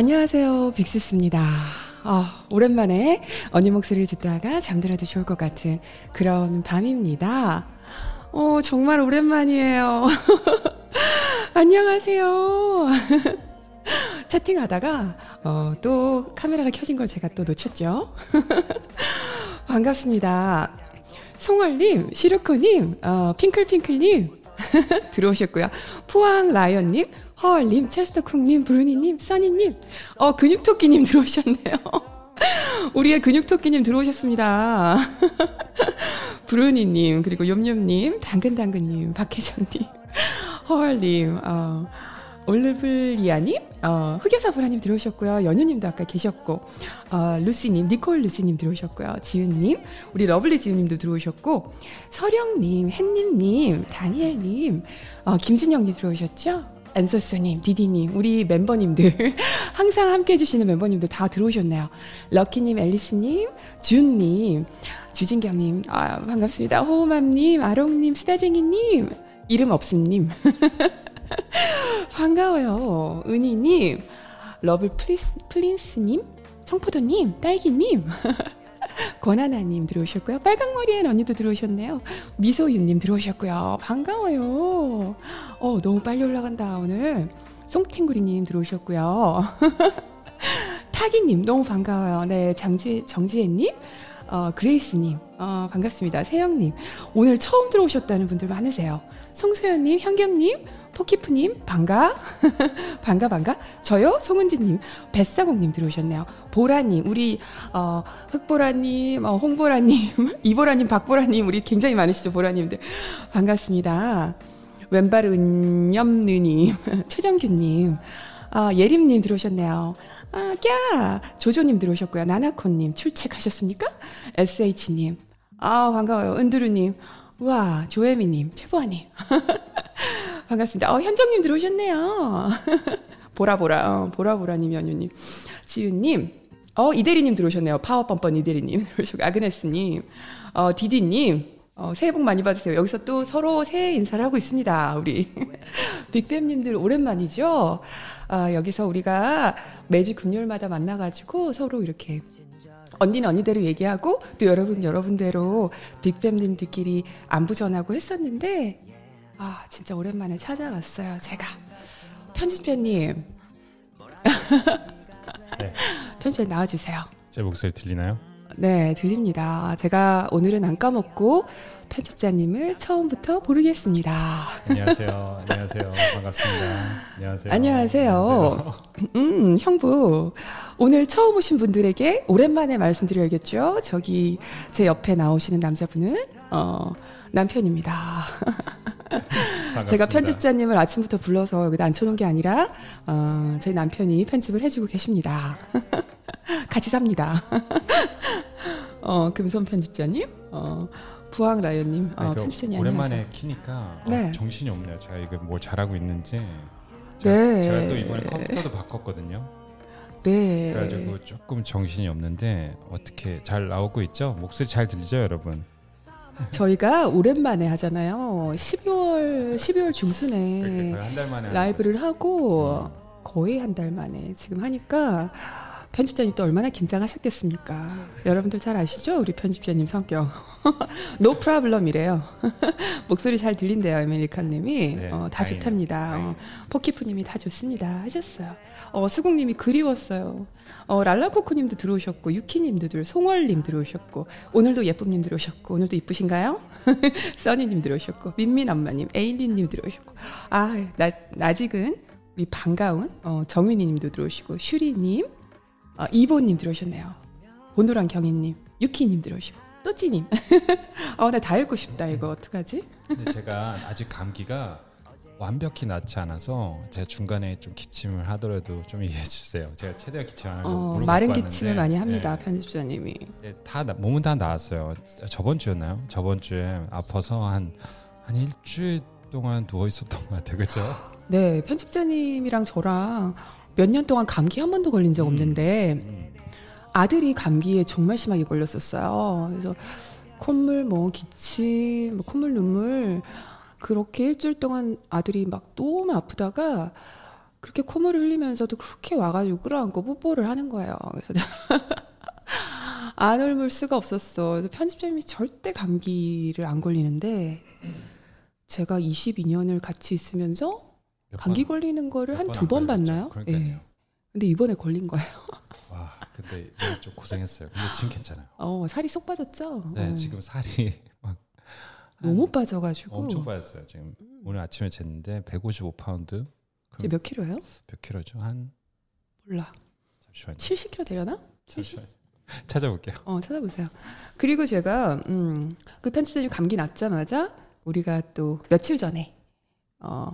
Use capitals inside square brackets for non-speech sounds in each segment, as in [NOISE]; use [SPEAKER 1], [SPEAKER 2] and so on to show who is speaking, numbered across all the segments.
[SPEAKER 1] 안녕하세요. 빅스스입니다. 아, 오랜만에 언니 목소리를 듣다가 잠들어도 좋을 것 같은 그런 밤입니다. 어, 정말 오랜만이에요. [LAUGHS] 안녕하세요. [LAUGHS] 채팅하다가 어, 또 카메라가 켜진 걸 제가 또 놓쳤죠. [LAUGHS] 반갑습니다. 송월님, 시루코님, 어, 핑클핑클님 들어오셨고요. 푸앙 라이언님, 허얼님, 체스터쿵님, 브루니님, 써니님, 어, 근육토끼님 들어오셨네요. [LAUGHS] 우리의 근육토끼님 들어오셨습니다. [LAUGHS] 브루니님, 그리고 욤욤님, 당근당근님, 박혜정님, 허얼님, [LAUGHS] 어, 올리블리아님, 어, 흑여사 보라님 들어오셨고요. 연유님도 아까 계셨고, 어, 루시님, 니콜 루시님 들어오셨고요. 지은님, 우리 lovely 지은님도 들어오셨고, 서령님, 햇님님, 다니엘님, 어, 김진영님 들어오셨죠? 앤서스님, 디디님, 우리 멤버님들, [LAUGHS] 항상 함께 해주시는 멤버님들 다 들어오셨네요. 럭키님, 앨리스님, 준님, 주진경님, 아, 반갑습니다. 호호맘님, 아롱님, 스타쟁이님, 이름 없음님. [LAUGHS] 반가워요. 은희님, 러블 플리스, 플린스님, 청포도님, 딸기님. [LAUGHS] 권하나님 들어오셨고요. 빨강머리엔 언니도 들어오셨네요. 미소윤님 들어오셨고요. 반가워요. 어, 너무 빨리 올라간다, 오늘. 송탱구리님 들어오셨고요. [LAUGHS] 타기님, 너무 반가워요. 네, 장지, 정지혜님, 어, 그레이스님, 어, 반갑습니다. 세영님, 오늘 처음 들어오셨다는 분들 많으세요. 송소연님, 현경님, 포키프님, 반가. [LAUGHS] 반가, 반가. 저요? 송은지님, 뱃사공님 들어오셨네요. 보라님, 우리, 어, 흑보라님, 어, 홍보라님, [LAUGHS] 이보라님, 박보라님, 우리 굉장히 많으시죠, 보라님들. 반갑습니다. 왼발 은염느님, [LAUGHS] 최정규님, 아, 예림님 들어오셨네요. 아, 꺄! 조조님 들어오셨고요. 나나콘님, 출첵하셨습니까? SH님, 아, 반가워요. 은두루님, 우와, 조혜미님, 최보아님. 반갑습니다. 어, 현정님 들어오셨네요. [LAUGHS] 보라보라, 어, 보라보라님, 연유님, 지은님, 어, 이대리님 들어오셨네요. 파워뻔뻔 이대리님 [LAUGHS] 아그네스님, 어, 디디님, 어, 새해 복 많이 받으세요. 여기서 또 서로 새해 인사를 하고 있습니다. 우리 [LAUGHS] 빅뱀님들 오랜만이죠. 아, 여기서 우리가 매주 금요일마다 만나가지고 서로 이렇게 언니는 언니대로 얘기하고 또 여러분 여러분대로 빅뱀님들끼리 안부 전하고 했었는데 아 진짜 오랜만에 찾아왔어요. 제가 편집자님
[SPEAKER 2] 네.
[SPEAKER 1] 편집자 나와주세요.
[SPEAKER 2] 제 목소리 들리나요?
[SPEAKER 1] 네, 들립니다. 제가 오늘은 안 까먹고 편집자님을 처음부터 부르겠습니다.
[SPEAKER 2] 안녕하세요. 안녕하세요. 반갑습니다. 안녕하세요.
[SPEAKER 1] 안녕하세요. 음, 형부. 오늘 처음 오신 분들에게 오랜만에 말씀드려야겠죠. 저기 제 옆에 나오시는 남자분은 어, 남편입니다. [LAUGHS] 제가 편집자님을 아침부터 불러서 여기다 앉혀놓은 게 아니라 어, 제 남편이 편집을 해주고 계십니다. [LAUGHS] 같이 삽니다. [LAUGHS] 어, 금손 편집자님, 어, 부항 라이언님, 어,
[SPEAKER 2] 그
[SPEAKER 1] 편집자님
[SPEAKER 2] 오랜만에
[SPEAKER 1] 안녕하세요.
[SPEAKER 2] 키니까
[SPEAKER 1] 네.
[SPEAKER 2] 어, 정신이 없네요. 제가 이거 뭘 잘하고 있는지. 제가,
[SPEAKER 1] 네.
[SPEAKER 2] 제가 또 이번에 컴퓨터도 바꿨거든요.
[SPEAKER 1] 네.
[SPEAKER 2] 그래가지고 조금 정신이 없는데 어떻게 잘 나오고 있죠? 목소리 잘 들리죠, 여러분?
[SPEAKER 1] 저희가 오랜만에 하잖아요. 12월 12월 중순에. 라이브를 하고 거의 한 달 만에 지금 하니까 편집자님 또 얼마나 긴장하셨겠습니까? 여러분들 잘 아시죠? 우리 편집자님 성격. [LAUGHS] no problem이래요. [LAUGHS] 목소리 잘 들린대요, 에밀리카님이.
[SPEAKER 2] 네,
[SPEAKER 1] 어, 다
[SPEAKER 2] 다행이네요.
[SPEAKER 1] 좋답니다. 어. 포키프님이 다 좋습니다. 하셨어요. 어, 수국님이 그리웠어요. 어, 랄라코코님도 들어오셨고, 유키님도 들어, 송월님 들어오셨고, 오늘도 예쁨님 들어오셨고, 오늘도 이쁘신가요? [LAUGHS] 써니님 들어오셨고, 민민 엄마님, 에일리님 들어오셨고, 아, 나, 아직은 우리 반가운 어, 정윤이님도 들어오시고, 슈리님, 어, 이보님 들어오셨네요. 보노랑 경희님, 유키님 들어오시고, 또찌님. [LAUGHS] 어, 나다 읽고 싶다, 이거. 어떡하지?
[SPEAKER 2] 근데 제가 아직 감기가 완벽히 낫지 않아서 제가 중간에 좀 기침을 하더라도 좀 이해해 주세요. 제가 최대한 기침 안 하려고
[SPEAKER 1] 어, 마른 기침을 많이 합니다,
[SPEAKER 2] 네.
[SPEAKER 1] 편집자님이.
[SPEAKER 2] 네, 다 나- 몸은 다 나았어요. 저번 주였나요? 저번 주에 아파서 한한 일주일 동안 누워 있었던 것 같아요. 그죠?
[SPEAKER 1] 네, 편집자님이랑 저랑 몇 년 동안 감기 한 번도 걸린 적
[SPEAKER 2] 음.
[SPEAKER 1] 없는데
[SPEAKER 2] 음.
[SPEAKER 1] 아들이 감기에 정말 심하게 걸렸었어요. 그래서 콧물, 뭐 기침, 뭐 콧물, 눈물 그렇게 일주일 동안 아들이 막 너무 아프다가 그렇게 콧물을 흘리면서도 그렇게 와가지고 끌어안고 뽀뽀를 하는 거예요. 그래서 [LAUGHS] 안 옮을 수가 없었어. 그래서 편집자님이 절대 감기를 안 걸리는데 제가 22년을 같이 있으면서
[SPEAKER 2] 몇
[SPEAKER 1] 감기
[SPEAKER 2] 번-
[SPEAKER 1] 걸리는 거를
[SPEAKER 2] 몇한번두안
[SPEAKER 1] 번. 봤나요?
[SPEAKER 2] 그러니까요.
[SPEAKER 1] 예. 근데 이번에 걸린 거예요.
[SPEAKER 2] 와, 근데 좀 고생했어요. 근데 지금 괜찮아요.
[SPEAKER 1] 어, 살이 쏙 빠졌죠?
[SPEAKER 2] 네,
[SPEAKER 1] 어,
[SPEAKER 2] 지금 살이 [LAUGHS] 막
[SPEAKER 1] 너무
[SPEAKER 2] 한-
[SPEAKER 1] 빠져가지고.
[SPEAKER 2] 엄청 빠졌어요. 지금 오늘 아침에 쟀는데 155 파운드.
[SPEAKER 1] 몇 킬로예요?
[SPEAKER 2] 몇 킬로죠? 한
[SPEAKER 1] 몰라.
[SPEAKER 2] 잠시만요.
[SPEAKER 1] 70 킬로 되려나?
[SPEAKER 2] 잠시만요. [LAUGHS] 찾아볼게요.
[SPEAKER 1] 어, 찾아보세요. 그리고 제가 음, 그 편집자님 감기 났자마자 우리가 또 며칠 전에 어,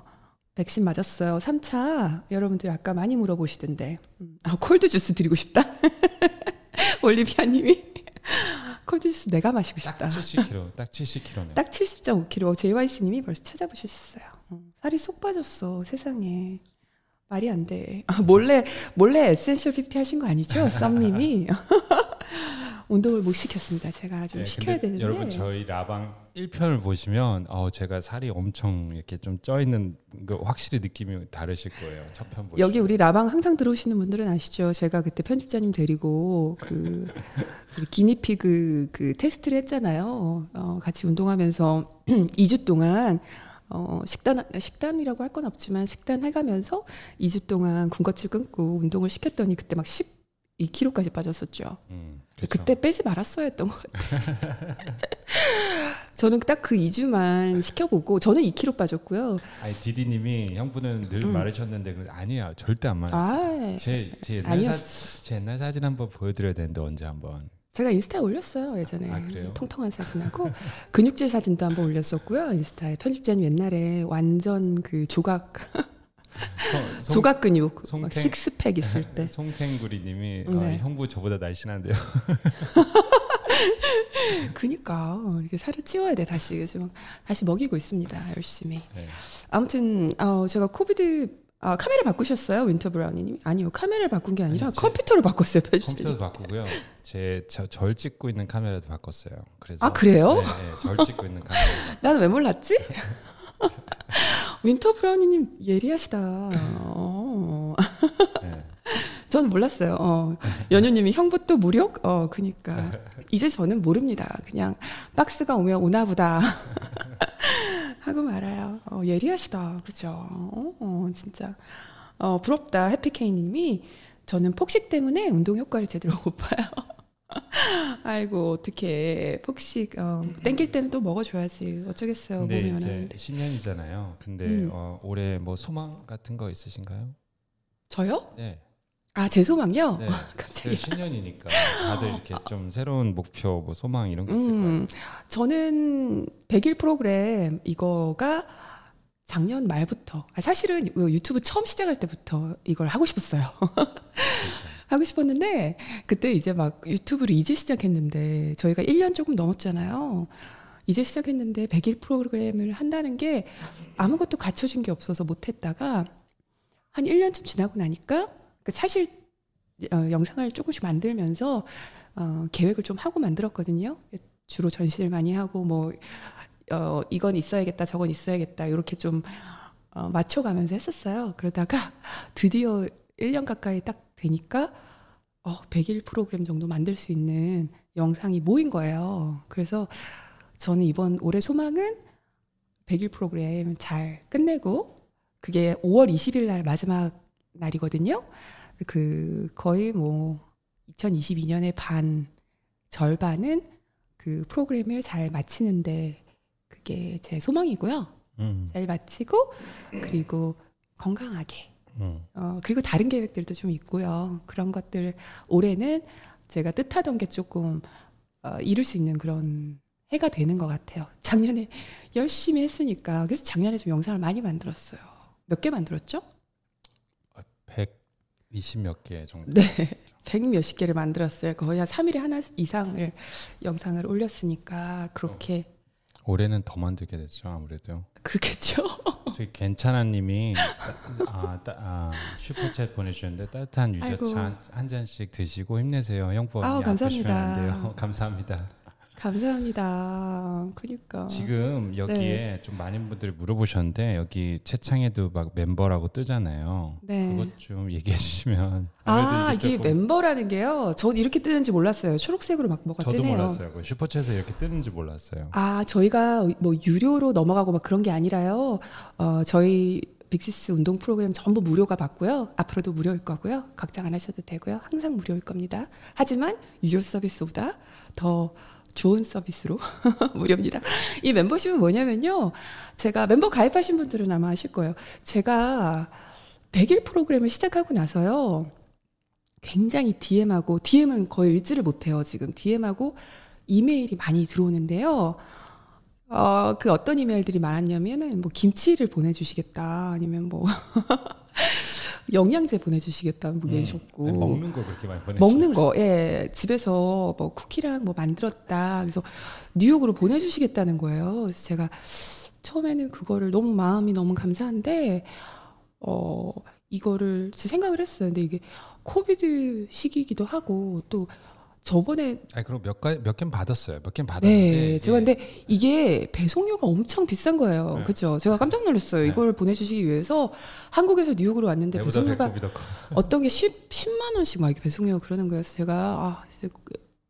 [SPEAKER 1] 백신 맞았어요. 3차. 여러분들 아까 많이 물어보시던데. 음, 아, cold juice 드리고 싶다. [LAUGHS] 올리비아 님이 [LAUGHS] cold juice 내가 마시고
[SPEAKER 2] 딱
[SPEAKER 1] 싶다.
[SPEAKER 2] 70kg, 딱 70kg네.
[SPEAKER 1] 딱 70.5kg. JYC 님이 벌써 찾아보셨어요. 음, 살이 쏙 빠졌어. 세상에. 말이 안 돼. 아, 몰래 몰래 essential 50 하신 거 아니죠? 썸 님이 [LAUGHS] 운동을 못 시켰습니다. 제가 좀
[SPEAKER 2] 네,
[SPEAKER 1] 시켜야 되는데.
[SPEAKER 2] 여러분 저희 라방 1편을 보시면 어 제가 살이 엄청 이렇게 좀 쪄 있는 거 확실히 느낌이 다르실 거예요. 첫 편 보시면.
[SPEAKER 1] 여기 우리 라방 항상 들어오시는 분들은 아시죠? 제가 그때 편집자님 데리고 그 우리 기니피그 그 테스트를 했잖아요. 어, 같이 운동하면서 [CLEARS THROAT] 2주 동안 어, 식단 식단이라고 할 건 없지만 식단 해가면서 2주 동안 군것질 끊고 운동을 시켰더니 그때 막 12kg까지 빠졌었죠.
[SPEAKER 2] 음.
[SPEAKER 1] 그때 빼지 말았어야 했던 것 같아요. [LAUGHS] 저는 딱 그 2주만 시켜보고 저는 2kg 빠졌고요.
[SPEAKER 2] 아니 디디님이 형부는 늘
[SPEAKER 1] 음.
[SPEAKER 2] 말하셨는데 그 아니야 절대 안 맞았어요.
[SPEAKER 1] 아,
[SPEAKER 2] 제, 제 옛날
[SPEAKER 1] 아니었어.
[SPEAKER 2] 사, 제 옛날 사진 한번 보여드려야 되는데 언제 한번.
[SPEAKER 1] 제가 인스타에 올렸어요 예전에
[SPEAKER 2] 아?
[SPEAKER 1] 통통한 사진하고 [LAUGHS] 근육질 사진도 한번 올렸었고요 인스타에 편집자님 옛날에 완전 그 조각
[SPEAKER 2] 송- 송- [LAUGHS]
[SPEAKER 1] 조각 근육 막
[SPEAKER 2] 송탱-
[SPEAKER 1] 식스팩 있을 때 [LAUGHS]
[SPEAKER 2] 송탱구리님이 아,
[SPEAKER 1] 네.
[SPEAKER 2] 형부 저보다 날씬한데요. [LAUGHS]
[SPEAKER 1] 그니까 이렇게 살을 찌워야 돼 다시 막 다시 먹이고 있습니다 열심히
[SPEAKER 2] 네.
[SPEAKER 1] 아무튼 어, 제가 COVID 아, 카메라 바꾸셨어요 윈터 브라우니님 아니요 카메라를 바꾼 게 아니라
[SPEAKER 2] 아니, 제-
[SPEAKER 1] 컴퓨터를 바꿨어요 편집자님
[SPEAKER 2] 컴퓨터도 바꾸고요. 제 절 찍고 있는 카메라도 바꿨어요. 그래서
[SPEAKER 1] 아, 그래요?
[SPEAKER 2] 네, 네, 절 찍고 있는 카메라. [LAUGHS]
[SPEAKER 1] 나는 왜 몰랐지? [LAUGHS] 윈터 브라우니님 예리하시다. 어.
[SPEAKER 2] 네.
[SPEAKER 1] 저는 몰랐어요. 어. 연유님이 형부터 무력? 어, 그니까. 이제 저는 모릅니다. 그냥 박스가 오면 오나보다. [LAUGHS] 하고 말아요. 어, 예리하시다. 그죠? 어, 어, 진짜. 어, 부럽다. 해피케이님이 저는 폭식 때문에 운동 효과를 제대로 못 봐요. [LAUGHS] 아이고, 어떻게 폭식, 어, 땡길 때는 또 먹어줘야지. 어쩌겠어요.
[SPEAKER 2] 근데
[SPEAKER 1] 몸이
[SPEAKER 2] 이제. 신년이잖아요. 근데
[SPEAKER 1] 음.
[SPEAKER 2] 어, 올해 뭐 소망 같은 거 있으신가요?
[SPEAKER 1] 저요?
[SPEAKER 2] 네.
[SPEAKER 1] 아, 제 소망이요?
[SPEAKER 2] 네. [LAUGHS]
[SPEAKER 1] 갑자기.
[SPEAKER 2] 그 신년이니까 다들 이렇게 좀 새로운 목표, 뭐 소망 이런 게 있을.
[SPEAKER 1] 음, 저는 100일 프로그램 이거가 작년 말부터 아, 사실은 이 유튜브 처음 시작할 때부터 이걸 하고 싶었어요. [LAUGHS] 하고 싶었는데 그때 이제 막 유튜브를 이제 시작했는데 저희가 1년 조금 넘었잖아요. 이제 시작했는데 100일 프로그램을 한다는 게 아무것도 갖춰진 게 없어서 못 했다가 한 1년쯤 지나고 나니까 그 사실 어, 영상을 조금씩 만들면서 어, 계획을 좀 하고 만들었거든요. 주로 전시를 많이 하고 뭐 어, 이건 있어야겠다, 저건 있어야겠다 이렇게 좀 어, 맞춰가면서 했었어요. 그러다가 [LAUGHS] 드디어 1년 가까이 딱 되니까 어, 100일 프로그램 정도 만들 수 있는 영상이 모인 거예요. 그래서 저는 이번 올해 소망은 100일 프로그램 잘 끝내고 그게 5월 20일 날 마지막 날이거든요. 그 거의 뭐 2022년의 반 절반은 그 프로그램을 잘 마치는데 그게 제 소망이고요.
[SPEAKER 2] 음,
[SPEAKER 1] 잘 마치고 그리고 건강하게
[SPEAKER 2] 음.
[SPEAKER 1] 어, 그리고 다른 계획들도 좀 있고요. 그런 것들 올해는 제가 뜻하던 게 조금 어, 이룰 수 있는 그런 해가 되는 것 같아요. 작년에 열심히 했으니까 그래서 작년에 좀 영상을 많이 만들었어요. 몇 개 만들었죠?
[SPEAKER 2] 120몇 개 정도.
[SPEAKER 1] 네. [LAUGHS] 100 몇십 개를 만들었어요. 거의 한 3일에 하나 이상을 영상을 올렸으니까 그렇게
[SPEAKER 2] 올해는 더 만들게 됐죠 아무래도.
[SPEAKER 1] 그렇겠죠. [LAUGHS]
[SPEAKER 2] 저기 괜찮아님이 아, 따, 아, 슈퍼챗 보내주셨는데 따뜻한 유자차. 한, 한 잔씩 드시고 힘내세요 형부 안
[SPEAKER 1] 감사합니다. [LAUGHS]
[SPEAKER 2] 감사합니다
[SPEAKER 1] 감사합니다. 그러니까
[SPEAKER 2] 지금 여기에
[SPEAKER 1] 네.
[SPEAKER 2] 좀 많은 분들이 물어보셨는데 여기 채창에도 막 멤버라고 뜨잖아요.
[SPEAKER 1] 네.
[SPEAKER 2] 그것 좀 얘기해 주시면.
[SPEAKER 1] 아 이게 멤버라는 게요. 전 이렇게 뜨는지 몰랐어요. 초록색으로 막 뭐가
[SPEAKER 2] 저도
[SPEAKER 1] 뜨네요.
[SPEAKER 2] 몰랐어요. 그 슈퍼챗에 이렇게 뜨는지 몰랐어요.
[SPEAKER 1] 아 저희가 뭐 유료로 넘어가고 막 그런 게 아니라요. 어 저희 빅시스 운동 프로그램 전부 무료가 받고요. 앞으로도 무료일 거고요. 걱정 안 하셔도 되고요. 항상 무료일 겁니다. 하지만 유료 서비스보다 더 좋은 서비스로 [LAUGHS] 무료입니다. 이 멤버십은 뭐냐면요. 제가 멤버 가입하신 분들은 아마 아실 거예요. 제가 100일 프로그램을 시작하고 나서요. 굉장히 DM하고 DM은 거의 읽지를 못해요. 지금 DM하고 이메일이 많이 들어오는데요. 어, 그 어떤 이메일들이 많았냐면은 뭐 김치를 보내주시겠다 아니면 뭐 [LAUGHS] 영양제 보내주시겠다는 분이
[SPEAKER 2] 음.
[SPEAKER 1] 계셨고
[SPEAKER 2] 아니, 먹는 거 그렇게 많이 보내.
[SPEAKER 1] 먹는 거, 예. 집에서 뭐 쿠키랑 뭐 만들었다. 그래서 뉴욕으로 보내주시겠다는 거예요. 그래서 제가 처음에는 그거를 너무 마음이 너무 감사한데, 어, 이거를 제 생각을 했어요. 근데 이게 코비드 시기이기도 하고 또 저번에
[SPEAKER 2] 아니 그럼 몇몇 개는 받았어요. 몇 개는 받았는데.
[SPEAKER 1] 네, 제가 근데 이게 배송료가 엄청 비싼 거예요.
[SPEAKER 2] 네.
[SPEAKER 1] 그렇죠? 제가 깜짝 놀랐어요.
[SPEAKER 2] 네.
[SPEAKER 1] 이걸 보내주시기 위해서 한국에서 뉴욕으로 왔는데 배송료가. 어떤 게 10, 10만 원씩 막 이렇게 배송료 그러는 거여서 제가 아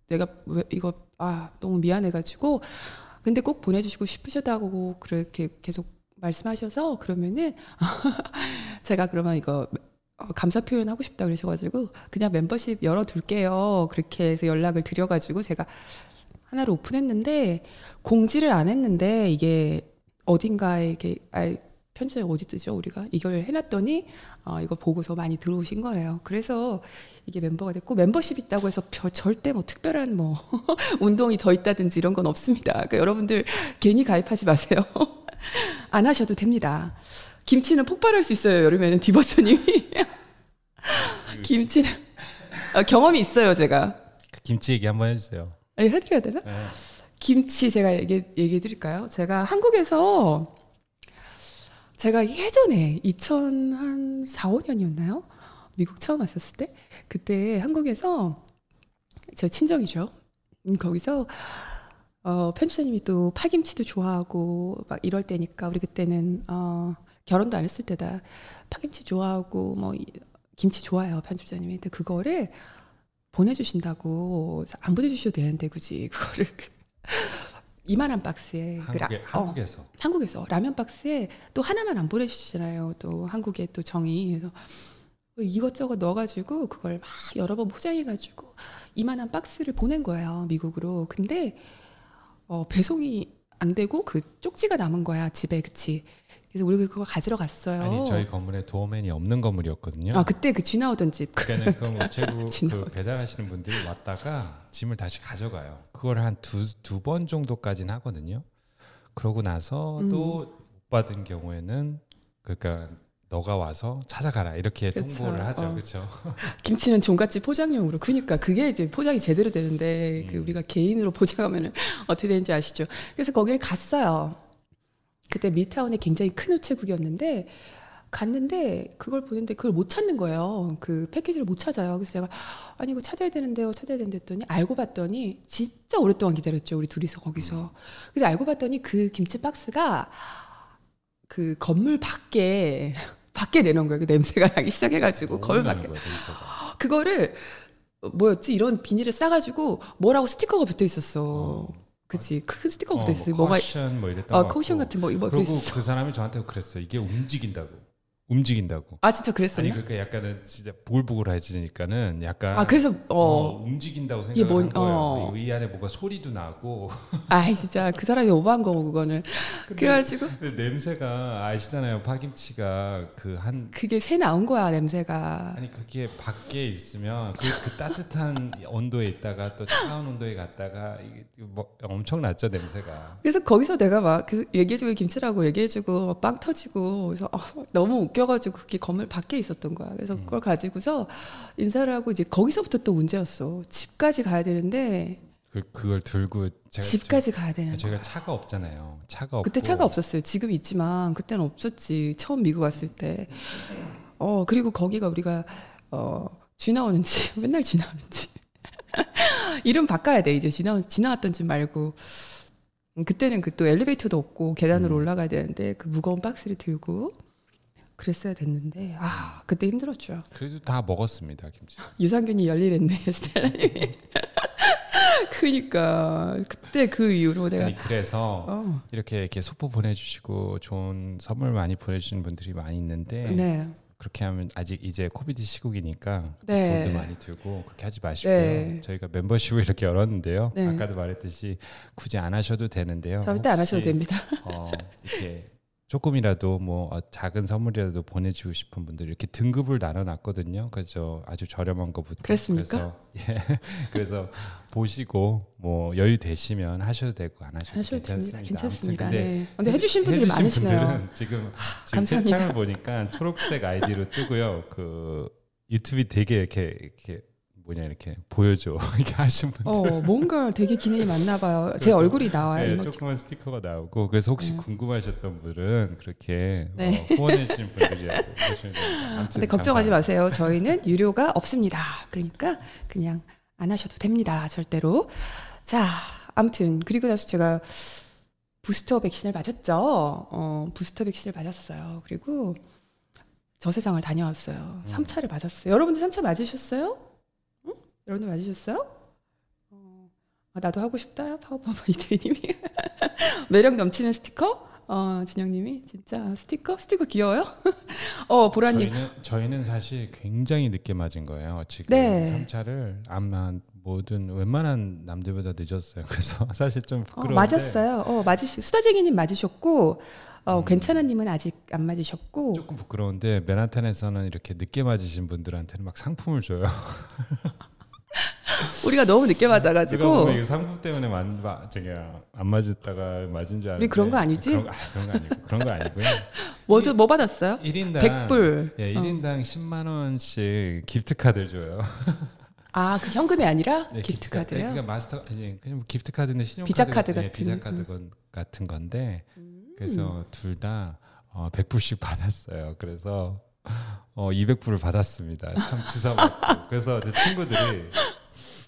[SPEAKER 1] 내가 왜 이거 아 너무 미안해가지고 근데 꼭 보내주시고 싶으셨다고 그렇게 계속 말씀하셔서 그러면은 [LAUGHS] 제가 그러면 이거 어, 감사 표현 하고 싶다 그러셔가지고 그냥 멤버십 열어둘게요 그렇게 해서 연락을 드려가지고 제가 하나를 오픈했는데 공지를 안 했는데 이게 어딘가에 이렇게 아 편지에 어디 뜨죠 우리가 이걸 해놨더니 어, 이거 보고서 많이 들어오신 거예요. 그래서 이게 멤버가 됐고 멤버십 있다고 해서 별- 절대 뭐 특별한 뭐 [LAUGHS] 운동이 더 있다든지 이런 건 없습니다. 그러니까 여러분들 괜히 가입하지 마세요. [LAUGHS] 안 하셔도 됩니다. 김치는 폭발할 수 있어요. 여름에는 디버스님이 김치는 어, 경험이 있어요. 제가
[SPEAKER 2] 그 김치 얘기 한번 해주세요.
[SPEAKER 1] 아, 해드려야 되나?
[SPEAKER 2] 네.
[SPEAKER 1] 김치 제가 얘기, 얘기해 드릴까요? 제가 한국에서 제가 예전에 2004, 5년이었나요? 미국 처음 왔었을 때 그때 한국에서 저 친정이죠. 음, 거기서 어, 편집자님이 또 파김치도 좋아하고 막 이럴 때니까 우리 그때는 어, 결혼도 안 했을 때다 파김치 좋아하고 뭐 이- 김치 좋아해요 편집자님이. 근데 그거를 보내주신다고 안 보내주셔도 되는데 굳이 그거를 [LAUGHS] 이만한 박스에 그 라-
[SPEAKER 2] 한국에
[SPEAKER 1] 어,
[SPEAKER 2] 한국에서
[SPEAKER 1] 한국에서 라면 박스에 또 하나만 안 보내주시잖아요. 또 한국의 또 정이 그래서 이것저것 넣어가지고 그걸 막 여러 번 포장해가지고 이만한 박스를 보낸 거예요 미국으로. 근데 어, 배송이 안 되고 그 쪽지가 남은 거야 집에 그치. 그래서 우리 그거 가지러 갔어요.
[SPEAKER 2] 아니 저희 건물에 도어맨이 없는 건물이었거든요.
[SPEAKER 1] 아 그때 그 쥐 나오던 집.
[SPEAKER 2] 그때는 그 [LAUGHS] 우체국. 그 배달하시는 분들이 왔다가 짐을 다시 가져가요. 그걸 한 두 두 번 정도까지는 하거든요. 그러고 나서
[SPEAKER 1] 음.
[SPEAKER 2] 또못 받은 경우에는 그러니까 너가 와서 찾아가라 이렇게
[SPEAKER 1] 그쵸.
[SPEAKER 2] 통보를 하죠.
[SPEAKER 1] 어.
[SPEAKER 2] 그렇죠. [LAUGHS]
[SPEAKER 1] 김치는 종갓집 포장용으로. 그니까 그게 이제 포장이 제대로 되는데 그
[SPEAKER 2] 음.
[SPEAKER 1] 우리가 개인으로 [LAUGHS] 포장하면은 어떻게 되는지 아시죠? 그래서 거기를 갔어요. 그때 Midtown에 굉장히 큰 우체국이었는데 갔는데 그걸 보는데 그걸 못 찾는 거예요. 그 패키지를 못 찾아요. 그래서 제가 아니 이거 찾아야 되는데요. 찾아야 되는데 했더니 알고 봤더니 진짜 오랫동안 기다렸죠. 우리 둘이서 거기서. 그래서 알고 봤더니 그 김치 박스가 그 건물 밖에 밖에 내놓은 거예요. 그 냄새가 나기 시작해가지고 건물 밖에.
[SPEAKER 2] 냄새가.
[SPEAKER 1] 그거를 뭐였지 이런 비닐을 싸가지고 뭐라고 스티커가 붙어 있었어.
[SPEAKER 2] 어.
[SPEAKER 1] 그치 큰 스티커가
[SPEAKER 2] 어,
[SPEAKER 1] 있었어.
[SPEAKER 2] 뭐
[SPEAKER 1] 뭐가
[SPEAKER 2] caution 뭐 이랬던 어것
[SPEAKER 1] caution. 같은 뭐 이거
[SPEAKER 2] 그리고. 그 사람이 저한테 그랬어요. 이게 움직인다고. 움직인다고.
[SPEAKER 1] 아 진짜
[SPEAKER 2] 아니
[SPEAKER 1] 그랬었나?
[SPEAKER 2] 그러니까 약간은 진짜 부글부글해지니까는 약간
[SPEAKER 1] 아 그래서
[SPEAKER 2] 어,
[SPEAKER 1] 어.
[SPEAKER 2] 움직인다고
[SPEAKER 1] 이게
[SPEAKER 2] 생각을 한
[SPEAKER 1] 뭔-
[SPEAKER 2] 거예요.
[SPEAKER 1] 어.
[SPEAKER 2] 이 안에 뭔가 소리도 나고 [LAUGHS]
[SPEAKER 1] 아 진짜 그 사람이 오버한 거고 그거는. 그래가지고
[SPEAKER 2] 근데 냄새가 아시잖아요. 파김치가 그 한
[SPEAKER 1] 그게 새 나온 거야 냄새가.
[SPEAKER 2] 아니 그게 밖에 있으면 그, 그 따뜻한 온도에 있다가 또 차가운 온도에 갔다가 이게 뭐 엄청났죠 냄새가.
[SPEAKER 1] 그래서 거기서 내가 막 그 얘기해주고 김치라고 얘기해주고 막빵 터지고 그래서 어, 너무 웃겨가지고 그게 건물 밖에 있었던 거야. 그래서
[SPEAKER 2] 음.
[SPEAKER 1] 그걸 가지고서 인사를 하고 이제 거기서부터 또 문제였어. 집까지 가야 되는데
[SPEAKER 2] 그 그걸 들고
[SPEAKER 1] 집까지 가야 되는.
[SPEAKER 2] 저, 저희가 차가 없잖아요. 차가 없고
[SPEAKER 1] 그때 차가 없었어요. 지금 있지만 그때는 없었지. 처음 미국 왔을 때. 어 그리고 거기가 우리가 어쥐 나오는 집 맨날 쥐 나오는 집. 이름 바꿔야 돼 이제 지나 지나왔던 집 말고 음, 그때는 그 또 엘리베이터도 없고 계단으로
[SPEAKER 2] 음.
[SPEAKER 1] 올라가야 되는데 그 무거운 박스를 들고 그랬어야 됐는데 아 그때 힘들었죠.
[SPEAKER 2] 그래도 다 먹었습니다 김치. [LAUGHS]
[SPEAKER 1] 유산균이 열일했네 스텔라님이. [LAUGHS] 그니까 그때 그 이후로 내가
[SPEAKER 2] 아니 그래서
[SPEAKER 1] 어,
[SPEAKER 2] 이렇게 이렇게 소포 보내주시고 좋은 선물 많이 보내주시는 분들이 많이 있는데
[SPEAKER 1] 네,
[SPEAKER 2] 그렇게 하면 아직 이제 코비드 시국이니까
[SPEAKER 1] 네.
[SPEAKER 2] 돈도 많이 들고 그렇게 하지 마시고요.
[SPEAKER 1] 네.
[SPEAKER 2] 저희가 멤버십을 이렇게 열었는데요.
[SPEAKER 1] 네.
[SPEAKER 2] 아까도 말했듯이 굳이 안 하셔도 되는데요.
[SPEAKER 1] 절대 안 하셔도 됩니다.
[SPEAKER 2] 어, 이렇게 조금이라도 뭐 어, 작은 선물이라도 보내주고 싶은 분들 이렇게 등급을 나눠놨거든요. 그래서 아주 저렴한 거부터
[SPEAKER 1] 그랬습니까?
[SPEAKER 2] 그래서, [LAUGHS] 예, 그래서 보시고 뭐 여유 되시면 하셔도 되고 안 하셔도,
[SPEAKER 1] 하셔도 됩니다.
[SPEAKER 2] 괜찮습니다.
[SPEAKER 1] 괜찮습니다.
[SPEAKER 2] 아무튼 근데
[SPEAKER 1] 네. 근데 해주신 분들이
[SPEAKER 2] 해주신
[SPEAKER 1] 많으시네요.
[SPEAKER 2] 분들은 지금 지금
[SPEAKER 1] 감사합니다.
[SPEAKER 2] 채팅을 보니까 초록색 아이디로 뜨고요. 그 유튜브 되게 이렇게 이렇게 뭐냐 이렇게 보여줘 [LAUGHS] 이렇게 하신 분들.
[SPEAKER 1] 어, 뭔가 되게 기능이 많나 봐요. 제 얼굴이 나와요.
[SPEAKER 2] 네. 조그만 스티커가 나오고 그래서 혹시
[SPEAKER 1] 네.
[SPEAKER 2] 궁금하셨던 분들은 그렇게
[SPEAKER 1] 네.
[SPEAKER 2] 어, 후원해 주신 분들이라고 보시면 됩니다.
[SPEAKER 1] 근데 걱정하지
[SPEAKER 2] 감사합니다.
[SPEAKER 1] 마세요. 저희는 유료가 없습니다. 그러니까 그냥 안 하셔도 됩니다. 절대로. 자, 아무튼 그리고 나서 제가 부스터 백신을 맞았죠. 어, 부스터 백신을 맞았어요. 그리고 저 세상을 다녀왔어요.
[SPEAKER 2] 음.
[SPEAKER 1] 3차를 맞았어요. 여러분들 3차 맞으셨어요? 응? 여러분들 맞으셨어요? 어, 아, 나도 하고 싶다. 파워파워 [LAUGHS] 이태희님이 매력 넘치는 스티커. 어, 진영님이 진짜 스티커 스티커 귀여워요. [LAUGHS] 어, 보라님
[SPEAKER 2] 저희는 저희는 사실 굉장히 늦게 맞은 거예요. 지금
[SPEAKER 1] 네.
[SPEAKER 2] 3차를 아마 모든 웬만한 남들보다 늦었어요. [LAUGHS] 그래서 사실 좀
[SPEAKER 1] 어,
[SPEAKER 2] 부끄러운데
[SPEAKER 1] 맞았어요. 어, 맞으시 수다쟁이님 맞으셨고 어,
[SPEAKER 2] 음.
[SPEAKER 1] 괜찮아님은 아직 안 맞으셨고
[SPEAKER 2] 조금 부끄러운데 맨하탄에서는 이렇게 늦게 맞으신 분들한테는 막 상품을 줘요.
[SPEAKER 1] 우리가 너무 늦게 맞아가지고
[SPEAKER 2] 상품 때문에 만, 마, 저기 안 맞았다가 맞은 줄 알았는데
[SPEAKER 1] 그런 거 아니지?
[SPEAKER 2] 그런 거, 아, 그런 거 아니고 그런 거 아니고요. [LAUGHS]
[SPEAKER 1] 뭐죠? 뭐 받았어요?
[SPEAKER 2] 1인당
[SPEAKER 1] 100불.
[SPEAKER 2] 예, 1인당 10만 원씩 gift card를 줘요.
[SPEAKER 1] 아, 그 현금이 아니라
[SPEAKER 2] 네,
[SPEAKER 1] gift card. 카드요?
[SPEAKER 2] 그러니까 마스터 아니 그냥 뭐 gift card인데 신용
[SPEAKER 1] 비자
[SPEAKER 2] 카드 예,
[SPEAKER 1] 같은,
[SPEAKER 2] 비자 카드 건, 같은 건데 그래서 둘다 어, 100불씩 받았어요. 그래서 어, 200불을 받았습니다. 참 주사 맞고. 그래서 제 친구들이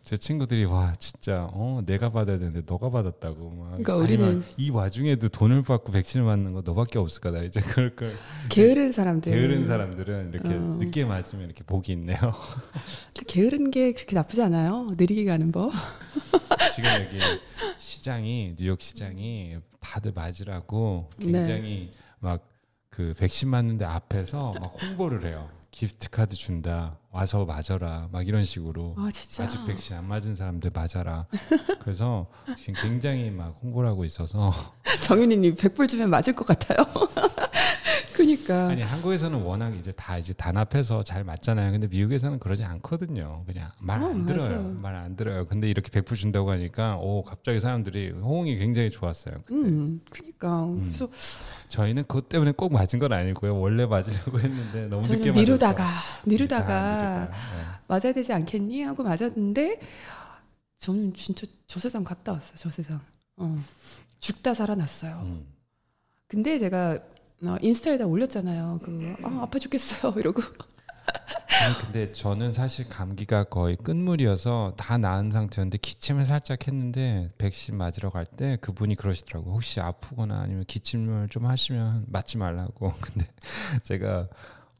[SPEAKER 2] 제 친구들이 와 진짜 어 내가 받아야 되는데 너가 받았다고 막
[SPEAKER 1] 그러니까
[SPEAKER 2] 아니면
[SPEAKER 1] 우리는-
[SPEAKER 2] 이 와중에도 돈을 받고 백신을 맞는 거 너밖에 없을 거다 이제 그럴 걸
[SPEAKER 1] 게으른 사람들.
[SPEAKER 2] 게으른 사람들은 이렇게
[SPEAKER 1] 어.
[SPEAKER 2] 늦게 맞으면 이렇게 복이 있네요.
[SPEAKER 1] 게으른 게 그렇게 나쁘지 않아요. 느리게 가는 법. [LAUGHS]
[SPEAKER 2] 지금 여기 시장이 뉴욕 시장이 다들 맞으라고
[SPEAKER 1] 네.
[SPEAKER 2] 굉장히 막 그 백신 맞는데 앞에서 막 홍보를 해요. 기프트 카드 준다. 와서 맞아라. 막 이런 식으로.
[SPEAKER 1] 아, 진짜.
[SPEAKER 2] 아직 백신 안 맞은 사람들 맞아라. 그래서 지금 굉장히 막 홍보를 하고 있어서 [LAUGHS]
[SPEAKER 1] 정윤이님 100불 주면 맞을 것 같아요. [LAUGHS] 그니까.
[SPEAKER 2] 아니 한국에서는 워낙 이제 다 이제 단합해서 잘 맞잖아요. 근데 미국에서는 그러지 않거든요. 그냥 말안
[SPEAKER 1] 어,
[SPEAKER 2] 들어요. 말 안 들어요. 근데 이렇게 100불 준다고 하니까 오 갑자기 사람들이 호응이 굉장히 좋았어요. 그때.
[SPEAKER 1] 음, 그니까.
[SPEAKER 2] 음.
[SPEAKER 1] 그래서
[SPEAKER 2] 저희는 그것 때문에 꼭 맞은 건 아니고요. 원래 맞으려고 [LAUGHS] 했는데 너무 늦게
[SPEAKER 1] 저는
[SPEAKER 2] 맞았어.
[SPEAKER 1] 미루다가, 미루다가
[SPEAKER 2] 미루다가, 네.
[SPEAKER 1] 맞아야 되지 않겠니 하고 맞았는데 저는 진짜 저 세상 갔다 왔어요. 저 세상. 어. 죽다 살아났어요.
[SPEAKER 2] 음.
[SPEAKER 1] 근데 제가 어, 인스타에다 올렸잖아요. 그 아, 아파 죽겠어요 [LAUGHS] 이러고.
[SPEAKER 2] 아니, 근데 저는 사실 감기가 거의 끝물이어서 다 나은 상태였는데 기침을 살짝 했는데 백신 맞으러 갈 때 그분이 그러시더라고. 혹시 아프거나 아니면 기침을 좀 하시면 맞지 말라고. [LAUGHS] 근데 제가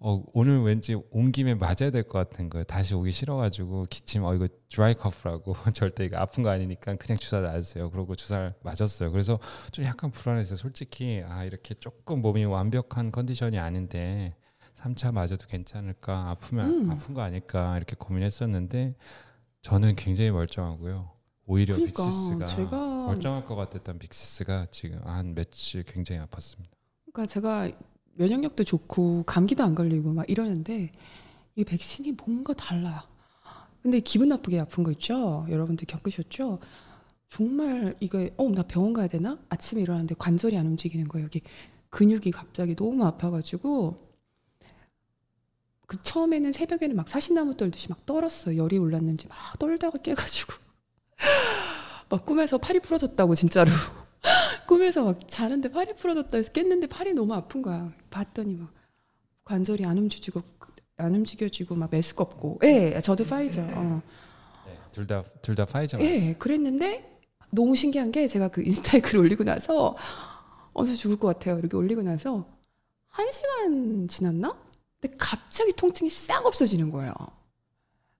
[SPEAKER 2] 어, 오늘 왠지 온 김에 맞아야 될 것 같은 거예요. 다시 오기 싫어가지고 기침 어 이거 dry cough라고 [LAUGHS] 절대 이거 아픈 거 아니니까 그냥 주사 놔주세요. 그러고 주사를 맞았어요. 그래서 좀 약간 불안했어요. 솔직히 아 이렇게 조금 몸이 완벽한 컨디션이 아닌데 3차 맞아도 괜찮을까 아프면
[SPEAKER 1] 음.
[SPEAKER 2] 아픈 거 아닐까 이렇게 고민했었는데 저는 굉장히 멀쩡하고요. 오히려
[SPEAKER 1] 그러니까
[SPEAKER 2] 빅시스가
[SPEAKER 1] 제가
[SPEAKER 2] 멀쩡할 것 같았던 빅시스가 지금 한 며칠 굉장히 아팠습니다.
[SPEAKER 1] 그러니까 제가 면역력도 좋고 감기도 안 걸리고 막 이러는데 이 백신이 뭔가 달라요. 근데 기분 나쁘게 아픈 거 있죠? 여러분들 겪으셨죠? 정말 이거 어 나 병원 가야 되나? 아침에 일어났는데 관절이 안 움직이는 거예요. 여기 근육이 갑자기 너무 아파가지고 그 처음에는 새벽에는 막 사시나무 떨듯이 막 떨었어요. 열이 올랐는지 막 떨다가 깨가지고 [LAUGHS] 막 꿈에서 팔이 부러졌다고 진짜로 꿈에서 막 자는데 팔이 부러졌다 해서 깼는데 팔이 너무 아픈 거야. 봤더니 막 관절이 안 움직이고 안 움직여지고 막 메스껍고. 예, 저도 파이저. 어.
[SPEAKER 2] 둘다 둘다 맞았어요.
[SPEAKER 1] 예, 그랬는데 너무 신기한 게 제가 그 인스타에 글 [LAUGHS] 올리고 나서 어서 죽을 것 같아요. 이렇게 올리고 나서 한 시간 지났나? 근데 갑자기 통증이 싹 없어지는 거예요.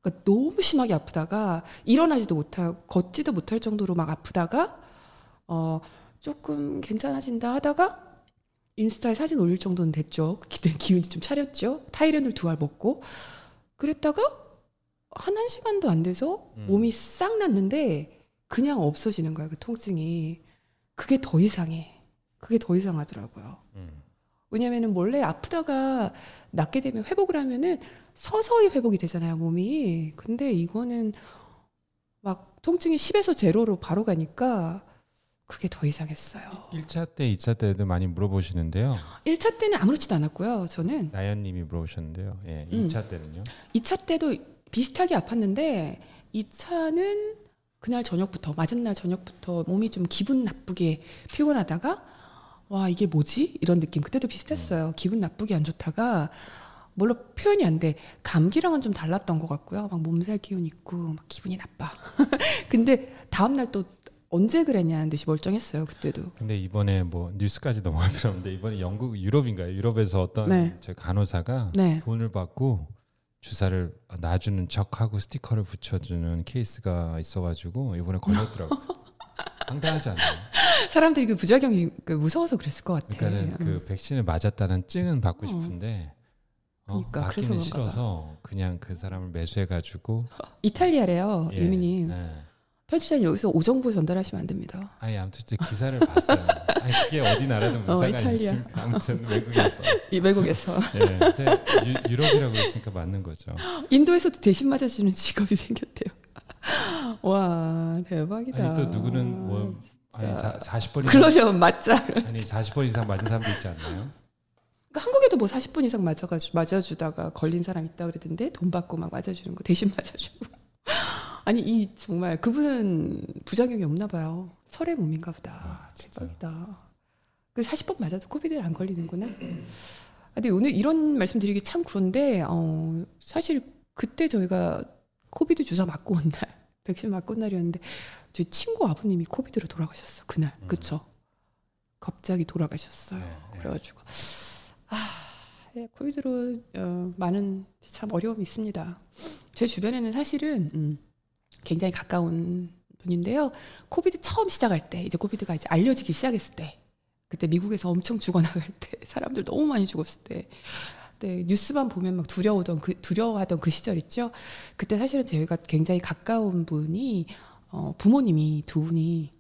[SPEAKER 1] 그러니까 너무 심하게 아프다가 일어나지도 못하고 걷지도 못할 정도로 막 아프다가 어 조금 괜찮아진다 하다가 인스타에 사진 올릴 정도는 됐죠. 그때 기운이 좀 차렸죠. 타이레놀 두 알 먹고 그랬다가 한 한 시간도 안 돼서
[SPEAKER 2] 음.
[SPEAKER 1] 몸이 싹 났는데 그냥 없어지는 거예요. 그 통증이 그게 더 이상해. 그게 더 이상하더라고요.
[SPEAKER 2] 음.
[SPEAKER 1] 왜냐면은 원래 아프다가 낫게 되면 회복을 하면은 서서히 회복이 되잖아요, 몸이. 근데 이거는 막 통증이 10에서 제로로 바로 가니까 그게 더 이상했어요.
[SPEAKER 2] 1차 때, 2차 때도 많이 물어보시는데요.
[SPEAKER 1] 1차 때는 아무렇지도 않았고요. 저는
[SPEAKER 2] 나연 님이 물어보셨는데요. 예,
[SPEAKER 1] 음.
[SPEAKER 2] 2차 때는요.
[SPEAKER 1] 2차 때도 비슷하게 아팠는데 2차는 그날 저녁부터 맞은 날 저녁부터 몸이 좀 기분 나쁘게 피곤하다가 와 이게 뭐지 이런 느낌 그때도 비슷했어요 기분 나쁘게 안 좋다가 물론 표현이 안 돼 감기랑은 좀 달랐던 것 같고요 막 몸살 기운 있고 막 기분이 나빠 [LAUGHS] 근데 다음 날 또 언제 그랬냐는 듯이 멀쩡했어요 그때도
[SPEAKER 2] 근데 이번에 뭐 뉴스까지 넘어갈 필요 없는데 이번에 영국 유럽인가요? 유럽에서 어떤
[SPEAKER 1] 네.
[SPEAKER 2] 제 간호사가
[SPEAKER 1] 네
[SPEAKER 2] 돈을 받고 주사를 놔주는 척하고 스티커를 붙여주는 케이스가 있어가지고 이번에 걸렸더라고. 요 [LAUGHS] 황당하지 않나요?
[SPEAKER 1] 사람들이 그 부작용이 그 무서워서 그랬을 것 같아
[SPEAKER 2] 그러니까는 그 백신을 맞았다는 증은 받고
[SPEAKER 1] 어.
[SPEAKER 2] 싶은데 어,
[SPEAKER 1] 그러니까,
[SPEAKER 2] 맞기는
[SPEAKER 1] 그래서
[SPEAKER 2] 싫어서 그냥 그 사람을 매수해가지고 [LAUGHS]
[SPEAKER 1] 이탈리아래요
[SPEAKER 2] 예,
[SPEAKER 1] 유미님
[SPEAKER 2] 예.
[SPEAKER 1] 편집자님 여기서 오정보 전달하시면 안 됩니다.
[SPEAKER 2] 아니 아무튼 제 기사를 봤어요. 아니 그게 어디 나라든 무슨
[SPEAKER 1] 어.
[SPEAKER 2] 있습니까? 아무튼 외국에서. [LAUGHS]
[SPEAKER 1] 이 외국에서
[SPEAKER 2] 예, 유, 유럽이라고 했으니까 맞는 거죠.
[SPEAKER 1] 인도에서도 대신 맞아주는 직업이 [LAUGHS] 생겼대요. 와 대박이다.
[SPEAKER 2] 아니 또 누구는 뭐 아니 사, 40번 이상
[SPEAKER 1] 그러면 맞자.
[SPEAKER 2] 아니 40번 이상 맞은 사람도 있지 않나요?
[SPEAKER 1] 그러니까 한국에도 뭐 40분 이상 맞아가지고 맞아주다가 걸린 사람 있다 그러던데 돈 받고 막 맞아주는 거 대신 맞아주고. 아니 이 정말 그분은 부작용이 없나 봐요. 철의 몸인가 보다.
[SPEAKER 2] 아, 진짜.
[SPEAKER 1] 대박이다. 그 40번 맞아도 코비드를 안 걸리는구나. 아, 근데 오늘 이런 말씀 드리기 참 그런데 어, 사실 그때 저희가 COVID 주사 맞고 온 날, [LAUGHS] 백신 맞고 온 날이었는데 저희 친구 아버님이 COVID로 돌아가셨어 그날,
[SPEAKER 2] 음.
[SPEAKER 1] 그쵸? 갑자기 돌아가셨어요.
[SPEAKER 2] 네, 네.
[SPEAKER 1] 그래가지고 아, 예, COVID로 어, 많은 참 어려움이 있습니다. 제 주변에는 사실은 음, 굉장히 가까운 분인데요. COVID 처음 시작할 때, 이제 COVID가 이제 알려지기 시작했을 때, 그때 미국에서 엄청 죽어나갈 때, [LAUGHS] 사람들 너무 많이 죽었을 때, 네, 뉴스만 보면 막 두려우던 그 두려워하던 그 시절 있죠. 그때 사실은 저희가 굉장히 가까운 분이 어, 부모님이 두 분이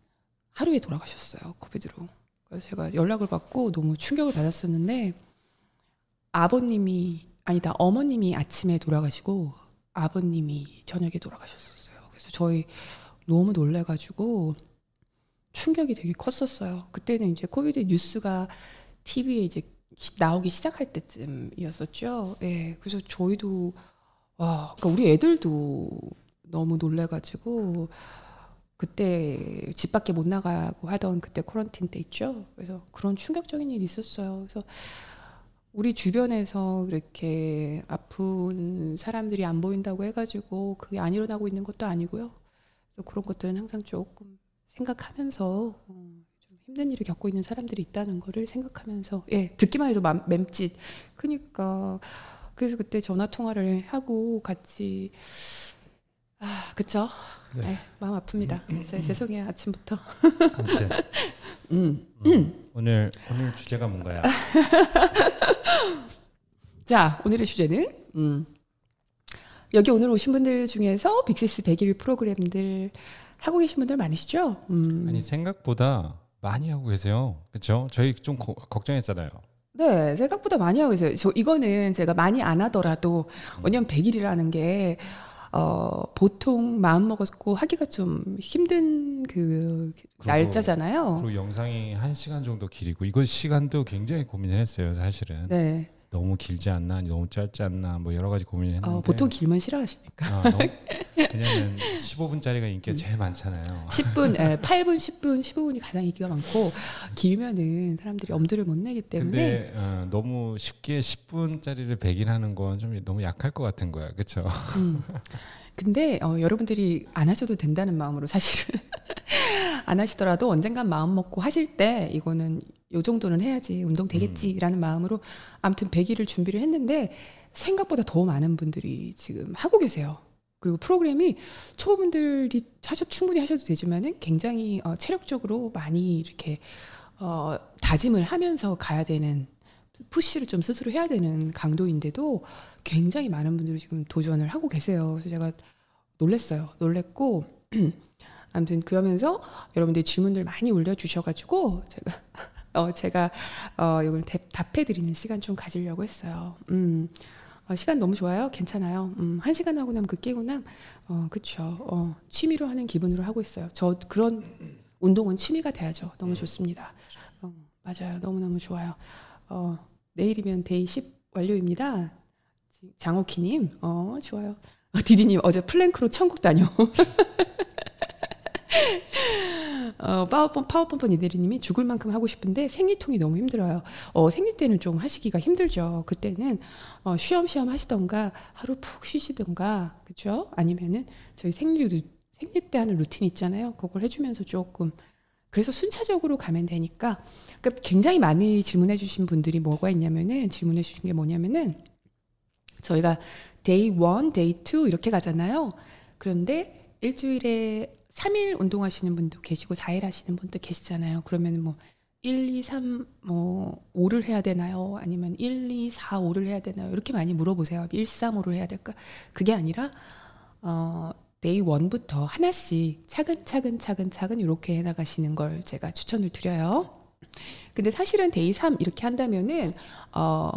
[SPEAKER 1] 하루에 돌아가셨어요 코비드로. 그래서 제가 연락을 받고 너무 충격을 받았었는데 아버님이 아니다 어머님이 아침에 돌아가시고 아버님이 저녁에 돌아가셨었어요. 그래서 저희 너무 놀래가지고 충격이 되게 컸었어요. 그때는 이제 코비드 뉴스가 TV에 이제 시- 나오기 시작할 때쯤이었었죠. 예, 그래서 저희도 와, 그러니까 우리 애들도 너무 놀래가지고 그때 집 밖에 못 나가고 하던 그때 코런틴 때 있죠. 그래서 그런 충격적인 일이 있었어요. 그래서 우리 주변에서 그렇게 아픈 사람들이 안 보인다고 해가지고 그게 안 일어나고 있는 것도 아니고요. 그래서 그런 것들은 항상 조금 생각하면서 어, 좀 힘든 일을 겪고 있는 사람들이 있다는 거를 생각하면서 예 듣기만 해도 맘, 맴짓. 그니까 그래서 그때 전화 통화를 하고 같이 아 그쵸.
[SPEAKER 2] 네.
[SPEAKER 1] 예, 마음 아픕니다. 제- 죄송해요 아침부터.
[SPEAKER 2] 아무튼 [LAUGHS]
[SPEAKER 1] 음.
[SPEAKER 2] 음, 오늘 오늘 주제가 뭔가요? [LAUGHS]
[SPEAKER 1] 자, 오늘의 주제는 음, 여기 오늘 오신 분들 중에서 빅시스 100일 프로그램들 하고 계신 분들 많으시죠? 음,
[SPEAKER 2] 아니 생각보다 많이 하고 계세요. 그렇죠? 저희 좀 고- 걱정했잖아요.
[SPEAKER 1] 네, 생각보다 많이 하고 계세요. 저 이거는 제가 많이 안 하더라도 왜냐면 100일이라는 게 어, 보통 마음 먹었고 하기가 좀 힘든 그 날짜잖아요.
[SPEAKER 2] 그리고 영상이 한 시간 정도 길이고 이거 시간도 굉장히 고민을 했어요. 사실은
[SPEAKER 1] 네,
[SPEAKER 2] 너무 길지 않나, 너무 짧지 않나, 뭐 여러 가지 고민을 했는데
[SPEAKER 1] 어, 보통 길면 싫어하시니까.
[SPEAKER 2] 아, 너무, 왜냐면 15분짜리가 인기가 제일 많잖아요.
[SPEAKER 1] 10분, 에, 8분, 10분, 15분이 가장 인기가 많고 길면은 사람들이 엄두를 못 내기 때문에
[SPEAKER 2] 근데 어, 너무 쉽게 10분짜리를 백인하는 건 좀 너무 약할 것 같은 거야, 그렇죠?
[SPEAKER 1] 음. 근데 어, 여러분들이 안 하셔도 된다는 마음으로 사실은 [LAUGHS] 안 하시더라도 언젠간 마음 먹고 하실 때 이거는 요 정도는 해야지 운동 되겠지라는 마음으로 아무튼 100일을 준비를 했는데 생각보다 더 많은 분들이 지금 하고 계세요. 그리고 프로그램이 초보분들이 하셔 충분히 하셔도 되지만은 굉장히 어, 체력적으로 많이 이렇게 어, 다짐을 하면서 가야 되는 푸시를 좀 스스로 해야 되는 강도인데도 굉장히 많은 분들이 지금 도전을 하고 계세요. 그래서 제가 놀랬어요. 놀랬고 [CLEARS THROAT] 아무튼 그러면서 여러분들 질문들 많이 올려주셔가지고 제가 어 제가 어 이걸 답해드리는 시간 좀 가지려고 했어요. 음. 어, 시간 너무 좋아요. 괜찮아요. 음, 한 시간 하고 나면 그 깨고 남, 어, 그쵸. 어, 취미로 하는 기분으로 하고 있어요. 저 그런 운동은 취미가 돼야죠. 너무 좋습니다. 어, 맞아요. 너무너무 좋아요. 어, 내일이면 Day 10 완료입니다. 장호키님, 어, 좋아요. 어, 디디님, 어제 plank로 천국 다녀. [LAUGHS] 어, power pum, power pump 니데리님이 죽을 만큼 하고 싶은데 생리통이 너무 힘들어요. 어, 생리 때는 좀 하시기가 힘들죠. 그때는 어, 쉬엄쉬엄 하시던가 하루 푹 쉬시던가 그죠? 아니면은 저희 생리 생리 때 하는 루틴 있잖아요. 그걸 해주면서 조금 그래서 순차적으로 가면 되니까 그러니까 굉장히 많이 질문해 주신 분들이 뭐가 있냐면은 질문해 주신 게 뭐냐면은 저희가 Day 1, Day 2 이렇게 가잖아요. 그런데 일주일에 3일 운동하시는 분도 계시고 4일 하시는 분도 계시잖아요. 그러면 뭐 1, 2, 3, 뭐 5를 해야 되나요? 아니면 1, 2, 4, 5를 해야 되나요? 이렇게 많이 물어보세요. 1, 3, 5를 해야 될까? 그게 아니라 어 Day one부터 하나씩 차근차근 차근차근 이렇게 해 나가시는 걸 제가 추천을 드려요. 근데 사실은 Day 3 이렇게 한다면은 어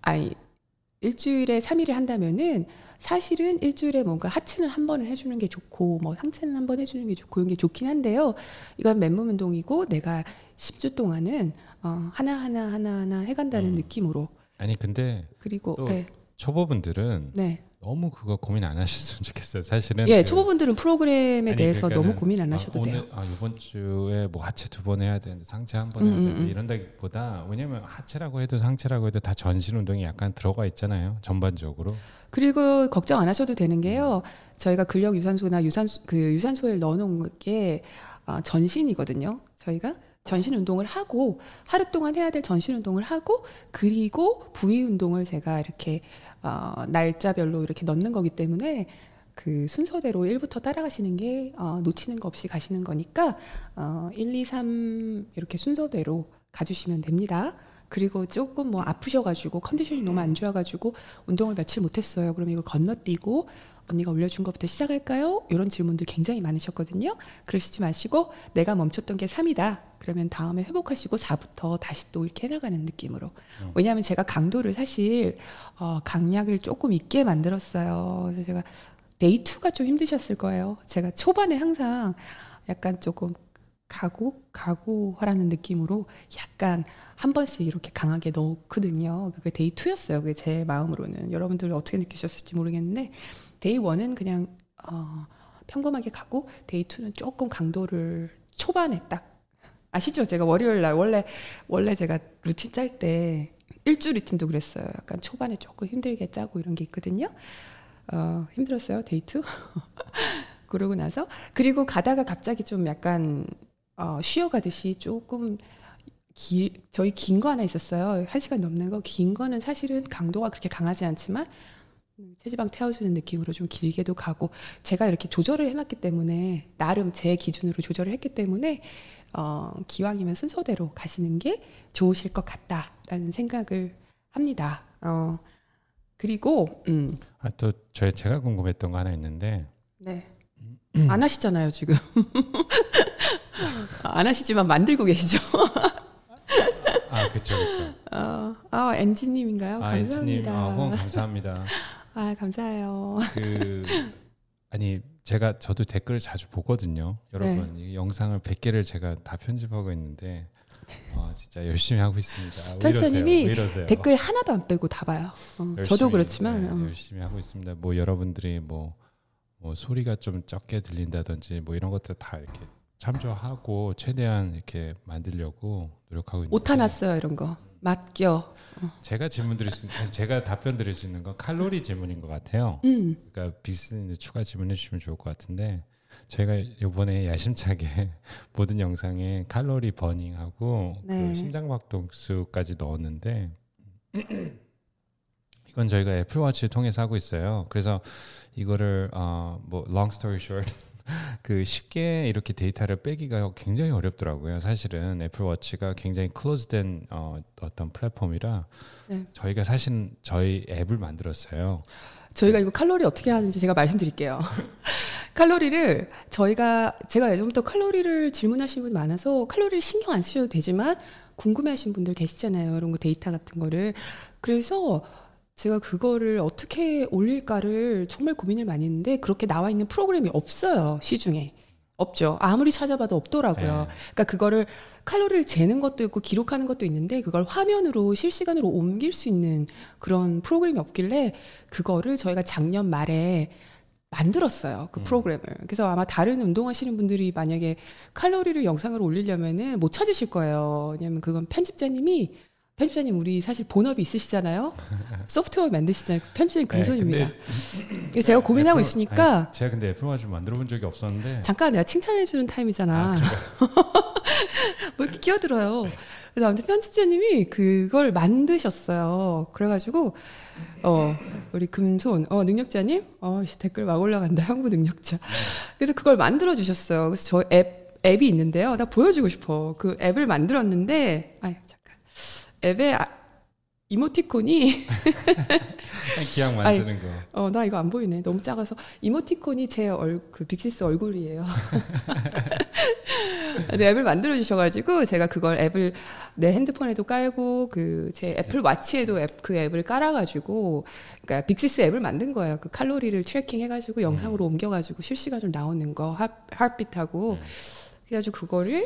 [SPEAKER 1] 아니 일주일에 3일을 한다면은 사실은 일주일에 뭔가 하체는 한 번을 해주는 게 좋고 뭐 상체는 한 번 해주는 게 좋고 이런 게 좋긴 한데요. 이건 맨몸 운동이고 내가 10주 동안은 어, 하나 하나 하나 하나 해간다는 음. 느낌으로.
[SPEAKER 2] 아니 근데
[SPEAKER 1] 그리고 네.
[SPEAKER 2] 초보분들은 네. 너무 그거 고민 안 하셨으면 좋겠어요. 사실은
[SPEAKER 1] 예, 그, 초보분들은 프로그램에 대해서 너무 고민 안 하셔도
[SPEAKER 2] 아,
[SPEAKER 1] 돼요.
[SPEAKER 2] 오늘, 아, 이번 주에 뭐 하체 두 번 해야 되는데 상체 한 번 해야 음, 음, 되는데 음. 이런다기보다 왜냐면 하체라고 해도 상체라고 해도 다 전신 운동이 약간 들어가 있잖아요. 전반적으로.
[SPEAKER 1] 그리고 걱정 안 하셔도 되는 게요. 저희가 근력 유산소나 유산소 그 유산소에 넣어놓은 게 어, 전신이거든요. 저희가 전신 운동을 하고 하루 동안 해야 될 전신 운동을 하고 그리고 부위 운동을 제가 이렇게 어, 날짜별로 이렇게 넣는 거기 때문에 그 순서대로 1부터 따라가시는 게 어, 놓치는 거 없이 가시는 거니까 어, 1, 2, 3 이렇게 순서대로 가주시면 됩니다. 그리고 조금 뭐 아프셔가지고 컨디션이 너무 안 좋아가지고 운동을 며칠 못했어요. 그러면 이거 건너뛰고 언니가 올려준 것부터 시작할까요? 이런 질문들 굉장히 많으셨거든요. 그러시지 마시고 내가 멈췄던 게 3이다. 그러면 다음에 회복하시고 4부터 다시 또 이렇게 해나가는 느낌으로. 음. 왜냐하면 제가 강도를 사실 어, 강약을 조금 있게 만들었어요. 그래서 제가 Day 2가 좀 힘드셨을 거예요. 제가 초반에 항상 약간 조금 각오 각오하라는 느낌으로 약간 한 번씩 이렇게 강하게 넣거든요. 그게 Day 2였어요. 그게 제 마음으로는 여러분들 어떻게 느끼셨을지 모르겠는데 Day 1은 그냥 어, 평범하게 가고 Day 2는 조금 강도를 초반에 딱 아시죠? 제가 월요일 날 원래 원래 제가 루틴 짤 때 일주 루틴도 그랬어요. 약간 초반에 조금 힘들게 짜고 이런 게 있거든요. 어, 힘들었어요 Day two. [LAUGHS] 그러고 나서 그리고 가다가 갑자기 좀 약간 어, 쉬어가듯이 조금 기, 저희 긴 거 하나 있었어요. 한 시간 넘는 거. 긴 거는 사실은 강도가 그렇게 강하지 않지만 체지방 태워주는 느낌으로 좀 길게도 가고 제가 이렇게 조절을 해놨기 때문에 나름 제 기준으로 조절을 했기 때문에 어, 기왕이면 순서대로 가시는 게 좋으실 것 같다라는 생각을 합니다. 어, 그리고 음.
[SPEAKER 2] 아, 또 저희 제가 궁금했던 거 하나 있는데
[SPEAKER 1] 네. 안 하시잖아요 지금 [LAUGHS] 안 하시지만 만들고 계시죠.
[SPEAKER 2] 아, 그렇죠, 그렇죠.
[SPEAKER 1] 어, 아, 엔지님인가요? 아, 감사합니다.
[SPEAKER 2] 아, 후원 감사합니다.
[SPEAKER 1] 아, 감사해요.
[SPEAKER 2] 그 아니 제가 저도 댓글을 자주 보거든요. 여러분 네. 이 영상을 100개를 제가 다 편집하고 있는데 어, 진짜 열심히 하고 있습니다.
[SPEAKER 1] 편집님이 댓글 하나도 안 빼고 다 봐요. 어, 열심히, 저도 그렇지만
[SPEAKER 2] 네, 어. 열심히 하고 있습니다. 뭐 여러분들이 뭐 뭐 소리가 좀 적게 들린다든지 뭐 이런 것들 다 이렇게 참조하고 최대한 이렇게 만들려고 노력하고 있는데
[SPEAKER 1] 오타 났어요 이런 거. 맡겨.
[SPEAKER 2] 제가 질문 드릴 수 제가 답변 드릴 수 있는 건 칼로리 질문인 것 같아요.
[SPEAKER 1] 음.
[SPEAKER 2] 그러니까 빅스님 추가 질문해 주시면 좋을 것 같은데 저희가 이번에 야심차게 [LAUGHS] 모든 영상에 칼로리 버닝하고
[SPEAKER 1] 네.
[SPEAKER 2] 그 심장박동수까지 넣었는데 [CLEARS THROAT] 이건 저희가 애플워치를 통해서 하고 있어요. 그래서 이거를 어뭐 long story short 그 쉽게 이렇게 데이터를 빼기가 굉장히 어렵더라고요. 사실은 애플워치가 굉장히 클로즈된 어, 어떤 플랫폼이라
[SPEAKER 1] 네.
[SPEAKER 2] 저희가 사실 저희 앱을 만들었어요.
[SPEAKER 1] 저희가 이거 칼로리 어떻게 하는지 제가 말씀드릴게요. [LAUGHS] 칼로리를 저희가 제가 예전부터 칼로리를 질문하시는 분이 많아서 칼로리를 신경 안 쓰셔도 되지만 궁금해하시는 분들 계시잖아요. 이런 거 데이터 같은 거를 그래서 제가 그거를 어떻게 올릴까를 정말 고민을 많이 했는데 그렇게 나와 있는 프로그램이 없어요 시중에 없죠. 아무리 찾아봐도 없더라고요.
[SPEAKER 2] 네.
[SPEAKER 1] 그러니까 그거를 칼로리를 재는 것도 있고 기록하는 것도 있는데 그걸 화면으로 실시간으로 옮길 수 있는 그런 프로그램이 없길래 그거를 저희가 작년 말에 만들었어요. 그
[SPEAKER 2] 음.
[SPEAKER 1] 프로그램을. 그래서 아마 다른 운동하시는 분들이 만약에 칼로리를 영상으로 올리려면은 못 찾으실 거예요. 왜냐면 그건 편집자님이 편집자님 우리 사실 본업이 있으시잖아요. 소프트웨어 만드시잖아요. 편집자님
[SPEAKER 2] 네,
[SPEAKER 1] 금손입니다. 그래서 제가 고민하고
[SPEAKER 2] 애플-
[SPEAKER 1] 있으니까
[SPEAKER 2] 아니, 제가 근데 애플워치 만들어 본 적이 없었는데
[SPEAKER 1] 잠깐 내가 칭찬해 주는 타임이잖아. [LAUGHS] 뭐 이렇게 끼어들어요. 그래서 아무튼 편집자님이 그걸 만드셨어요. 그래가지고 어 우리 금손 어 능력자님 어 씨, 댓글 막 올라간다 한국 능력자. 그래서 그걸 만들어 주셨어요. 그래서 저 앱 앱이 있는데요. 나 보여주고 싶어. 그 앱을 만들었는데 아 잠깐 앱에 아, 이모티콘이 [LAUGHS]
[SPEAKER 2] 기왕 만드는 거.
[SPEAKER 1] 어, 나 이거 안 보이네. 너무 작아서. 이모티콘이 제 얼, 그 빅시스 얼굴이에요. [LAUGHS] 네, 앱을 만들어 주셔가지고 제가 그걸 앱을 내 핸드폰에도 깔고 그 제 애플 와치에도 앱, 그 앱을 깔아가지고 그러니까 빅시스 앱을 만든 거예요. 그 칼로리를 tracking 해가지고 영상으로 옮겨가지고 실시간으로 나오는 거 하, heartbeat하고
[SPEAKER 2] 음.
[SPEAKER 1] 그래가지고 그거를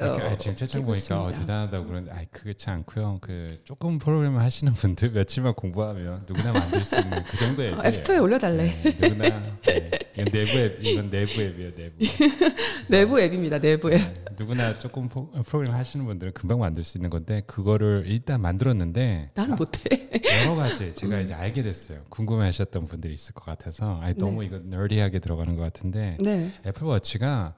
[SPEAKER 2] 아, 그, 아, 지금
[SPEAKER 1] 끼고
[SPEAKER 2] 보니까 어. 대단하다고 그러는데 아이 그렇지 않고요. 그 조금 프로그램을 하시는 분들 며칠만 공부하면 누구나 만들 수 있는 그 정도.
[SPEAKER 1] 어, 앱스토어에 올려달래.
[SPEAKER 2] 네, 누구나 네. 이건 내부 앱 이건 내부 앱이에요 내부.
[SPEAKER 1] 내부 앱입니다. 내부 앱.
[SPEAKER 2] 네, 누구나 조금 프로- 프로그램 하시는 분들은 금방 만들 수 있는 건데 그거를 일단 만들었는데
[SPEAKER 1] 나는 못해.
[SPEAKER 2] 여러 가지
[SPEAKER 1] 음.
[SPEAKER 2] 제가 이제 알게 됐어요. 궁금해하셨던 분들이 있을 것 같아서 아니 너무 이거 nerdy하게 들어가는 것 같은데
[SPEAKER 1] 네.
[SPEAKER 2] 애플워치가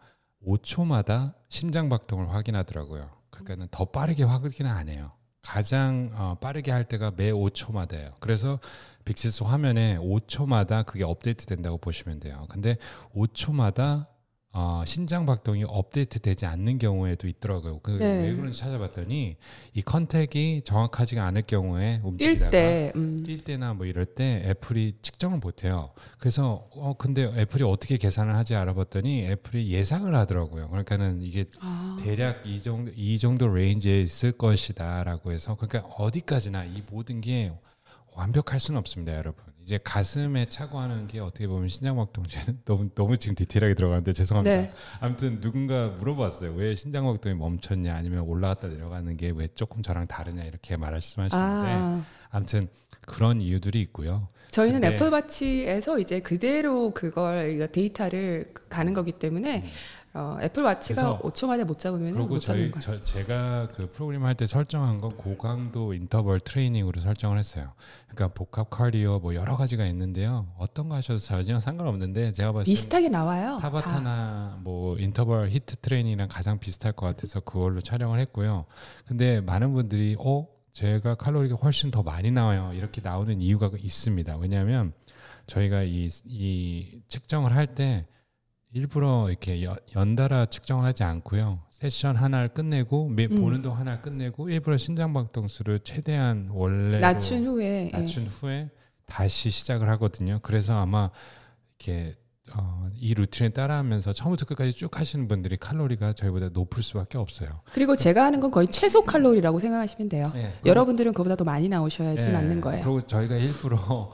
[SPEAKER 2] 5초마다 심장 박동을 확인하더라고요. 그러니까는 더 빠르게 확인은 안 해요. 가장 어, 빠르게 할 때가 매 5초마다예요. 그래서 빅시스 화면에 5초마다 그게 업데이트 된다고 보시면 돼요. 근데 5초마다 어, 심장 박동이 업데이트 되지 않는 경우에도 있더라고요. 그
[SPEAKER 1] 네.
[SPEAKER 2] 왜 그런지 찾아봤더니 이 contact이 정확하지가 않을 경우에 움직이다가
[SPEAKER 1] 뛸 때. 음.
[SPEAKER 2] 뛸 때나 뭐 이럴 때 애플이 측정을 못해요. 그래서 어 근데 애플이 어떻게 계산을 하지 알아봤더니 애플이 예상을 하더라고요. 그러니까는 이게
[SPEAKER 1] 아.
[SPEAKER 2] 대략 이 정도 이 정도 range에 있을 것이다라고 해서 그러니까 어디까지나 이 모든 게 완벽할 수는 없습니다, 여러분. 이제 가슴에 차고 하는 게 어떻게 보면 심장박동 [LAUGHS] 너무 너무 지금 디테일하게 들어가는데 죄송합니다.
[SPEAKER 1] 네.
[SPEAKER 2] 아무튼 누군가 물어봤어요. 왜 심장박동이 멈췄냐 아니면 올라갔다 내려가는 게 왜 조금 저랑 다르냐 이렇게 말씀하시는데
[SPEAKER 1] 아.
[SPEAKER 2] 아무튼 그런 이유들이 있고요.
[SPEAKER 1] 저희는
[SPEAKER 2] 근데-
[SPEAKER 1] 애플워치에서 이제 그대로 그걸 데이터를 가는 거기 때문에 어, 애플 워치가
[SPEAKER 2] 음. 그래서-
[SPEAKER 1] 5초 만에 못 잡으면 못 잡는
[SPEAKER 2] 저희
[SPEAKER 1] 거예요.
[SPEAKER 2] 저, 제가 그 프로그램 할 때 설정한 건 고강도 인터벌 트레이닝으로 설정을 했어요. 그러니까 복합 cardio 뭐 여러 가지가 있는데요. 어떤 거 하셔도 전혀 상관없는데 제가 봤을 때
[SPEAKER 1] 비슷하게 나와요. 다.
[SPEAKER 2] 타바타나 뭐 인터벌 히트 트레이닝이랑 가장 비슷할 것 같아서 그걸로 촬영을 했고요. 근데 많은 분들이 어 제가 칼로리가 훨씬 더 많이 나와요. 이렇게 나오는 이유가 있습니다. 왜냐하면 저희가 이, 이 측정을 할때 일부러 이렇게 연, 연달아 측정을 하지 않고요. 세션 하나를 끝내고 매,
[SPEAKER 1] 음.
[SPEAKER 2] 보는 동안 하나를 끝내고 일부러 심장박동수를 최대한 원래로
[SPEAKER 1] 낮춘 후에 예.
[SPEAKER 2] 낮춘 후에 다시 시작을 하거든요. 그래서 아마 이렇게 어, 이 루틴을 따라하면서 처음부터 끝까지 쭉 하시는 분들이 칼로리가 저희보다 높을 수밖에 없어요.
[SPEAKER 1] 그리고 제가 하는 건 거의 최소 칼로리라고 생각하시면 돼요.
[SPEAKER 2] 네,
[SPEAKER 1] 여러분들은 그보다 더 많이 나오셔야지
[SPEAKER 2] 예,
[SPEAKER 1] 맞는 거예요.
[SPEAKER 2] 그리고 저희가 일부러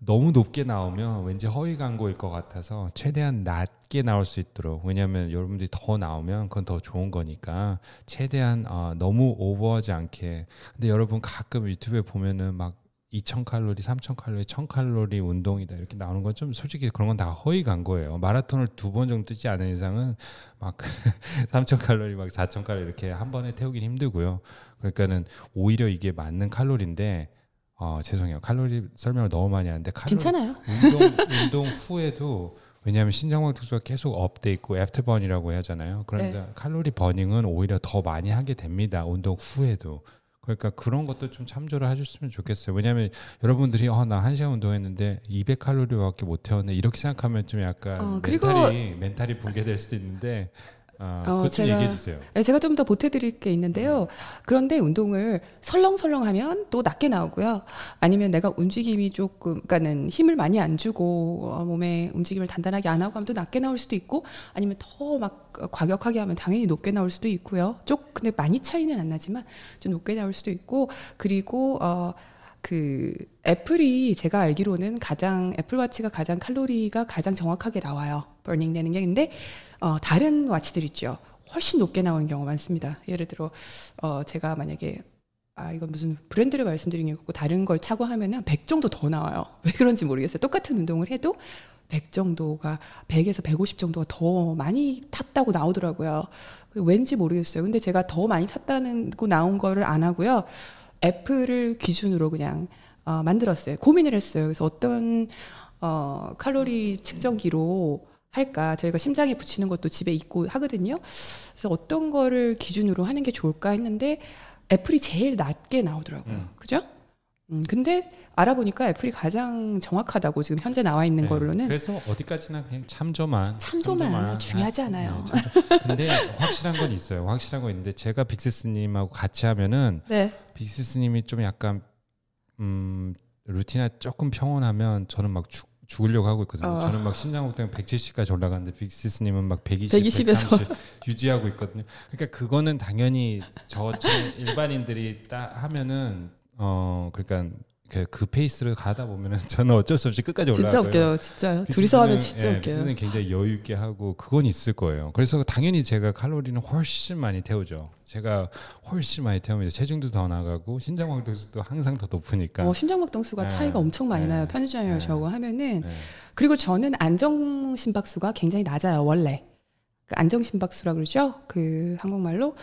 [SPEAKER 2] 너무 높게 나오면 왠지 허위 광고일 것 같아서 최대한 낮게 나올 수 있도록 왜냐하면 여러분들이 더 나오면 그건 더 좋은 거니까 최대한 어, 너무 오버하지 않게 근데 여러분 가끔 유튜브에 보면은 막 2,000 칼로리, 3,000 칼로리, 1,000 칼로리 운동이다 이렇게 나오는 건 좀 솔직히 그런 건 다 허위 광고예요. 마라톤을 두 번 정도 뛰지 않은 이상은 막 [LAUGHS] 3,000 칼로리, 막 4,000 칼로리 이렇게 한 번에 태우긴 힘들고요. 그러니까는 오히려 이게 맞는 칼로리인데 어, 죄송해요. 칼로리 설명을 너무 많이 하는데 칼로리
[SPEAKER 1] 괜찮아요.
[SPEAKER 2] 운동 운동 후에도 왜냐하면 심장박동수가 계속 up돼 있고 afterburn이라고 하잖아요. 그러니까
[SPEAKER 1] 네.
[SPEAKER 2] 칼로리 burning은 오히려 더 많이 하게 됩니다. 운동 후에도. 그러니까 그런 것도 좀 참조를 해줬으면 좋겠어요. 왜냐하면 여러분들이 어, 나 한 시간 운동했는데 200 칼로리밖에 못 태웠네 이렇게 생각하면 좀 약간
[SPEAKER 1] 어, 그리고-
[SPEAKER 2] 멘탈이 멘탈이 붕괴될 수도 있는데 어,
[SPEAKER 1] 어, 제가-
[SPEAKER 2] 얘기해 주세요.
[SPEAKER 1] 네, 제가 좀 더 보태드릴 게 있는데요. 그런데 운동을 설렁설렁하면 또 낮게 나오고요. 아니면 내가 움직임이 조금, 그러니까는 힘을 많이 안 주고 어, 몸에 움직임을 단단하게 안 하고 하면 또 낮게 나올 수도 있고, 아니면 더 막 과격하게 하면 당연히 높게 나올 수도 있고요. 쪽 근데 많이 차이는 안 나지만 좀 높게 나올 수도 있고, 그리고 어. 그 애플이 제가 알기로는 가장 애플워치가 가장 칼로리가 가장 정확하게 나와요. 버닝 되는 게 근데 어, 다른 와치들 있죠. 훨씬 높게 나오는 경우가 많습니다. 예를 들어 어, 제가 만약에 아 이건 무슨 브랜드를 말씀드리는 게 없고 다른 걸 차고 하면은 100 정도 더 나와요. [LAUGHS] 왜 그런지 모르겠어요. 똑같은 운동을 해도 100 정도가 100에서 150 정도가 더 많이 탔다고 나오더라고요. 왠지 모르겠어요. 근데 제가 더 많이 탔다는 거 나온 거를 안 하고요. 애플을 기준으로 그냥 어, 만들었어요. 고민을 했어요. 그래서 어떤 어, 칼로리 측정기로 할까? 저희가 심장에 붙이는 것도 집에 있고 하거든요. 그래서 어떤 거를 기준으로 하는 게 좋을까 했는데 애플이 제일 낮게 나오더라고요.
[SPEAKER 2] 음.
[SPEAKER 1] 그죠? 음, 근데 알아보니까 애플이 가장 정확하다고 지금 현재 나와 있는
[SPEAKER 2] 네.
[SPEAKER 1] 거로는
[SPEAKER 2] 그래서 어디까지나 그냥 참조만
[SPEAKER 1] 참조만 중요하지 않아요.
[SPEAKER 2] 네, 참조. 근데 확실한 건 있어요. 확실한 건 있는데 제가 빅스스님하고 같이 하면은
[SPEAKER 1] 네.
[SPEAKER 2] 빅스스님이 좀 약간 음 루틴이 조금 평온하면 저는 막 죽, 죽으려고 하고 있거든요.
[SPEAKER 1] 어.
[SPEAKER 2] 저는 막 심장곡당 170까지 올라가는데 빅스스님은 막 120,
[SPEAKER 1] 120 에서.
[SPEAKER 2] 130 유지하고 있거든요. 그러니까 그거는 당연히 저처럼 일반인들이 딱 하면은 어 그러니까 그, 그 페이스를 가다 보면은 [LAUGHS] 저는 어쩔 수 없이 끝까지
[SPEAKER 1] 진짜
[SPEAKER 2] 올라가요.
[SPEAKER 1] 웃겨요. 진짜 둘이서 하면 진짜
[SPEAKER 2] 예,
[SPEAKER 1] 웃겨요.
[SPEAKER 2] 빅스는 굉장히 여유 있게 하고 그건 있을 거예요. 그래서 당연히 제가 칼로리는 훨씬 많이 태우죠. 제가 훨씬 많이 태우면 체중도 더 나가고 심장박동수도 항상 더 높으니까.
[SPEAKER 1] 어, 심장박동수가
[SPEAKER 2] 네.
[SPEAKER 1] 차이가 엄청 많이
[SPEAKER 2] 네.
[SPEAKER 1] 나요. 편의점에
[SPEAKER 2] 네.
[SPEAKER 1] 저거 하면은
[SPEAKER 2] 네.
[SPEAKER 1] 그리고 저는 안정 심박수가 굉장히 낮아요 원래 그 안정 심박수라 그러죠 그 한국말로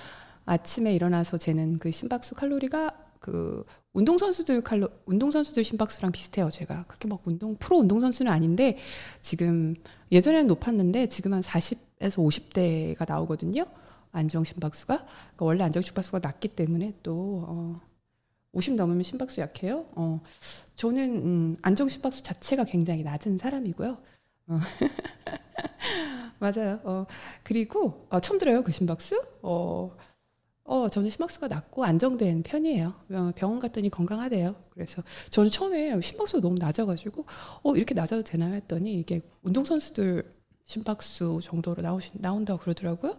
[SPEAKER 1] 아침에 일어나서 재는 그 심박수 칼로리가 그 운동 선수들 칼로 운동 선수들 심박수랑 비슷해요 제가 그렇게 막 운동 프로 운동 선수는 아닌데 지금 예전에는 높았는데 지금 한 40에서 50대가 나오거든요 안정 심박수가 그러니까 원래 안정 심박수가 낮기 때문에 또 어, 50 넘으면 심박수 약해요 어, 저는 음, 안정 심박수 자체가 굉장히 낮은 사람이고요. 어. [LAUGHS] 맞아요. 어, 그리고 어, 처음 들어요 그 심박수? 어, 어, 저는 심박수가 낮고 안정된 편이에요. 어, 병원 갔더니 건강하대요. 그래서 저는 처음에 심박수가 너무 낮아가지고 어 이렇게 낮아도 되나요 했더니 이게 운동선수들 심박수 정도로 나오신 나온다고 그러더라고요.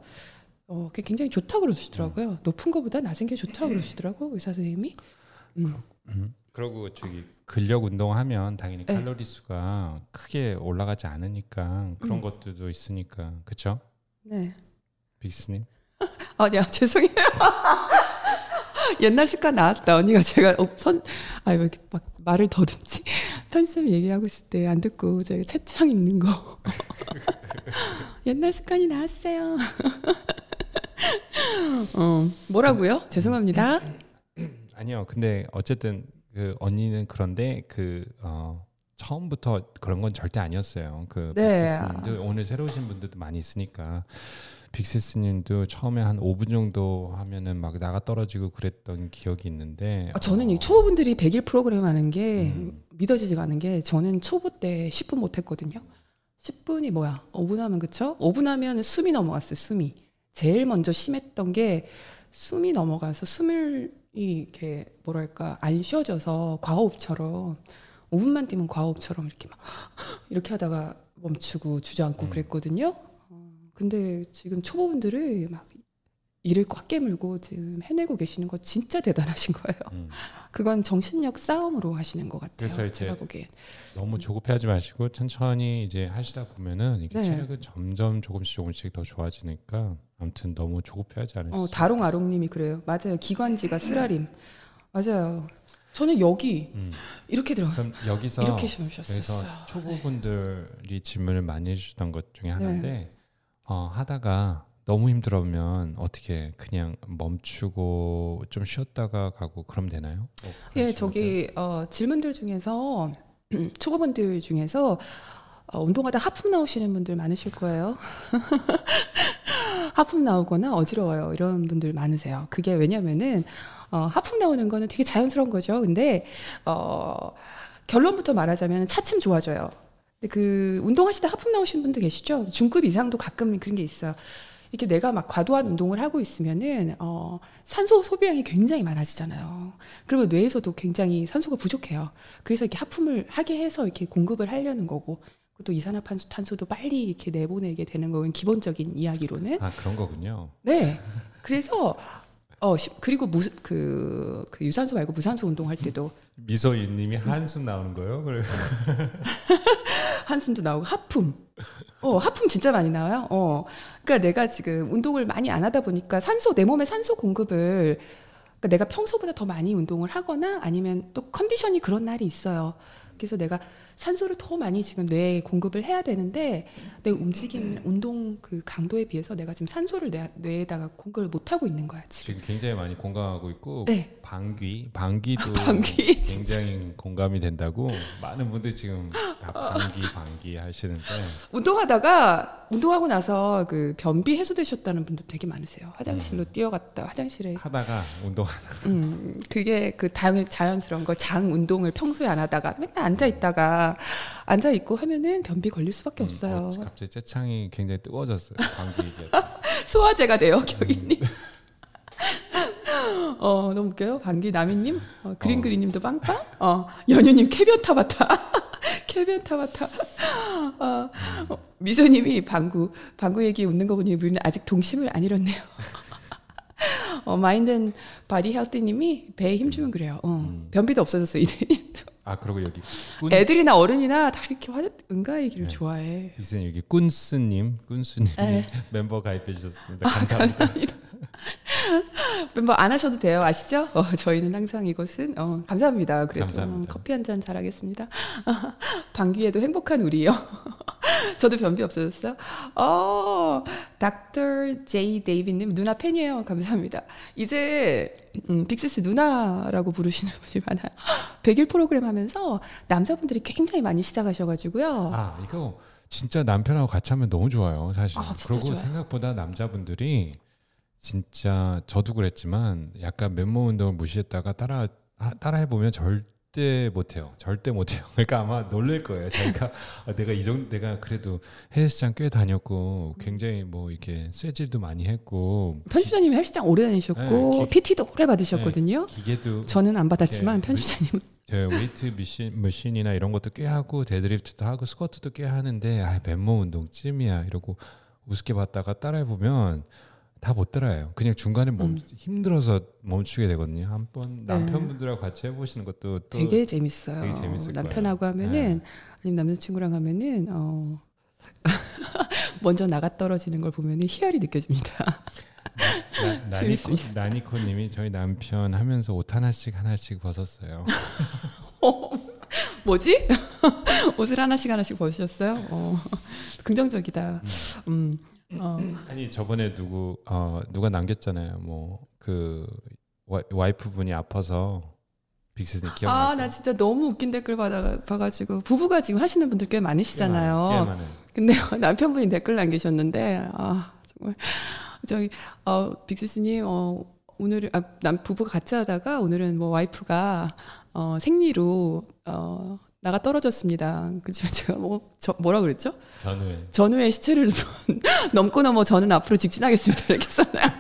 [SPEAKER 1] 어, 그게 굉장히 좋다고 그러시더라고요. 높은 것보다 낮은 게 좋다고 그러시더라고요 의사 선생님이. 음.
[SPEAKER 2] 음. 그리고 저기 근력 운동하면 당연히
[SPEAKER 1] 네.
[SPEAKER 2] 칼로리 수가 크게 올라가지 않으니까 그런
[SPEAKER 1] 음.
[SPEAKER 2] 것들도 있으니까 그렇죠?
[SPEAKER 1] 네.
[SPEAKER 2] 빅스님. [LAUGHS]
[SPEAKER 1] 아, 야, 죄송해요. [LAUGHS] 옛날 습관 나왔다. 언니가 제가 어, 선, 아, 왜 이렇게 막 말을 더듬지? [LAUGHS] 편집점 얘기하고 있을 때 안 듣고 저희 채창 읽는 거. 옛날 습관이 나왔어요. 어, 뭐라고요? 죄송합니다.
[SPEAKER 2] 아니요. 근데 어쨌든 그 언니는 그런데 그 어, 처음부터 그런 건 절대 아니었어요. 그
[SPEAKER 1] 네.
[SPEAKER 2] 오늘 새로 오신 분들도 많이 있으니까 빅시스님도 처음에 한 5분 정도 하면은 막 나가 떨어지고 그랬던 기억이 있는데
[SPEAKER 1] 아, 저는 이 초보분들이 100일 프로그램 하는 게
[SPEAKER 2] 음.
[SPEAKER 1] 믿어지지가 않은 게 저는 초보 때 10분 못 했거든요. 10분이 뭐야? 5분 하면 그쵸? 5분 하면 숨이 넘어갔어요. 숨이. 제일 먼저 심했던 게 숨이 넘어가서 숨을 이렇게 뭐랄까 안 쉬어져서 과호흡처럼 5분만 뛰면 과호흡처럼 이렇게 막 [LAUGHS] 이렇게 하다가 멈추고 주저앉고
[SPEAKER 2] 음.
[SPEAKER 1] 그랬거든요. 어, 근데 지금 초보분들을 막 이를 꽉 깨물고 지금 해내고 계시는 거 진짜 대단하신 거예요.
[SPEAKER 2] 음,
[SPEAKER 1] 그건 정신력 싸움으로 하시는 것 같아요.
[SPEAKER 2] 그래서 이제
[SPEAKER 1] 보기엔.
[SPEAKER 2] 너무 조급해하지 마시고 천천히 이제 하시다 보면은 이게
[SPEAKER 1] 네.
[SPEAKER 2] 체력은 점점 조금씩 조금씩 더 좋아지니까 아무튼 너무 조급해하지 않으시죠.
[SPEAKER 1] 어, 다롱아롱님이 그래요. 맞아요. 기관지가 쓰라림. 맞아요. 저는 여기
[SPEAKER 2] 음.
[SPEAKER 1] 이렇게 들어.
[SPEAKER 2] 그럼 여기서
[SPEAKER 1] 이렇게
[SPEAKER 2] 여기서
[SPEAKER 1] 심으셨어요.
[SPEAKER 2] 초보분들이 질문을 많이 해주셨던 것 중에 하나인데
[SPEAKER 1] 네.
[SPEAKER 2] 어, 하다가 너무 힘들면 어떻게 그냥 멈추고 좀 쉬었다가 가고 그럼 되나요? 뭐
[SPEAKER 1] 예? 저기 어, 질문들 중에서 [CLEARS THROAT] 초보분들 중에서 어, 운동하다 하품 나오시는 분들 많으실 거예요. [LAUGHS] 하품 나오거나 어지러워요 이런 분들 많으세요. 그게 왜냐면은 어, 하품 나오는 거는 되게 자연스러운 거죠. 근데 어, 결론부터 말하자면 차츰 좋아져요. 근데 그 운동하시다 하품 나오시는 분들 계시죠? 중급 이상도 가끔 그런 게 있어요. 이렇게 내가 막 과도한 운동을 하고 있으면은 어, 산소 소비량이 굉장히 많아지잖아요. 그러면 뇌에서도 굉장히 산소가 부족해요. 그래서 이렇게 하품을 하게 해서 이렇게 공급을 하려는 거고, 또 이산화탄소도 빨리 이렇게 내보내게 되는 거는 기본적인 이야기로는
[SPEAKER 2] 아 그런 거군요.
[SPEAKER 1] 네. 그래서 어 시- 그리고 무, 그, 그 유산소 말고 무산소 운동할 때도
[SPEAKER 2] 미소윤님이 한숨 나오는 거예요? 그래. [LAUGHS]
[SPEAKER 1] 한숨도 나오고 하품. 어, 하품 진짜 많이 나와요. 어. 그러니까 내가 지금 운동을 많이 안 하다 보니까 산소 내 몸에 산소 공급을 그러니까 내가 평소보다 더 많이 운동을 하거나 아니면 또 컨디션이 그런 날이 있어요. 그래서 내가 산소를 더 많이 지금 뇌에 공급을 해야 되는데 내 움직임 운동 그 강도에 비해서 내가 지금 산소를 뇌, 뇌에다가 공급을 못 하고 있는 거야 지금.
[SPEAKER 2] 지금 굉장히 많이 공감하고 있고
[SPEAKER 1] 네.
[SPEAKER 2] 방귀 방귀도
[SPEAKER 1] 방귀,
[SPEAKER 2] 굉장히 공감이 된다고 많은 분들이 지금 다 방귀 방귀 하시는데
[SPEAKER 1] 운동하다가 운동하고 나서 그 변비 해소되셨다는 분들 되게 많으세요. 화장실로
[SPEAKER 2] 음.
[SPEAKER 1] 뛰어갔다 화장실에
[SPEAKER 2] 하다가 운동
[SPEAKER 1] 음, 그게 그 당, 자연스러운 거, 장 운동을 평소에 안 하다가 맨날 앉아 있다가 앉아 있고 하면은 변비 걸릴 수밖에 없어요.
[SPEAKER 2] 어, 갑자기 채팅창이 굉장히 뜨거워졌어요. 얘기. [LAUGHS]
[SPEAKER 1] 소화제가 돼요, 경희님. [LAUGHS] 어, 너무 웃겨요. 방귀 나미님, 어, 그린
[SPEAKER 2] 어.
[SPEAKER 1] 그린님도 빵빵, 어, 연유님 캐비언 타바타, [LAUGHS] 캐비언 타바타, 어, 어, 미소님이 방구, 방구 얘기 웃는 거 보니 우리는 아직 동심을 안 잃었네요. 어, 마인드 바디 헬스님이 배에 힘 주면 그래요. 어,
[SPEAKER 2] 음.
[SPEAKER 1] 변비도 없어졌어요, 이들이.
[SPEAKER 2] 아 그리고 여기 꾼
[SPEAKER 1] 애들이나 어른이나 다 이렇게 화, 응가 얘기를
[SPEAKER 2] 네.
[SPEAKER 1] 좋아해.
[SPEAKER 2] 이선 여기 꾼스님 꾼스님
[SPEAKER 1] 네. [LAUGHS]
[SPEAKER 2] 멤버 가입해 주셨습니다.
[SPEAKER 1] 아,
[SPEAKER 2] 감사합니다.
[SPEAKER 1] 감사합니다. [LAUGHS] 멤버 안 하셔도 돼요. 아시죠? 어, 저희는 항상 이것은 어, 감사합니다. 그래도
[SPEAKER 2] 감사합니다.
[SPEAKER 1] 어, 커피 한 잔 잘하겠습니다. [LAUGHS] 방귀에도 행복한 우리요. [LAUGHS] 저도 변비 없어졌어요. 어, 닥터 제이 데이비님 누나 팬이에요. 감사합니다. 이제 음, 빅시스 누나라고 부르시는 분이 많아요. 100일 프로그램 하면서 남자분들이 굉장히 많이 시작하셔가지고요.
[SPEAKER 2] 아 이거 진짜 남편하고 같이 하면 너무 좋아요. 사실.
[SPEAKER 1] 아,
[SPEAKER 2] 그리고
[SPEAKER 1] 좋아요.
[SPEAKER 2] 생각보다 남자분들이 진짜 저도 그랬지만 약간 맨몸 운동을 무시했다가 따라 하- 따라 해보면 절대 못해요. 절대 못해요. [LAUGHS] 그러니까 아마 놀랄 거예요. 자기가 아, 내가 이 정도 내가 그래도 헬스장 꽤 다녔고 굉장히 뭐 이렇게 쇠질도 많이 했고
[SPEAKER 1] 편집자님이 헬스장 오래 다니셨고
[SPEAKER 2] 네, 기-
[SPEAKER 1] PT도 오래 받으셨거든요.
[SPEAKER 2] 기계도
[SPEAKER 1] 저는 안 받았지만
[SPEAKER 2] 이렇게
[SPEAKER 1] 편집자님은
[SPEAKER 2] 저 weight machine, machine이나 이런 것도 꽤 하고 deadlift도 하고 스쿼트도 꽤 하는데 아 맨몸 운동 쯤이야 이러고 우습게 봤다가 따라해 보면 다 못 따라해요. 그냥 중간에 멈
[SPEAKER 1] 음.
[SPEAKER 2] 힘들어서 멈추게 되거든요. 한번
[SPEAKER 1] 네.
[SPEAKER 2] 남편분들하고 같이 해보시는 것도 또
[SPEAKER 1] 되게 재밌어요.
[SPEAKER 2] 되게 재밌을
[SPEAKER 1] 남편하고
[SPEAKER 2] 거예요. 네.
[SPEAKER 1] 하면은 아니면 남자친구랑 하면은 어 [LAUGHS] 먼저 나가 떨어지는 걸 보면은 희열이 느껴집니다.
[SPEAKER 2] 나. 나니코 나니코님이 저희 남편 하면서 옷 하나씩 하나씩 벗었어요. [LAUGHS]
[SPEAKER 1] 뭐지? [LAUGHS] 옷을 하나씩 하나씩 벗으셨어요? 어, 긍정적이다. 음, 어,
[SPEAKER 2] 아니 저번에 누구 어 누가 남겼잖아요. 뭐 그 와이프 분이 아파서 빅스님 기억나세요?
[SPEAKER 1] 아, 나 진짜 너무 웃긴 댓글 받아, 봐가지고 부부가 지금 하시는 분들 꽤 많으시잖아요.
[SPEAKER 2] 꽤 많아요.
[SPEAKER 1] 근데 [LAUGHS] 남편분이 댓글 남기셨는데 아 정말 저기 어 빅스님 어 오늘은 아, 남 부부가 같이 하다가 오늘은 뭐 와이프가 어 생리로 어 나가 떨어졌습니다. 그지만 [LAUGHS] 제가 뭐 저, 뭐라 그랬죠?
[SPEAKER 2] 전후에
[SPEAKER 1] 전후의 시체를 [LAUGHS] 넘고 넘어 저는 앞으로 직진하겠습니다. [LAUGHS] 이렇게 써놔요.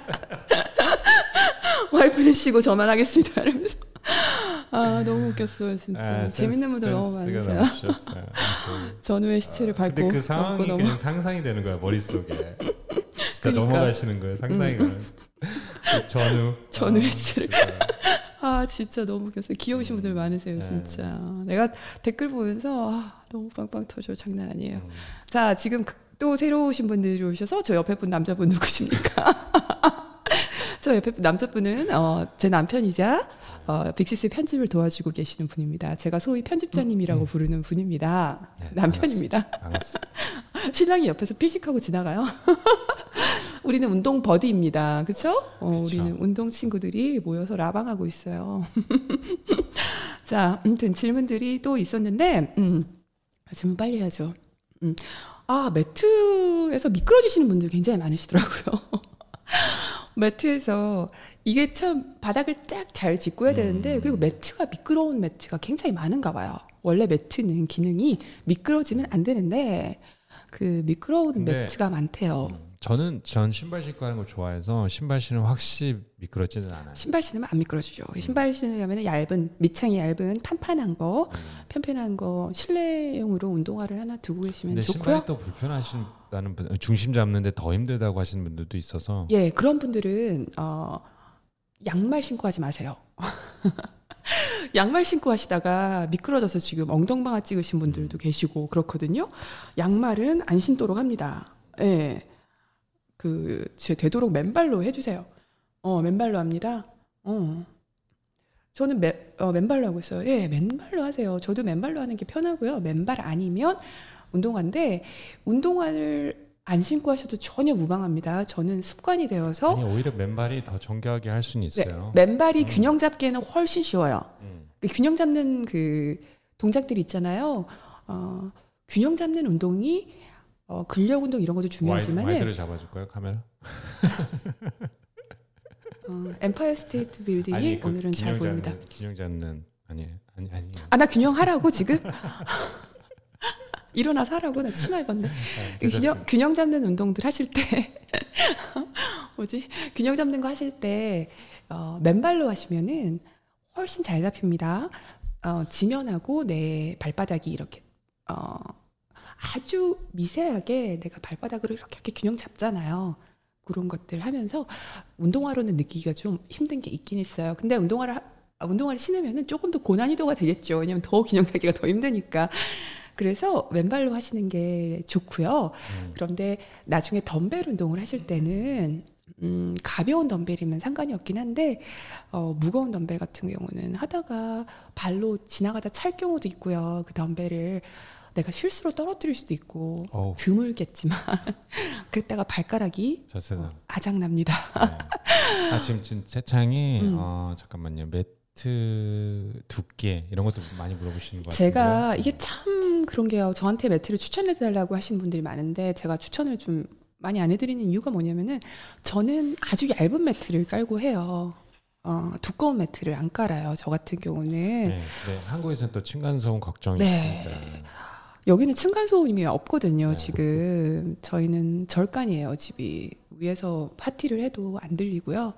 [SPEAKER 1] 와이프는 쉬고 저만 하겠습니다. 이러면서 아 너무 웃겼어요 진짜
[SPEAKER 2] 아,
[SPEAKER 1] 재밌는 분들 너무 많으세요. 전후의 시체를 밟고
[SPEAKER 2] 근데 그
[SPEAKER 1] 넘고
[SPEAKER 2] 상황이
[SPEAKER 1] 넘어
[SPEAKER 2] 그냥 상상이 되는 거야 머릿속에. 진짜
[SPEAKER 1] 그러니까.
[SPEAKER 2] 넘어가시는 거예요. 상당히 가는. 그 전후.
[SPEAKER 1] 전후의
[SPEAKER 2] 아,
[SPEAKER 1] 시체를
[SPEAKER 2] 진짜.
[SPEAKER 1] 아 진짜 너무 웃겼어요. 귀여우신 분들 많으세요
[SPEAKER 2] 네.
[SPEAKER 1] 진짜. 내가 댓글 보면서 아, 너무 빵빵 터져 장난 아니에요.
[SPEAKER 2] 음.
[SPEAKER 1] 자 지금 그- 또 새로 오신 분들이 오셔서 저 옆에 분 남자분 누구십니까? [LAUGHS] 저 옆에 분 남자분은 어, 제 남편이자 어, 빅시스 편집을 도와주고 계시는 분입니다. 제가 소위 편집자님이라고
[SPEAKER 2] 음.
[SPEAKER 1] 부르는 분입니다.
[SPEAKER 2] 네,
[SPEAKER 1] 남편입니다.
[SPEAKER 2] 반갑습니다. [LAUGHS]
[SPEAKER 1] 신랑이 옆에서 피식하고 지나가요. 우리는 운동 버디입니다. 그렇죠? 어. 우리는 운동 친구들이 모여서 라방하고 있어요. [LAUGHS] 자, 아무튼 질문들이 또 있었는데 음, 질문 빨리 해야죠. 음. 아, 매트에서 미끄러지시는 분들 굉장히 많으시더라고요. [LAUGHS] 매트에서 이게 참 바닥을 쫙 잘 짚고 해야 되는데
[SPEAKER 2] 음.
[SPEAKER 1] 그리고 매트가 미끄러운 매트가 굉장히 많은가 봐요. 원래 매트는 기능이 미끄러지면 안 되는데 그 미끄러운
[SPEAKER 2] 근데
[SPEAKER 1] 매트가 많대요.
[SPEAKER 2] 음, 저는 전 신발 신고 하는 걸 좋아해서 신발 신으면 확실히 미끄러지는 않아요.
[SPEAKER 1] 신발 신으면 안 미끄러지죠. 신발 신으려면 얇은 밑창이 얇은 판판한 거,
[SPEAKER 2] 음.
[SPEAKER 1] 편편한 거 실내용으로 운동화를 하나 두고 계시면 좋고요.
[SPEAKER 2] 신발이 또 불편하신다는 분, 중심 잡는데 더 힘들다고 하시는 분들도 있어서
[SPEAKER 1] 예, 그런 분들은 어, 양말 신고 하지 마세요. [LAUGHS] 양말 신고 하시다가 미끄러져서 지금 엉덩방아 찍으신 분들도 계시고 그렇거든요. 양말은 안 신도록 합니다. 예. 그, 제 되도록 맨발로 해주세요. 어, 맨발로 합니다. 어. 저는 맨, 어, 맨발로 하고 있어요. 예, 맨발로 하세요. 저도 맨발로 하는 게 편하고요. 맨발 아니면 운동화인데, 운동화를 안 신고 하셔도 전혀 무방합니다. 저는 습관이 되어서
[SPEAKER 2] 아니 오히려 맨발이 더 정교하게 할 수는 있어요.
[SPEAKER 1] 맨발이
[SPEAKER 2] 음.
[SPEAKER 1] 균형 잡기에는 훨씬 쉬워요.
[SPEAKER 2] 음.
[SPEAKER 1] 그 균형 잡는 그 동작들 있잖아요. 어, 균형 잡는 운동이 어, 근력 운동 이런 것도 중요하지만
[SPEAKER 2] 와이드를 잡아줄까요 카메라?
[SPEAKER 1] 어, 엠파이어 스테이트 빌딩이
[SPEAKER 2] 그
[SPEAKER 1] 오늘은 잘
[SPEAKER 2] 균형
[SPEAKER 1] 보입니다.
[SPEAKER 2] 잡는, 균형 잡는 아니 아니 아니.
[SPEAKER 1] 아나 균형하라고 지금 [LAUGHS] 일어나서 하라고 나 치마 입었는데
[SPEAKER 2] 아,
[SPEAKER 1] 그 균형. 균형 잡는 운동들 하실 때 [LAUGHS] 뭐지 균형 잡는 거 하실 때 어, 맨발로 하시면은 훨씬 잘 잡힙니다. 어, 지면하고 내 발바닥이 이렇게 어, 아주 미세하게 내가 발바닥으로 이렇게, 이렇게 균형 잡잖아요. 그런 것들 하면서 운동화로는 느끼기가 좀 힘든 게 있긴 있어요. 근데 운동화를 하- 아, 운동화를 신으면은 조금 더 고난이도가 되겠죠. 왜냐면 더 균형 잡기가 더 힘드니까. 그래서 왼발로 하시는 게 좋고요.
[SPEAKER 2] 음.
[SPEAKER 1] 그런데 나중에 덤벨 운동을 하실 때는 음, 가벼운 덤벨이면 상관이 없긴 한데 어, 무거운 덤벨 같은 경우는 하다가 발로 지나가다 찰 경우도 있고요. 그 덤벨을 내가 실수로 떨어뜨릴 수도 있고
[SPEAKER 2] 어우
[SPEAKER 1] 드물겠지만 [LAUGHS] 그랬다가 발가락이
[SPEAKER 2] 저 세상.
[SPEAKER 1] 아작납니다.
[SPEAKER 2] 네. 아 지금 지금 채창이 [LAUGHS]
[SPEAKER 1] 음.
[SPEAKER 2] 어 잠깐만요 매트 두께 이런 것도 많이 물어보시는 것 같은데.
[SPEAKER 1] 제가 이게 참 그런 게요. 저한테 매트를 추천해 달라고 하신 분들이 많은데 제가 추천을 좀 많이 안 해드리는 이유가 뭐냐면은 저는 아주 얇은 매트를 깔고 해요. 어, 두꺼운 매트를 안 깔아요. 저 같은 경우는
[SPEAKER 2] 네, 네. 한국에서는 또 층간소음 걱정이
[SPEAKER 1] 네.
[SPEAKER 2] 있으니까.
[SPEAKER 1] 여기는 층간 소음이 없거든요.
[SPEAKER 2] 네.
[SPEAKER 1] 지금 저희는 절간이에요. 집이 위에서 파티를 해도 안 들리고요.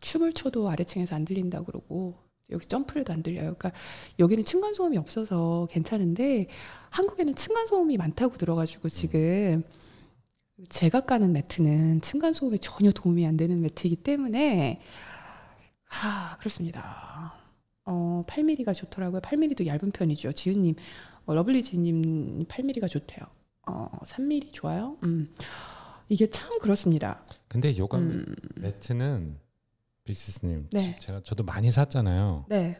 [SPEAKER 1] 춤을 춰도 아래층에서 안 들린다 그러고 여기 점프를 해도 안 들려요. 그러니까 여기는 층간 소음이 없어서 괜찮은데 한국에는 층간 소음이 많다고 들어가지고 지금 제가 까는 매트는 층간 소음에 전혀 도움이 안 되는 매트이기 때문에 하 그렇습니다. 어 8mm가 좋더라고요. 8mm도 얇은 편이죠. 지은님 어, 러블리 지님 8mm가 좋대요. 어 3mm 좋아요. 음 이게 참 그렇습니다.
[SPEAKER 2] 근데 요가
[SPEAKER 1] 음,
[SPEAKER 2] 매트는 빅시스님
[SPEAKER 1] 네.
[SPEAKER 2] 제가 저도 많이 샀잖아요.
[SPEAKER 1] 네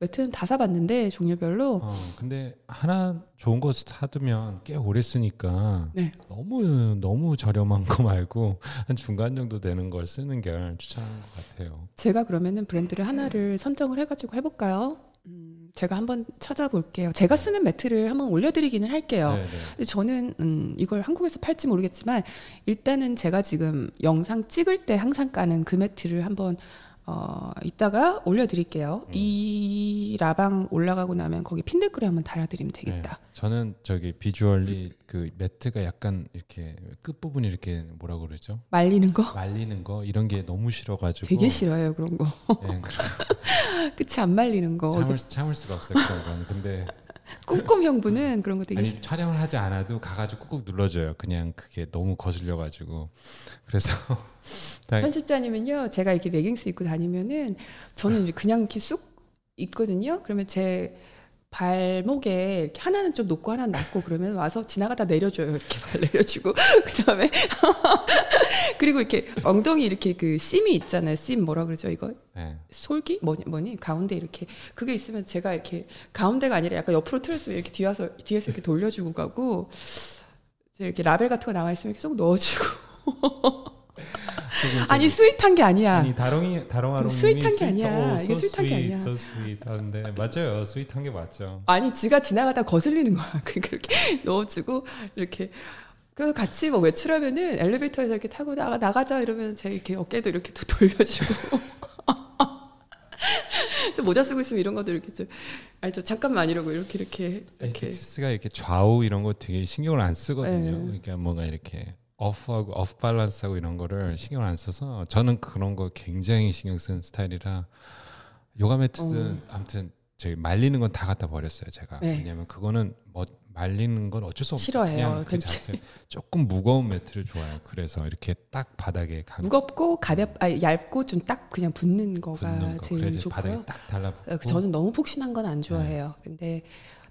[SPEAKER 1] 매트는 다 사봤는데 종류별로
[SPEAKER 2] 어, 근데 하나 좋은 거 사두면 꽤 오래 쓰니까
[SPEAKER 1] 네.
[SPEAKER 2] 너무 너무 저렴한 거 말고 한 중간 정도 되는 걸 쓰는 게 추천하는 것 같아요.
[SPEAKER 1] 제가 그러면은 브랜드를 하나를 선정을 해가지고 해볼까요? 음, 제가 한번 찾아볼게요. 제가 쓰는 매트를 한번 올려드리기는 할게요.
[SPEAKER 2] 네, 네.
[SPEAKER 1] 저는 음, 이걸 한국에서 팔지 모르겠지만 일단은 제가 지금 영상 찍을 때 항상 까는 그 매트를 한번 어, 이따가 올려드릴게요.
[SPEAKER 2] 음.
[SPEAKER 1] 이 라방 올라가고 나면 거기 핀 댓글에 한번 달아드리면 되겠다.
[SPEAKER 2] 네. 저는 저기 비주얼리 그 매트가 약간 이렇게 끝 부분이 이렇게 뭐라 그러죠?
[SPEAKER 1] 말리는 거
[SPEAKER 2] 말리는 거 이런 게 너무 싫어가지고
[SPEAKER 1] 되게 싫어요 그런 거.
[SPEAKER 2] 예, 그래. [LAUGHS]
[SPEAKER 1] 끝이 안 말리는 거.
[SPEAKER 2] 참을 수- 참을 수가 없어요 그런 건. 근데
[SPEAKER 1] 꼼꼼 형부는 그런 거 되게 싫어.
[SPEAKER 2] 아니 촬영을 하지 않아도 가가지고 꾹꾹 눌러줘요. 그냥 그게 너무 거슬려가지고 그래서 [LAUGHS] 다
[SPEAKER 1] 편집자님은요, 제가 이렇게 레깅스 입고 다니면은 저는 이제 그냥 이렇게 쑥 있거든요. 그러면 제 발목에 이렇게 하나는 좀 높고 하나는 낮고 그러면 와서 지나가다 내려줘요. 이렇게 발 [LAUGHS] 내려주고 그다음에 [LAUGHS] 그리고 이렇게 엉덩이 이렇게 그 심이 있잖아요. 심 뭐라 그러죠 이거
[SPEAKER 2] 네.
[SPEAKER 1] 솔기 뭐니 뭐니 가운데 이렇게 그게 있으면 제가 이렇게 가운데가 아니라 약간 옆으로 틀었으면 이렇게 뒤에서 뒤에서 이렇게 돌려주고 가고 이제 이렇게 라벨 같은 거 나와 있으면 이렇게 쏙 넣어주고 [LAUGHS] 아니 sweet한 게 아니야.
[SPEAKER 2] 아니 다롱이 다롱아롱
[SPEAKER 1] sweet한 게 아니야. 이게 sweet한 게 아니야.
[SPEAKER 2] so sweet한데 맞아요. sweet한 게 맞죠.
[SPEAKER 1] 아니 지가 지나가다 거슬리는 거야. [LAUGHS] 그러니까 그렇게 넣어주고 이렇게 그 같이 뭐 외출하면은 엘리베이터에서 이렇게 타고 나가 나가자 이러면 제 이렇게 어깨도 이렇게 또 돌려주고. [LAUGHS] 저 모자 쓰고 있으면 이런 것도 이렇게 좀 알죠. 잠깐만 이러고 이렇게 이렇게 이렇게
[SPEAKER 2] 빅시스가 이렇게 좌우 이런 거 되게 신경을 안 쓰거든요.
[SPEAKER 1] 네.
[SPEAKER 2] 그러니까 뭔가 이렇게 off하고 off balance하고 이런 거를 신경을 안 써서 저는 그런 거 굉장히 신경 쓰는 스타일이라 요가 매트든 아무튼 저희 말리는 건 다 갖다 버렸어요 제가
[SPEAKER 1] 네.
[SPEAKER 2] 왜냐면 그거는 뭐 말리는 건 어쩔 수 없어요
[SPEAKER 1] 싫어해요.
[SPEAKER 2] 그냥 그
[SPEAKER 1] 그-
[SPEAKER 2] 자체 조금 무거운 매트를 좋아해요 그래서 이렇게 딱 바닥에 감
[SPEAKER 1] 무겁고 가볍 아 얇고 좀 딱 그냥 붙는 거가
[SPEAKER 2] 붙는 거
[SPEAKER 1] 제일 좋고요.
[SPEAKER 2] 딱 달라붙고
[SPEAKER 1] 어, 저는 너무 푹신한 건 안 좋아해요. 근데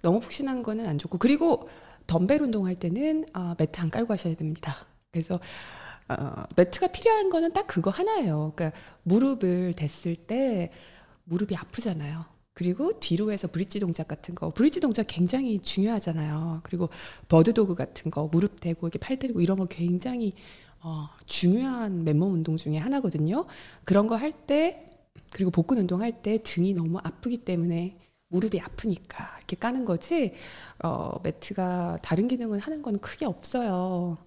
[SPEAKER 1] 너무 푹신한 거는 안 좋고 그리고 덤벨 운동할 때는 어, 매트 안 깔고 하셔야 됩니다. 그래서 어, 매트가 필요한 거는 딱 그거 하나예요. 그러니까 무릎을 댔을 때 무릎이 아프잖아요. 그리고 뒤로 해서 브릿지 동작 같은 거, 브릿지 동작 굉장히 중요하잖아요. 그리고 버드 도그 같은 거, 무릎 대고 이렇게 팔 대고 이런 거 굉장히 어, 중요한 맨몸 운동 중에 하나거든요. 그런 거 할 때, 그리고 복근 운동 할 때 등이 너무 아프기 때문에 무릎이 아프니까 이렇게 까는 거지. 어, 매트가 다른 기능을 하는 건 크게 없어요.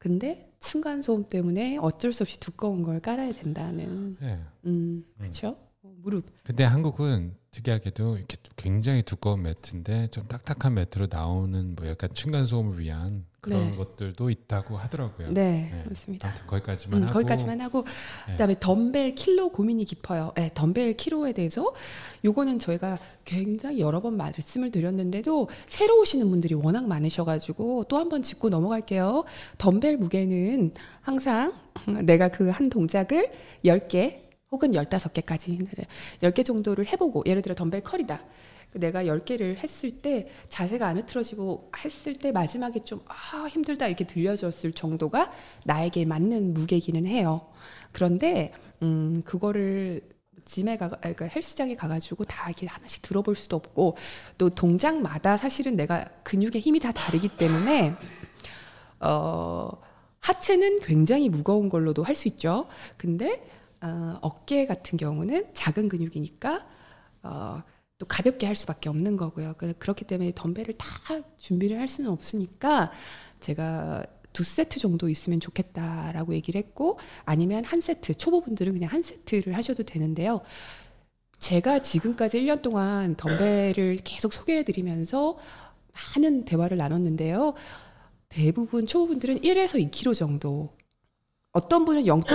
[SPEAKER 1] 근데 층간 소음 때문에 어쩔 수 없이 두꺼운 걸 깔아야 된다는.
[SPEAKER 2] 네.
[SPEAKER 1] 음, 그렇죠. 무릎.
[SPEAKER 2] 근데 한국은 특이하게도 이렇게 굉장히 두꺼운 매트인데 좀 딱딱한 매트로 나오는 뭐 약간 층간 소음을 위한 그런
[SPEAKER 1] 네.
[SPEAKER 2] 것들도 있다고 하더라고요.
[SPEAKER 1] 네,
[SPEAKER 2] 네.
[SPEAKER 1] 맞습니다.
[SPEAKER 2] 아무튼 거기까지만
[SPEAKER 1] 음,
[SPEAKER 2] 하고
[SPEAKER 1] 거기까지만 하고
[SPEAKER 2] 네.
[SPEAKER 1] 그다음에 덤벨 킬로 고민이 깊어요. 네, 덤벨 킬로에 대해서 요거는 저희가 굉장히 여러 번 말씀을 드렸는데도 새로 오시는 분들이 워낙 많으셔 가지고 또 한 번 짚고 넘어갈게요. 덤벨 무게는 항상 [LAUGHS] 내가 그 한 동작을 10개 혹은 15개까지 10개 정도를 해보고 예를 들어 덤벨 컬이다. 내가 10개를 했을 때 자세가 안 흐트러지고 했을 때 마지막에 좀 아, 힘들다 이렇게 들려졌을 정도가 나에게 맞는 무게기는 해요. 그런데 음, 그거를 짐에 가, 아니, 그러니까 헬스장에 가가지고 다 이렇게 하나씩 들어볼 수도 없고 또 동작마다 사실은 내가 근육의 힘이 다 다르기 때문에 어, 하체는 굉장히 무거운 걸로도 할 수 있죠. 근데 어, 어깨 같은 경우는 작은 근육이니까 어, 또 가볍게 할 수밖에 없는 거고요. 그- 그렇기 때문에 덤벨을 다 준비를 할 수는 없으니까 제가 두 세트 정도 있으면 좋겠다라고 얘기를 했고 아니면 한 세트 초보분들은 그냥 한 세트를 하셔도 되는데요. 제가 지금까지 1년 동안 덤벨을 계속 소개해 드리면서 많은 대화를 나눴는데요. 대부분 초보분들은 1에서 2kg 정도. 어떤 분은 0.5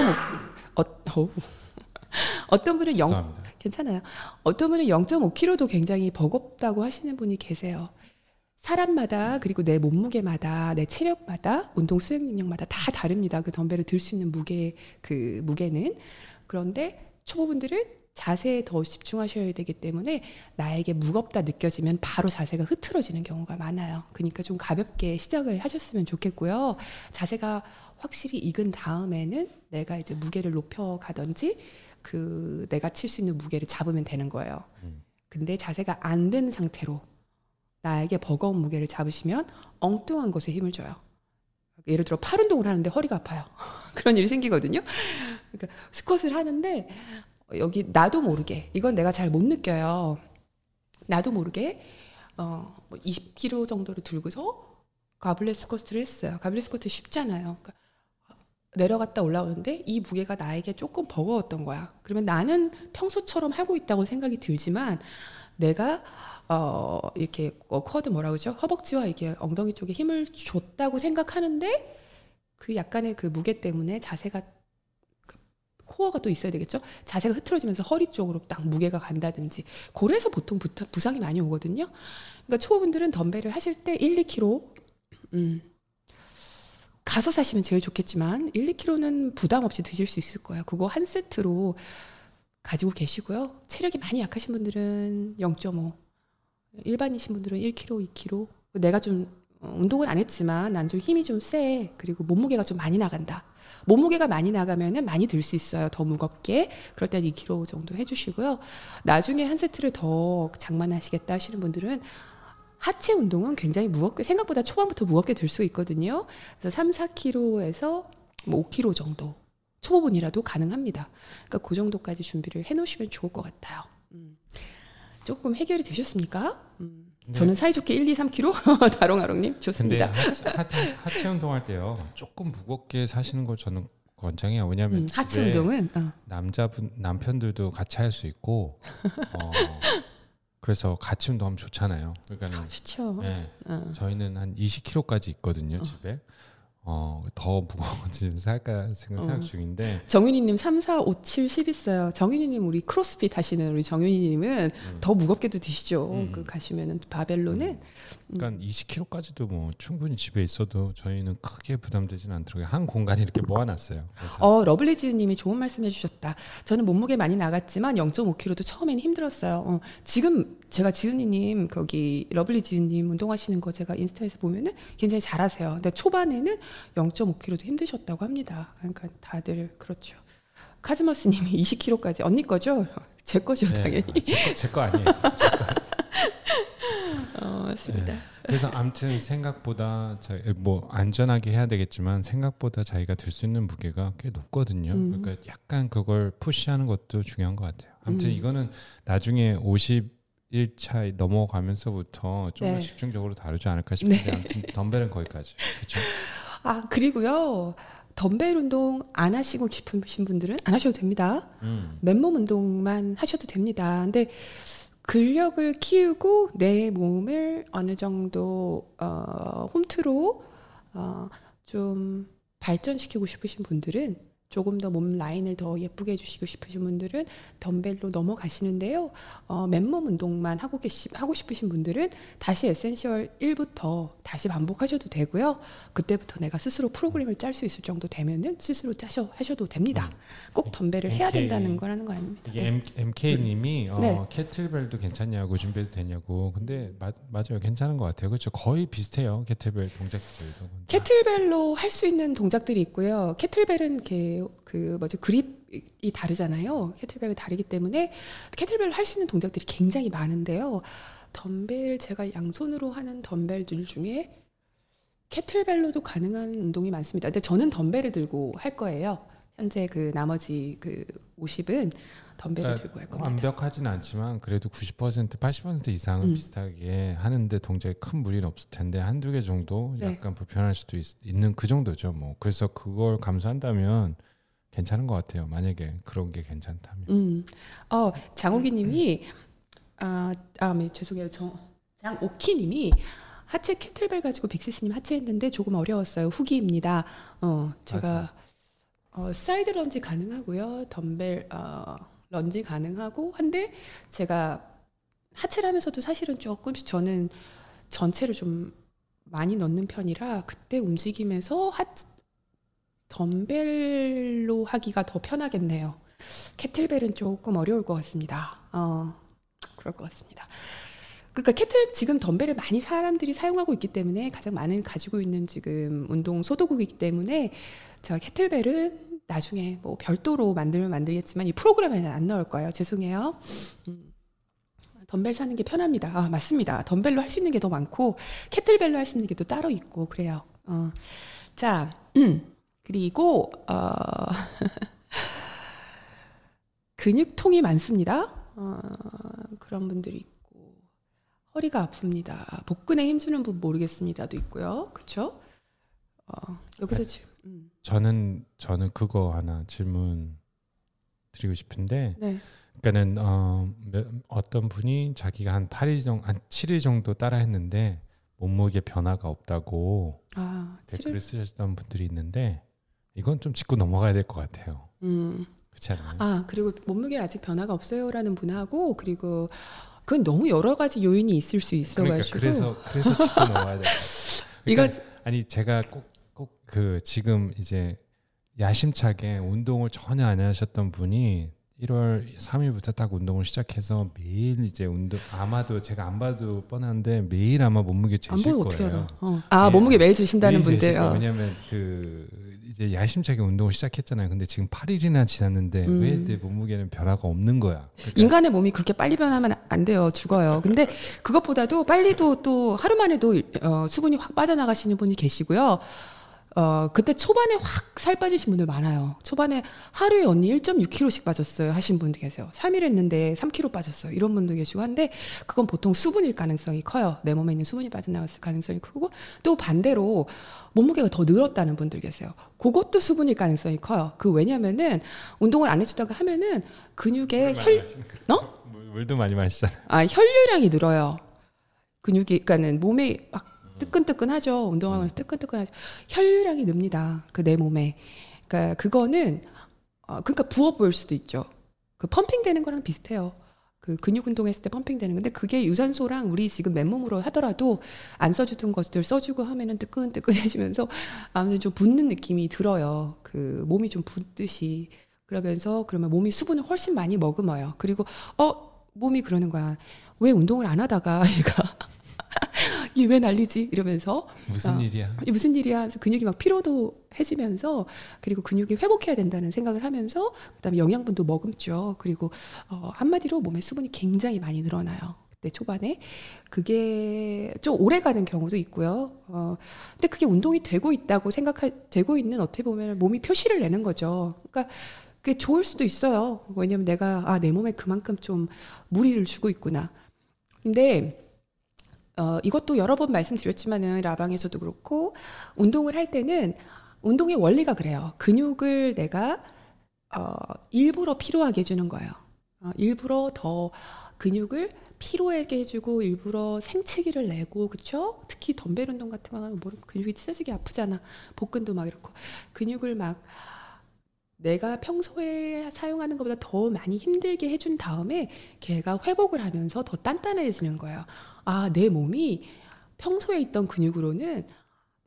[SPEAKER 1] 어, 어우. [LAUGHS] 어떤 분은 0
[SPEAKER 2] 죄송합니다.
[SPEAKER 1] 괜찮아요. 어떤 분은 0.5kg도 굉장히 버겁다고 하시는 분이 계세요. 사람마다 그리고 내 몸무게마다 내 체력마다 운동 수행 능력마다 다 다릅니다. 그 덤벨을 들 수 있는 무게 그 무게는 그런데 초보분들은 자세에 더 집중하셔야 되기 때문에 나에게 무겁다 느껴지면 바로 자세가 흐트러지는 경우가 많아요. 그러니까 좀 가볍게 시작을 하셨으면 좋겠고요. 자세가 확실히 익은 다음에는 내가 이제 무게를 높여 가든지 그 내가 칠 수 있는 무게를 잡으면 되는 거예요.
[SPEAKER 2] 음.
[SPEAKER 1] 근데 자세가 안 된 상태로 나에게 버거운 무게를 잡으시면 엉뚱한 곳에 힘을 줘요. 예를 들어 팔 운동을 하는데 허리가 아파요. [LAUGHS] 그런 일이 생기거든요. 그러니까 스쿼트를 하는데 여기 나도 모르게 이건 내가 잘 못 느껴요. 나도 모르게 어, 뭐 20kg 정도를 들고서 가블렛 스쿼트를 했어요. 가블렛 스쿼트 쉽잖아요. 그러니까 내려갔다 올라오는데 이 무게가 나에게 조금 버거웠던 거야. 그러면 나는 평소처럼 하고 있다고 생각이 들지만 내가 어 이렇게 어, 쿼드 뭐라 그러죠? 허벅지와 이게 엉덩이 쪽에 힘을 줬다고 생각하는데 그 약간의 그 무게 때문에 자세가 그 코어가 또 있어야 되겠죠? 자세가 흐트러지면서 허리 쪽으로 딱 무게가 간다든지 고래에서 보통 부, 부상이 많이 오거든요. 그러니까 초보분들은 덤벨을 하실 때 1, 2kg 음. 가서 사시면 제일 좋겠지만 1, 2kg는 부담 없이 드실 수 있을 거예요. 그거 한 세트로 가지고 계시고요. 체력이 많이 약하신 분들은 0.5, 일반이신 분들은 1kg, 2kg. 내가 좀 어, 운동은 안 했지만 난 좀 힘이 좀 세. 그리고 몸무게가 좀 많이 나간다. 몸무게가 많이 나가면은 많이 들 수 있어요. 더 무겁게. 그럴 때는 2kg 정도 해주시고요. 나중에 한 세트를 더 장만하시겠다 하시는 분들은 하체 운동은 굉장히 무겁게 생각보다 초반부터 무겁게 들 수 있거든요. 그래서 3, 4kg에서 뭐 5kg 정도 초보분이라도 가능합니다. 그러니까 그 정도까지 준비를 해놓으시면 좋을 것 같아요. 음. 조금 해결이 되셨습니까? 음.
[SPEAKER 2] 네.
[SPEAKER 1] 저는 사이좋게 1, 2, 3kg 다롱아롱님 좋습니다.
[SPEAKER 2] 하체, 하체, 하체 운동할 때요 조금 무겁게 사시는 걸 저는 권장해요. 왜냐하면
[SPEAKER 1] 음, 하체 운동은 어.
[SPEAKER 2] 남자분 남편들도 같이 할 수 있고 어, 그래서 같이 운동하면 좋잖아요. 그러니까는
[SPEAKER 1] 좋죠.
[SPEAKER 2] 네,
[SPEAKER 1] 어.
[SPEAKER 2] 저희는 한 20kg까지 있거든요 집에. 어, 더 무거워지면 살까 생각, 생각
[SPEAKER 1] 어.
[SPEAKER 2] 중인데
[SPEAKER 1] 정윤희님 3, 4, 5, 7, 10 있어요. 정윤희님 우리 크로스핏 하시는 우리 정윤희님은
[SPEAKER 2] 음.
[SPEAKER 1] 더 무겁게도 드시죠.
[SPEAKER 2] 음.
[SPEAKER 1] 그 가시면은 바벨로는
[SPEAKER 2] 그러니까 20kg까지도 뭐 충분히 집에 있어도 저희는 크게 부담되진 않더라고요. 한 공간에 이렇게 모아놨어요. 그래서
[SPEAKER 1] 어 러블리즈님이 좋은 말씀해 주셨다. 저는 몸무게 많이 나갔지만 0.5kg도 처음에는 힘들었어요. 어, 지금 제가 지은이님 거기 러블리즈님 운동하시는 거 제가 인스타에서 보면은 굉장히 잘하세요. 근데 초반에는 0.5kg도 힘드셨다고 합니다. 그러니까 다들 그렇죠. 카즈머스님이 20kg까지 [LAUGHS] 언니 거죠? [LAUGHS] 제 거죠 당연히.
[SPEAKER 2] 제거 아니에요. 제 거. [LAUGHS]
[SPEAKER 1] 어, 맞습니다.
[SPEAKER 2] 네. 그래서 아무튼 생각보다 뭐 안전하게 해야 되겠지만 생각보다 자기가 들 수 있는 무게가 꽤 높거든요.
[SPEAKER 1] 음.
[SPEAKER 2] 그러니까 약간 그걸 푸시하는 것도 중요한 것 같아요. 아무튼
[SPEAKER 1] 음.
[SPEAKER 2] 이거는 나중에 51차 넘어가면서부터 좀 더
[SPEAKER 1] 네.
[SPEAKER 2] 집중적으로 다루지 않을까 싶은데
[SPEAKER 1] 네.
[SPEAKER 2] 아무튼 덤벨은 거기까지. 그렇죠.
[SPEAKER 1] 아 그리고요 덤벨 운동 안 하시고 싶으신 분들은 안 하셔도 됩니다.
[SPEAKER 2] 음.
[SPEAKER 1] 맨몸 운동만 하셔도 됩니다. 근데 근력을 키우고 내 몸을 어느 정도 어, 홈트로 어, 좀 발전시키고 싶으신 분들은 조금 더 몸 라인을 더 예쁘게 해주시고 싶으신 분들은 덤벨로 넘어가시는데요. 어, 맨몸 운동만 하고 계시 하고 싶으신 분들은 다시 essential 1부터 다시 반복하셔도 되고요. 그때부터 내가 스스로 프로그램을 짤 수 있을 정도 되면은 스스로 짜셔 하셔도 됩니다. 꼭 덤벨을 해야
[SPEAKER 2] MK.
[SPEAKER 1] 된다는 거라는 거 아닙니다.
[SPEAKER 2] 이게
[SPEAKER 1] 네.
[SPEAKER 2] MK님이 어,
[SPEAKER 1] 네.
[SPEAKER 2] kettlebell도 괜찮냐고 준비해도 되냐고. 근데 마, 맞아요, 괜찮은 것 같아요. 그렇죠. 거의 비슷해요. 캐틀벨 동작들도.
[SPEAKER 1] kettlebell로 할 수 있는 동작들이 있고요. kettlebell은 이렇게 그 뭐지 그립이 다르잖아요. kettlebell이 다르기 때문에 kettlebell로 할 수 있는 동작들이 굉장히 많은데요. 덤벨 제가 양손으로 하는 덤벨들 중에 kettlebell로도 가능한 운동이 많습니다. 근데 저는 덤벨을 들고 할 거예요. 현재 그 나머지 그 50은 덤벨을
[SPEAKER 2] 그러니까
[SPEAKER 1] 들고 할 겁니다.
[SPEAKER 2] 완벽하진 않지만 그래도 90% 80% 이상은
[SPEAKER 1] 음.
[SPEAKER 2] 비슷하게 하는데 동작에 큰 무리는 없을 텐데 한두 개 정도
[SPEAKER 1] 네.
[SPEAKER 2] 약간 불편할 수도 있, 는그 정도죠. 뭐 그래서 그걸 감수한다면 괜찮은 것 같아요. 만약에 그런 게 괜찮다면.
[SPEAKER 1] 음, 어 장호기님이 아, 아, 네, 죄송해요. 정 장오키님이 하체 캐틀벨 가지고 빅스님 하체 했는데 조금 어려웠어요. 후기입니다. 어, 제가 어, side lunge 가능하고요. 덤벨 어, 런지 가능하고 한데 제가 하체를 하면서도 사실은 조금씩 저는 전체를 좀 많이 넣는 편이라 그때 움직임에서 하 덤벨로 하기가 더 편하겠네요. kettlebell은 조금 어려울 것 같습니다. 어, 그럴 것 같습니다. 그러니까 kettle 지금 덤벨을 많이 사람들이 사용하고 있기 때문에 가장 많은 가지고 있는 지금 운동 소도구이기 때문에 제가 캐틀벨은 나중에 뭐 별도로 만들면 만들겠지만 이 프로그램에는 안 넣을 거예요. 죄송해요. 음. 덤벨 사는 게 편합니다. 아, 맞습니다. 덤벨로 할 수 있는 게 더 많고 캐틀벨로 할 수 있는 게 또 따로 있고 그래요. 어. 자, [CLEARS THROAT] 그리고 어, [LAUGHS] 근육통이 많습니다. 어, 그런 분들이 있고 허리가 아픕니다. 복근에 힘주는 분 모르겠습니다도 있고요. 그렇죠? 어, 여기서 지금 음,
[SPEAKER 2] 저는 저는 그거 하나 질문 드리고 싶은데
[SPEAKER 1] 네.
[SPEAKER 2] 그러니까는 어, 몇- 어떤 분이 자기가 한 8일 정도 한 7일 정도 따라 했는데 몸무게 변화가 없다고
[SPEAKER 1] 아,
[SPEAKER 2] 댓글을
[SPEAKER 1] 칠일-
[SPEAKER 2] 쓰셨던 분들이 있는데 이건 좀 짚고 넘어가야 될 것 같아요.
[SPEAKER 1] 음.
[SPEAKER 2] 그렇지 않아요?
[SPEAKER 1] 아 그리고 몸무게 아직 변화가 없어요라는 분하고 그리고 그건 너무 여러 가지 요인이 있을 수
[SPEAKER 2] 그러니까
[SPEAKER 1] 있어가지고
[SPEAKER 2] 그래서 그래서 짚고 넘어가야 돼. [LAUGHS]
[SPEAKER 1] 이거
[SPEAKER 2] 그러니까 아니 제가 꼭 꼭 그 지금 이제 야심차게 운동을 전혀 안 하셨던 분이 1월 3일부터 딱 운동을 시작해서 매일 이제 운동 아마도 제가 안 봐도 뻔한데 매일 아마 몸무게
[SPEAKER 1] 안
[SPEAKER 2] 재실 거예요.
[SPEAKER 1] 알아? 어. 아
[SPEAKER 2] 예.
[SPEAKER 1] 몸무게 매일 주신다는 분들. 어.
[SPEAKER 2] 왜냐면 그 이제 야심차게 운동을 시작했잖아요. 근데 지금 8일이나 지났는데
[SPEAKER 1] 음.
[SPEAKER 2] 왜내 몸무게는 변화가 없는 거야? 그러니까
[SPEAKER 1] 인간의 몸이 그렇게 빨리 변하면 안 돼요. 죽어요. 근데 그것보다도 빨리도 또 하루 만에도 어, 수분이 확 빠져나가시는 분이 계시고요. 어, 그때 초반에 확 살 빠지신 분들 많아요. 초반에 하루에 언니 1.6kg씩 빠졌어요. 하신 분도 계세요. 3일 했는데 3kg 빠졌어요. 이런 분도 계시고 한데 그건 보통 수분일 가능성이 커요. 내 몸에 있는 수분이 빠져나갔을 가능성이 크고 또 반대로 몸무게가 더 늘었다는 분들 계세요. 그것도 수분일 가능성이 커요. 그 왜냐면은 운동을 안 해주다가 하면은 근육에 혈, 어?
[SPEAKER 2] 물- 물도 많이 마시잖아요.
[SPEAKER 1] 아, 혈류량이 늘어요. 근육이, 그러니까는 몸에 막 뜨끈뜨끈하죠. 운동하면서 뜨끈뜨끈하죠. 혈류량이 늡니다. 그 내 몸에. 그러니까 그거는 어, 그러니까 부어 보일 수도 있죠. 그 펌핑 되는 거랑 비슷해요. 그 근육 운동했을 때 펌핑 되는 건데 그게 유산소랑 우리 지금 맨몸으로 하더라도 안 써주던 것들 써주고 하면은 뜨끈뜨끈해지면서 아무튼 좀 붓는 느낌이 들어요. 그 몸이 좀 붓듯이 그러면서 그러면 몸이 수분을 훨씬 많이 머금어요. 그리고 어 몸이 그러는 거야. 왜 운동을 안 하다가 [LAUGHS] 얘가 이게 왜 난리지 이러면서
[SPEAKER 2] 무슨
[SPEAKER 1] 아.
[SPEAKER 2] 일이야?
[SPEAKER 1] 이게 무슨 일이야? 그래서 근육이 막 피로도 해지면서 그리고 근육이 회복해야 된다는 생각을 하면서 그다음에 영양분도 머금죠. 그리고 어, 한마디로 몸에 수분이 굉장히 많이 늘어나요. 그때 초반에 그게 좀 오래 가는 경우도 있고요. 어, 근데 그게 운동이 되고 있다고 생각하 되고 있는 어떻게 보면 몸이 표시를 내는 거죠. 그러니까 그게 좋을 수도 있어요. 왜냐면 내가 아 내 몸에 그만큼 좀 무리를 주고 있구나. 근데 어, 이것도 여러 번 말씀드렸지만은 라방에서도 그렇고 운동을 할 때는 운동의 원리가 그래요. 근육을 내가 어, 일부러 피로하게 해주는 거예요. 어, 일부러 더 근육을 피로하게 해주고 일부러 생채기를 내고 그쵸? 특히 덤벨 운동 같은 거 하면 뭐 근육이 찢어지게 아프잖아. 복근도 막 이렇고 근육을 막 내가 평소에 사용하는 것보다 더 많이 힘들게 해준 다음에 걔가 회복을 하면서 더 단단해지는 거예요. 아, 내 몸이 평소에 있던 근육으로는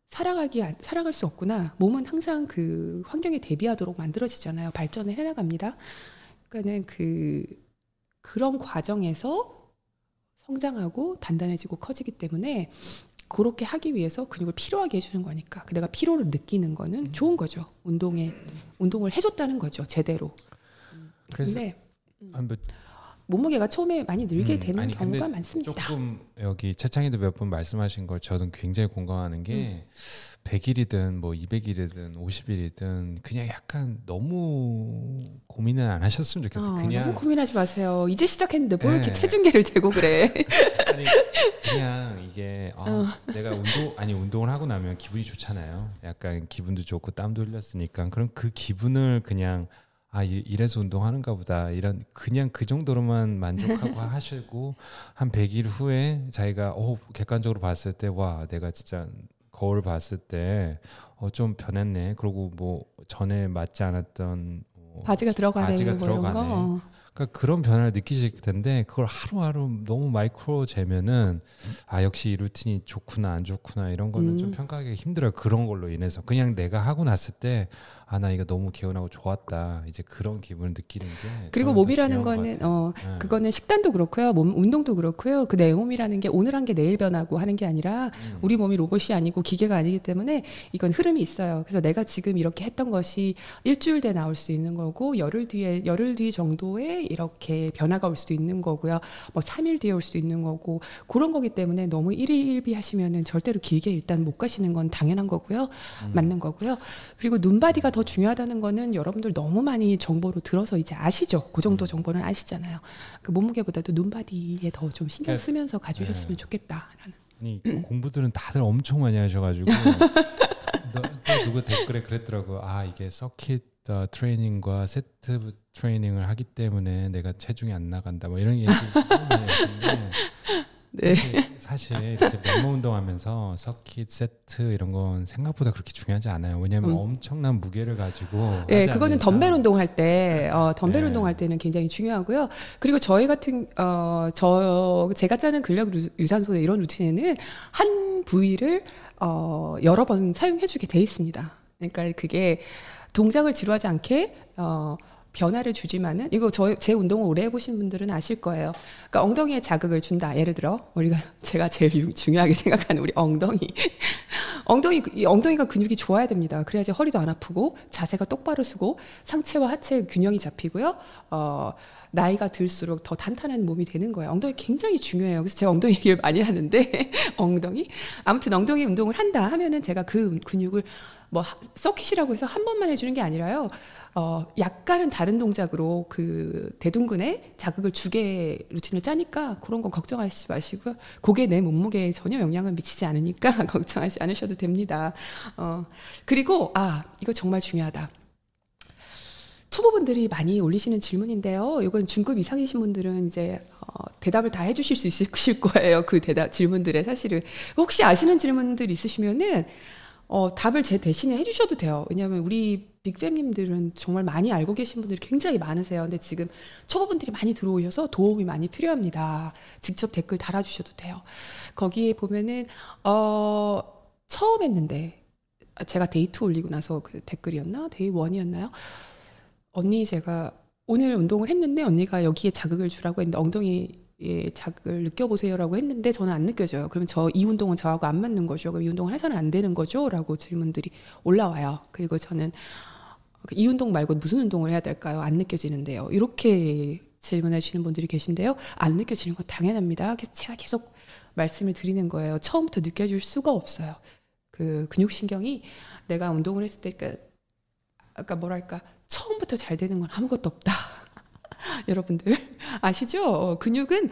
[SPEAKER 1] 살아가기 안- 살아갈 수 없구나. 몸은 항상 그 환경에 대비하도록 만들어지잖아요. 발전을 해나갑니다. 그러니까는 그 그런 과정에서 성장하고 단단해지고 커지기 때문에 그렇게 하기 위해서 근육을 피로하게 해주는 거니까 그 내가 피로를 느끼는 거는 좋은 거죠. 운동에 운동을 해줬다는 거죠. 제대로.
[SPEAKER 2] 그래서
[SPEAKER 1] 근데
[SPEAKER 2] 아, 뭐
[SPEAKER 1] 몸무게가 처음에 많이 늘게
[SPEAKER 2] 음,
[SPEAKER 1] 되는
[SPEAKER 2] 아니,
[SPEAKER 1] 경우가 많습니다.
[SPEAKER 2] 조금 여기 채창이도 몇 번 말씀하신 걸 저는 굉장히 공감하는 게 100일이든 뭐 200일이든 50일이든 그냥 약간 너무 고민은 안 하셨으면 좋겠어요.
[SPEAKER 1] 어,
[SPEAKER 2] 그냥
[SPEAKER 1] 너무 고민하지 마세요. 이제 시작했는데 뭘 이렇게
[SPEAKER 2] 네.
[SPEAKER 1] 체중계를 대고 그래. [LAUGHS]
[SPEAKER 2] 아니 그냥 이게 어, 내가 운동 아니 운동을 하고 나면 기분이 좋잖아요. 약간 기분도 좋고 땀도 흘렸으니까 그럼 그 기분을 그냥 아 이- 이래서 운동하는가 보다 이런 그냥 그 정도로만 만족하고 [LAUGHS] 하시고 한 100일 후에 자기가 어 객관적으로 봤을 때 와 내가 진짜 거울 봤을 때 어 좀 변했네. 그리고 뭐 전에 맞지 않았던 어,
[SPEAKER 1] 바지가 들어가네
[SPEAKER 2] 바지가
[SPEAKER 1] 뭐
[SPEAKER 2] 들어가네.
[SPEAKER 1] 거.
[SPEAKER 2] 그러니까 그런 변화를 느끼실 텐데 그걸 하루하루 너무 마이크로 재면은 아 역시 이 루틴이 좋구나 안 좋구나 이런 거는 좀
[SPEAKER 1] 음.
[SPEAKER 2] 평가하기 힘들어요 그런 걸로 인해서 그냥 내가 하고 났을 때 아 나 이거 너무 개운하고 좋았다 이제 그런 기분을 느끼는 게
[SPEAKER 1] 그리고 몸이라는 거는. 어
[SPEAKER 2] 네.
[SPEAKER 1] 그거는 식단도 그렇고요. 몸 운동도 그렇고요. 그 내 몸이라는 게 오늘 한 게 내일 변하고 하는 게 아니라
[SPEAKER 2] 음.
[SPEAKER 1] 우리 몸이 로봇이 아니고 기계가 아니기 때문에 이건 흐름이 있어요. 그래서 내가 지금 이렇게 했던 것이 일주일 뒤에 나올 수 있는 거고 열흘 뒤에 열흘 뒤 정도에 이렇게 변화가 올 수도 있는 거고요. 뭐 3일 뒤에 올 수도 있는 거고 그런 거기 때문에 너무 일희일비 하시면은 절대로 길게 일단 못 가시는 건 당연한 거고요.
[SPEAKER 2] 음.
[SPEAKER 1] 맞는 거고요. 그리고 눈바디가 더 중요하다는 거는 여러분들 너무 많이 정보로 들어서 이제 아시죠. 그 정도 정보는 아시잖아요. 그 몸무게보다도 눈바디에 더 좀 신경
[SPEAKER 2] 그러니까,
[SPEAKER 1] 쓰면서 가주셨으면
[SPEAKER 2] 네.
[SPEAKER 1] 좋겠다라는.
[SPEAKER 2] 아니 [CLEARS THROAT] 공부들은 다들 엄청 많이 하셔가지고 [LAUGHS] 너, 또 누구 댓글에 그랬더라고 아 이게 서킷 어, 트레이닝과 세트 트레이닝을 하기 때문에 내가 체중이 안 나간다 뭐 이런 얘기 [LAUGHS] 하시는데
[SPEAKER 1] 네.
[SPEAKER 2] 사실, 사실 이렇게 맨몸 운동하면서 서킷 세트 이런 건 생각보다 그렇게 중요하지 않아요. 왜냐하면
[SPEAKER 1] 음.
[SPEAKER 2] 엄청난 무게를 가지고
[SPEAKER 1] 예,
[SPEAKER 2] 하지
[SPEAKER 1] 그거는
[SPEAKER 2] 않는
[SPEAKER 1] 덤벨 운동할 때, 어, 덤벨
[SPEAKER 2] 네.
[SPEAKER 1] 운동할 때는 굉장히 중요하고요. 그리고 저희 같은, 어, 저, 제가 짜는 근력 루- 유산소 이런 루틴에는 한 부위를, 어, 여러 번 사용해주게 돼 있습니다. 그러니까 그게 동작을 지루하지 않게, 어, 변화를 주지만은 이거 저 제 운동을 오래 해보신 분들은 아실 거예요. 그러니까 엉덩이에 자극을 준다. 예를 들어 우리가 [LAUGHS] 제가 제일 중요하게 [LAUGHS] 생각하는 우리 엉덩이. [LAUGHS] 엉덩이 이 엉덩이가 근육이 좋아야 됩니다. 그래야지 허리도 안 아프고 자세가 똑바로 서고 상체와 하체 균형이 잡히고요. 어 나이가 들수록 더 탄탄한 몸이 되는 거예요. 엉덩이 굉장히 중요해요. 그래서 제가 엉덩이 얘기를 많이 하는데 엉덩이 아무튼 엉덩이 운동을 한다 하면은 제가 그 근육을 뭐 서킷이라고 해서 한 번만 해주는 게 아니라요. 어, 약간은 다른 동작으로 그 대둔근에 자극을 주게 루틴을 짜니까 그런 건 걱정하시지 마시고요. 그게 내 몸무게에 전혀 영향을 미치지 않으니까 [LAUGHS] 걱정하지 않으셔도 됩니다. 어, 그리고 아 이거 정말 중요하다. 초보분들이 많이 올리시는 질문인데요. 이건 중급 이상이신 분들은 이제 어, 대답을 다 해주실 수 있으실 [LAUGHS] 거예요. 그 대답 질문들에 사실은 혹시 아시는 질문들 있으시면은 어, 답을 제 대신에 해주셔도 돼요. 왜냐하면 우리 빅팸님들은 정말 많이 알고 계신 분들이 굉장히 많으세요. 근데 지금 초보분들이 많이 들어오셔서 도움이 많이 필요합니다. 직접 댓글 달아주셔도 돼요. 거기에 보면은 어, 처음 했는데 제가 day two 올리고 나서 그 댓글이었나 day one이었나요? 언니 제가 오늘 운동을 했는데 언니가 여기에 자극을 주라고 했는데 엉덩이 예, 자극을 느껴보세요라고 했는데 저는 안 느껴져요. 그러면 저 이 운동은 저하고 안 맞는 거죠. 그럼 이 운동을 해서는 안 되는 거죠? 라고 질문들이 올라와요. 그리고 저는 이 운동 말고 무슨 운동을 해야 될까요? 안 느껴지는데요. 이렇게 질문해 주시는 분들이 계신데요. 안 느껴지는 건 당연합니다. 그래서 제가 계속 말씀을 드리는 거예요. 처음부터 느껴질 수가 없어요. 그 근육신경이 내가 운동을 했을 때, 그러니까, 아까 뭐랄까, 처음부터 잘 되는 건 아무것도 없다. [LAUGHS] 여러분들 아시죠? 어, 근육은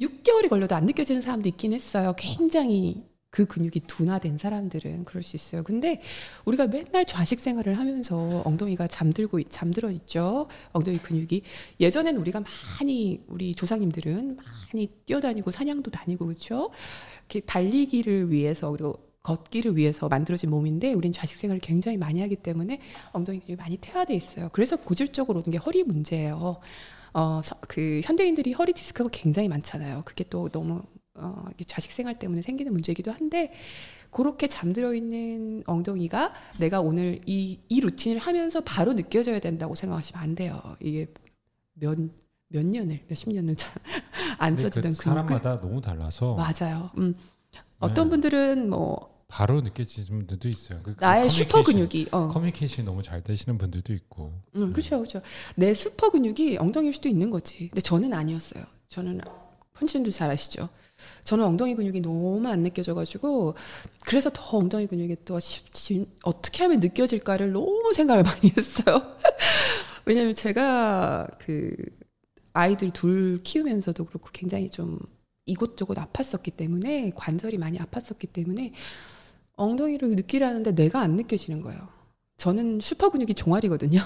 [SPEAKER 1] 6개월이 걸려도 안 느껴지는 사람도 있긴 했어요. 굉장히 그 근육이 둔화된 사람들은 그럴 수 있어요. 근데 우리가 맨날 좌식 생활을 하면서 엉덩이가 잠들고 잠들어 있죠. 엉덩이 근육이 예전엔 우리가 많이 우리 조상님들은 많이 뛰어다니고 사냥도 다니고 그렇죠. 이렇게 달리기를 위해서 그리고 걷기를 위해서 만들어진 몸인데 우리는 좌식 생활을 굉장히 많이 하기 때문에 엉덩이 근육이 많이 퇴화돼 있어요. 그래서 고질적으로 오는 게 허리 문제예요. 어, 그 현대인들이 허리 디스크가 굉장히 많잖아요. 그게 또 너무 어, 좌식 생활 때문에 생기는 문제이기도 한데 그렇게 잠들어 있는 엉덩이가 내가 오늘 이, 이 루틴을 하면서 바로 느껴져야 된다고 생각하시면 안 돼요. 이게 몇, 몇 년을, 몇십 년을 [LAUGHS] 안 써지던 그
[SPEAKER 2] 사람마다 너무 달라서.
[SPEAKER 1] 맞아요. 음. 어떤 네. 분들은 뭐
[SPEAKER 2] 바로 느껴지는 분들도 있어요. 그,
[SPEAKER 1] 그 나의 슈퍼 근육이
[SPEAKER 2] 어. 커뮤니케이션이 너무 잘 되시는 분들도 있고.
[SPEAKER 1] 음, 그렇죠, 그렇죠. 내 슈퍼 근육이 엉덩이일 수도 있는 거지. 근데 저는 아니었어요. 저는 펀치님도 잘 아시죠. 저는 엉덩이 근육이 너무 안 느껴져가지고 그래서 더 엉덩이 근육이 또 어떻게 하면 느껴질까를 너무 생각을 많이 [LAUGHS] 했어요. 왜냐면 제가 그 아이들 둘 키우면서도 그렇고 굉장히 좀 이곳저곳 아팠었기 때문에 관절이 많이 아팠었기 때문에 엉덩이를 느끼라는데 내가 안 느껴지는 거예요. 저는 슈퍼 근육이 종아리거든요.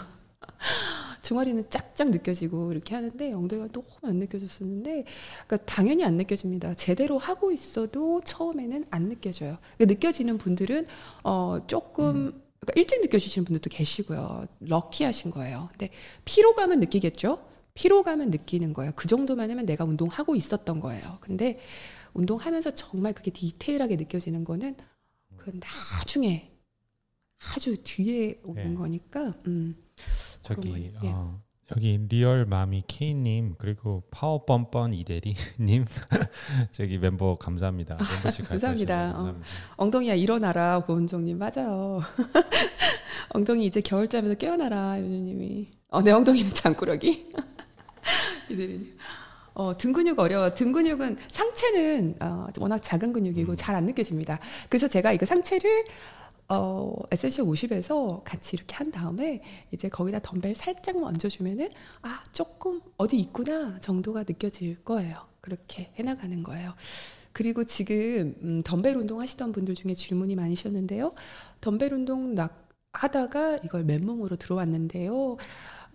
[SPEAKER 1] 종아리는 짝짝 느껴지고 이렇게 하는데 엉덩이가 너무 안 느껴졌었는데 그러니까 당연히 안 느껴집니다. 제대로 하고 있어도 처음에는 안 느껴져요. 그러니까 느껴지는 분들은 어 조금 음. 그러니까 일찍 느껴지시는 분들도 계시고요. 럭키하신 거예요. 근데 피로감은 느끼겠죠. 피로감은 느끼는 거예요. 그 정도만 하면 내가 운동하고 있었던 거예요. 근데 운동하면서 정말 그게 디테일하게 느껴지는 거는 그 나중에 아주 뒤에 오는 네. 거니까. 음,
[SPEAKER 2] 저기 예. 어, 여기 리얼 마미 K님 그리고 파워 뻔뻔 이대리님 [LAUGHS] 저기 멤버 감사합니다. 아, 멤버십
[SPEAKER 1] 감사합니다. 어, 엉덩이야 일어나라 고은종님 맞아요. [LAUGHS] 엉덩이 이제 겨울잠에서 깨어나라 윤주님이. 어, 내 엉덩이는 장꾸러기. [LAUGHS] 이대리님. 어, 등 근육 어려워. 등 근육은 상체는 어, 워낙 작은 근육이고 음. 잘안 느껴집니다. 그래서 제가 이거 상체를 어, 에센셜 50에서 같이 이렇게 한 다음에 이제 거기다 덤벨 살짝만 얹어주면은 아 조금 어디 있구나 정도가 느껴질 거예요. 그렇게 해나가는 거예요. 그리고 지금 음, 덤벨 운동 하시던 분들 중에 질문이 많으셨는데요. 덤벨 운동 나, 하다가 이걸 맨몸으로 들어왔는데요.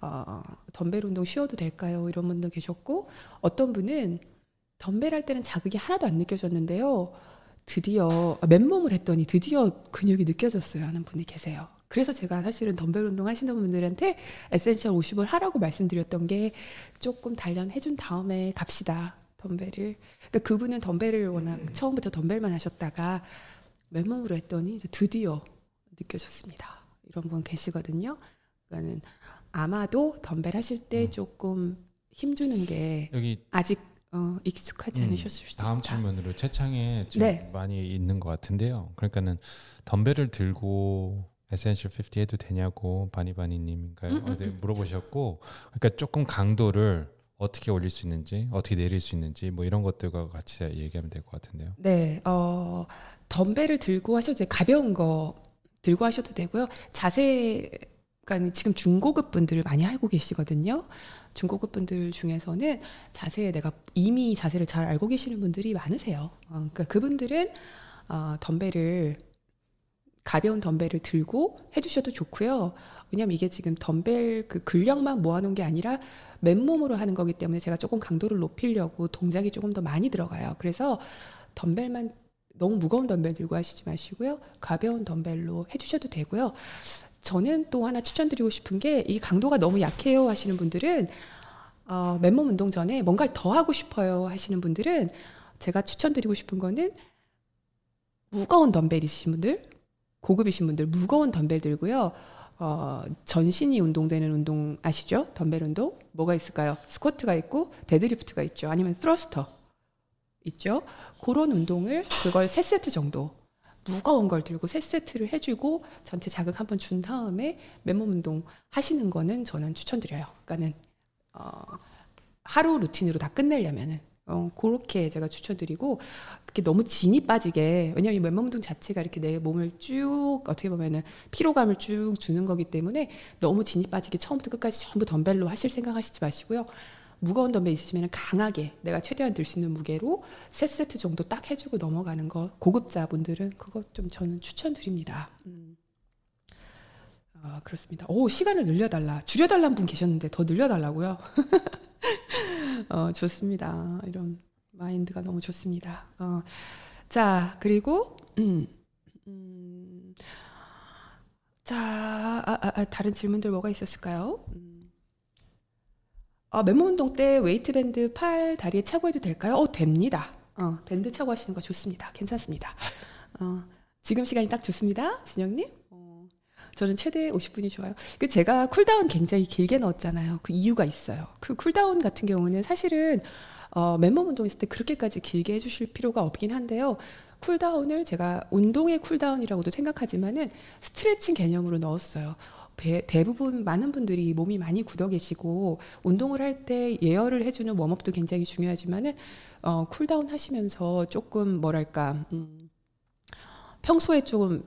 [SPEAKER 1] 어, 덤벨 운동 쉬어도 될까요? 이런 분도 계셨고 어떤 분은 덤벨 할 때는 자극이 하나도 안 느껴졌는데요. 드디어 아, 맨몸을 했더니 드디어 근육이 느껴졌어요 하는 분이 계세요. 그래서 제가 사실은 덤벨 운동 하시는 분들한테 에센셜 50을 하라고 말씀드렸던 게 조금 단련해 준 다음에 갑시다. 덤벨을. 그러니까 그분은 덤벨을 워낙 처음부터 덤벨만 하셨다가 맨몸으로 했더니 드디어 느껴졌습니다. 이런 분 계시거든요. 그러니까는 아마도 덤벨 하실 때
[SPEAKER 2] 음.
[SPEAKER 1] 조금 힘 주는 게
[SPEAKER 2] 여기
[SPEAKER 1] 아직 어, 익숙하지
[SPEAKER 2] 음,
[SPEAKER 1] 않으셨을 수도
[SPEAKER 2] 다음
[SPEAKER 1] 있다.
[SPEAKER 2] 질문으로 채창에 지금
[SPEAKER 1] 네.
[SPEAKER 2] 많이 있는 것 같은데요. 그러니까는 덤벨을 들고 에센셜 50 해도 되냐고 바니바니님인가요?
[SPEAKER 1] 음, 음,
[SPEAKER 2] 어, 네,
[SPEAKER 1] 음.
[SPEAKER 2] 물어보셨고, 그러니까 조금 강도를 어떻게 올릴 수 있는지, 어떻게 내릴 수 있는지, 뭐 이런 것들과 같이 얘기하면 될 것 같은데요.
[SPEAKER 1] 네, 어, 덤벨을 들고 하셔도 돼요. 가벼운 거 들고 하셔도 되고요. 자세, 그러니까 지금 중고급 분들 많이 알고 계시거든요. 중고급 분들 중에서는 자세에 내가 이미 자세를 잘 알고 계시는 분들이 많으세요. 어, 그러니까 그분들은 어, 덤벨을 가벼운 덤벨을 들고 해주셔도 좋고요. 왜냐하면 이게 지금 덤벨 그 근력만 모아놓은 게 아니라 맨몸으로 하는 거기 때문에 제가 조금 강도를 높이려고 동작이 조금 더 많이 들어가요. 그래서 덤벨만 너무 무거운 덤벨 들고 하시지 마시고요. 가벼운 덤벨로 해주셔도 되고요. 저는 또 하나 추천드리고 싶은 게 이 강도가 너무 약해요 하시는 분들은 어, 맨몸 운동 전에 뭔가 더 하고 싶어요 하시는 분들은 제가 추천드리고 싶은 거는 무거운 덤벨 있으신 분들, 고급이신 분들 무거운 덤벨 들고요. 어, 전신이 운동되는 운동 아시죠? 덤벨 운동 뭐가 있을까요? 스쿼트가 있고 deadlift가 있죠. 아니면 thruster 있죠. 그런 운동을 그걸 세 세트 정도 무거운 걸 들고 세 세트를 해주고 전체 자극 한번 준 다음에 맨몸 운동 하시는 거는 저는 추천드려요. 그러니까는 어, 하루 루틴으로 다 끝내려면은 어, 그렇게 제가 추천드리고 그렇게 너무 진이 빠지게 왜냐면 이 맨몸 운동 자체가 이렇게 내 몸을 쭉 어떻게 보면은 피로감을 쭉 주는 거기 때문에 너무 진이 빠지게 처음부터 끝까지 전부 덤벨로 하실 생각하시지 마시고요. 무거운 덤벨 있으시면 강하게 내가 최대한 들 수 있는 무게로 세 세트 정도 딱 해주고 넘어가는 거 고급자분들은 그거 좀 저는 추천드립니다. 음. 아 그렇습니다. 오 시간을 늘려달라 줄여달라는 분 계셨는데 더 늘려달라고요. [LAUGHS] 어 좋습니다. 이런 마인드가 너무 좋습니다. 어, 자 그리고 음, 음, 자 아, 아, 아, 다른 질문들 뭐가 있었을까요? 음. 아, 맨몸 운동 때 웨이트 밴드 팔 다리에 차고 해도 될까요? 어, 됩니다. 어, 밴드 차고 하시는 거 좋습니다. 괜찮습니다. 어, 지금 시간이 딱 좋습니다. 진영님. 어, 저는 최대 50분이 좋아요. 그 제가 cooldown 굉장히 길게 넣었잖아요. 그 이유가 있어요. 그 cooldown 같은 경우는 사실은 어, 맨몸 운동했을 때 그렇게까지 길게 해주실 필요가 없긴 한데요. cooldown을 제가 운동의 cooldown이라고도 생각하지만은 스트레칭 개념으로 넣었어요. 배- 대부분 많은 분들이 몸이 많이 굳어 계시고 운동을 할 때 예열을 해주는 warm-up도 굉장히 중요하지만은 어, cooldown 하시면서 조금 뭐랄까 음, 평소에 조금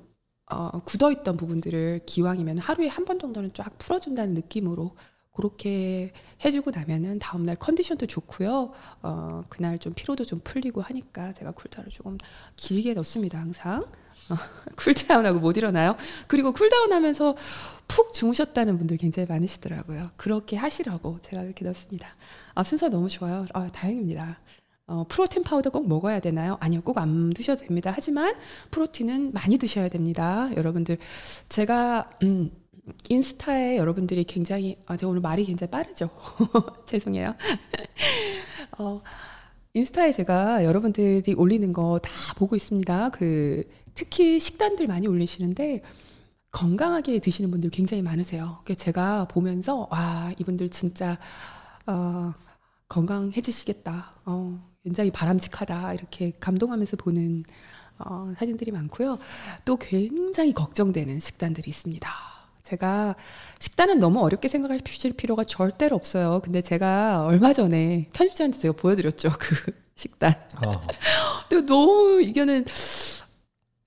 [SPEAKER 1] 어, 굳어 있던 부분들을 기왕이면 하루에 한 번 정도는 쫙 풀어준다는 느낌으로 그렇게 해주고 나면은 다음날 컨디션도 좋고요. 어, 그날 좀 피로도 좀 풀리고 하니까 제가 cooldown을 조금 길게 넣습니다. 항상 어, [LAUGHS] cooldown하고 못 일어나요. 그리고 cooldown하면서 푹 주무셨다는 분들 굉장히 많으시더라고요. 그렇게 하시라고 제가 그렇게 넣습니다. 아, 순서 너무 좋아요. 아, 다행입니다. 어, 프로틴 파우더 꼭 먹어야 되나요? 아니요, 꼭 안 드셔도 됩니다. 하지만 프로틴은 많이 드셔야 됩니다. 여러분들, 제가 음, 인스타에 여러분들이 굉장히 아, 제가 오늘 말이 굉장히 빠르죠. [LAUGHS] 죄송해요. [LAUGHS] 어, 인스타에 제가 여러분들이 올리는 거 다 보고 있습니다. 그 특히 식단들 많이 올리시는데 건강하게 드시는 분들 굉장히 많으세요. 제가 보면서 와 이분들 진짜 어, 건강해지시겠다. 어, 굉장히 바람직하다 이렇게 감동하면서 보는 어, 사진들이 많고요. 또 굉장히 걱정되는 식단들이 있습니다. 제가 식단은 너무 어렵게 생각하실 필요가 절대로 없어요. 근데 제가 얼마 전에 편집자한테 제가 보여드렸죠 그 [LAUGHS] 식단.
[SPEAKER 2] 어,
[SPEAKER 1] 근데 너무 이거는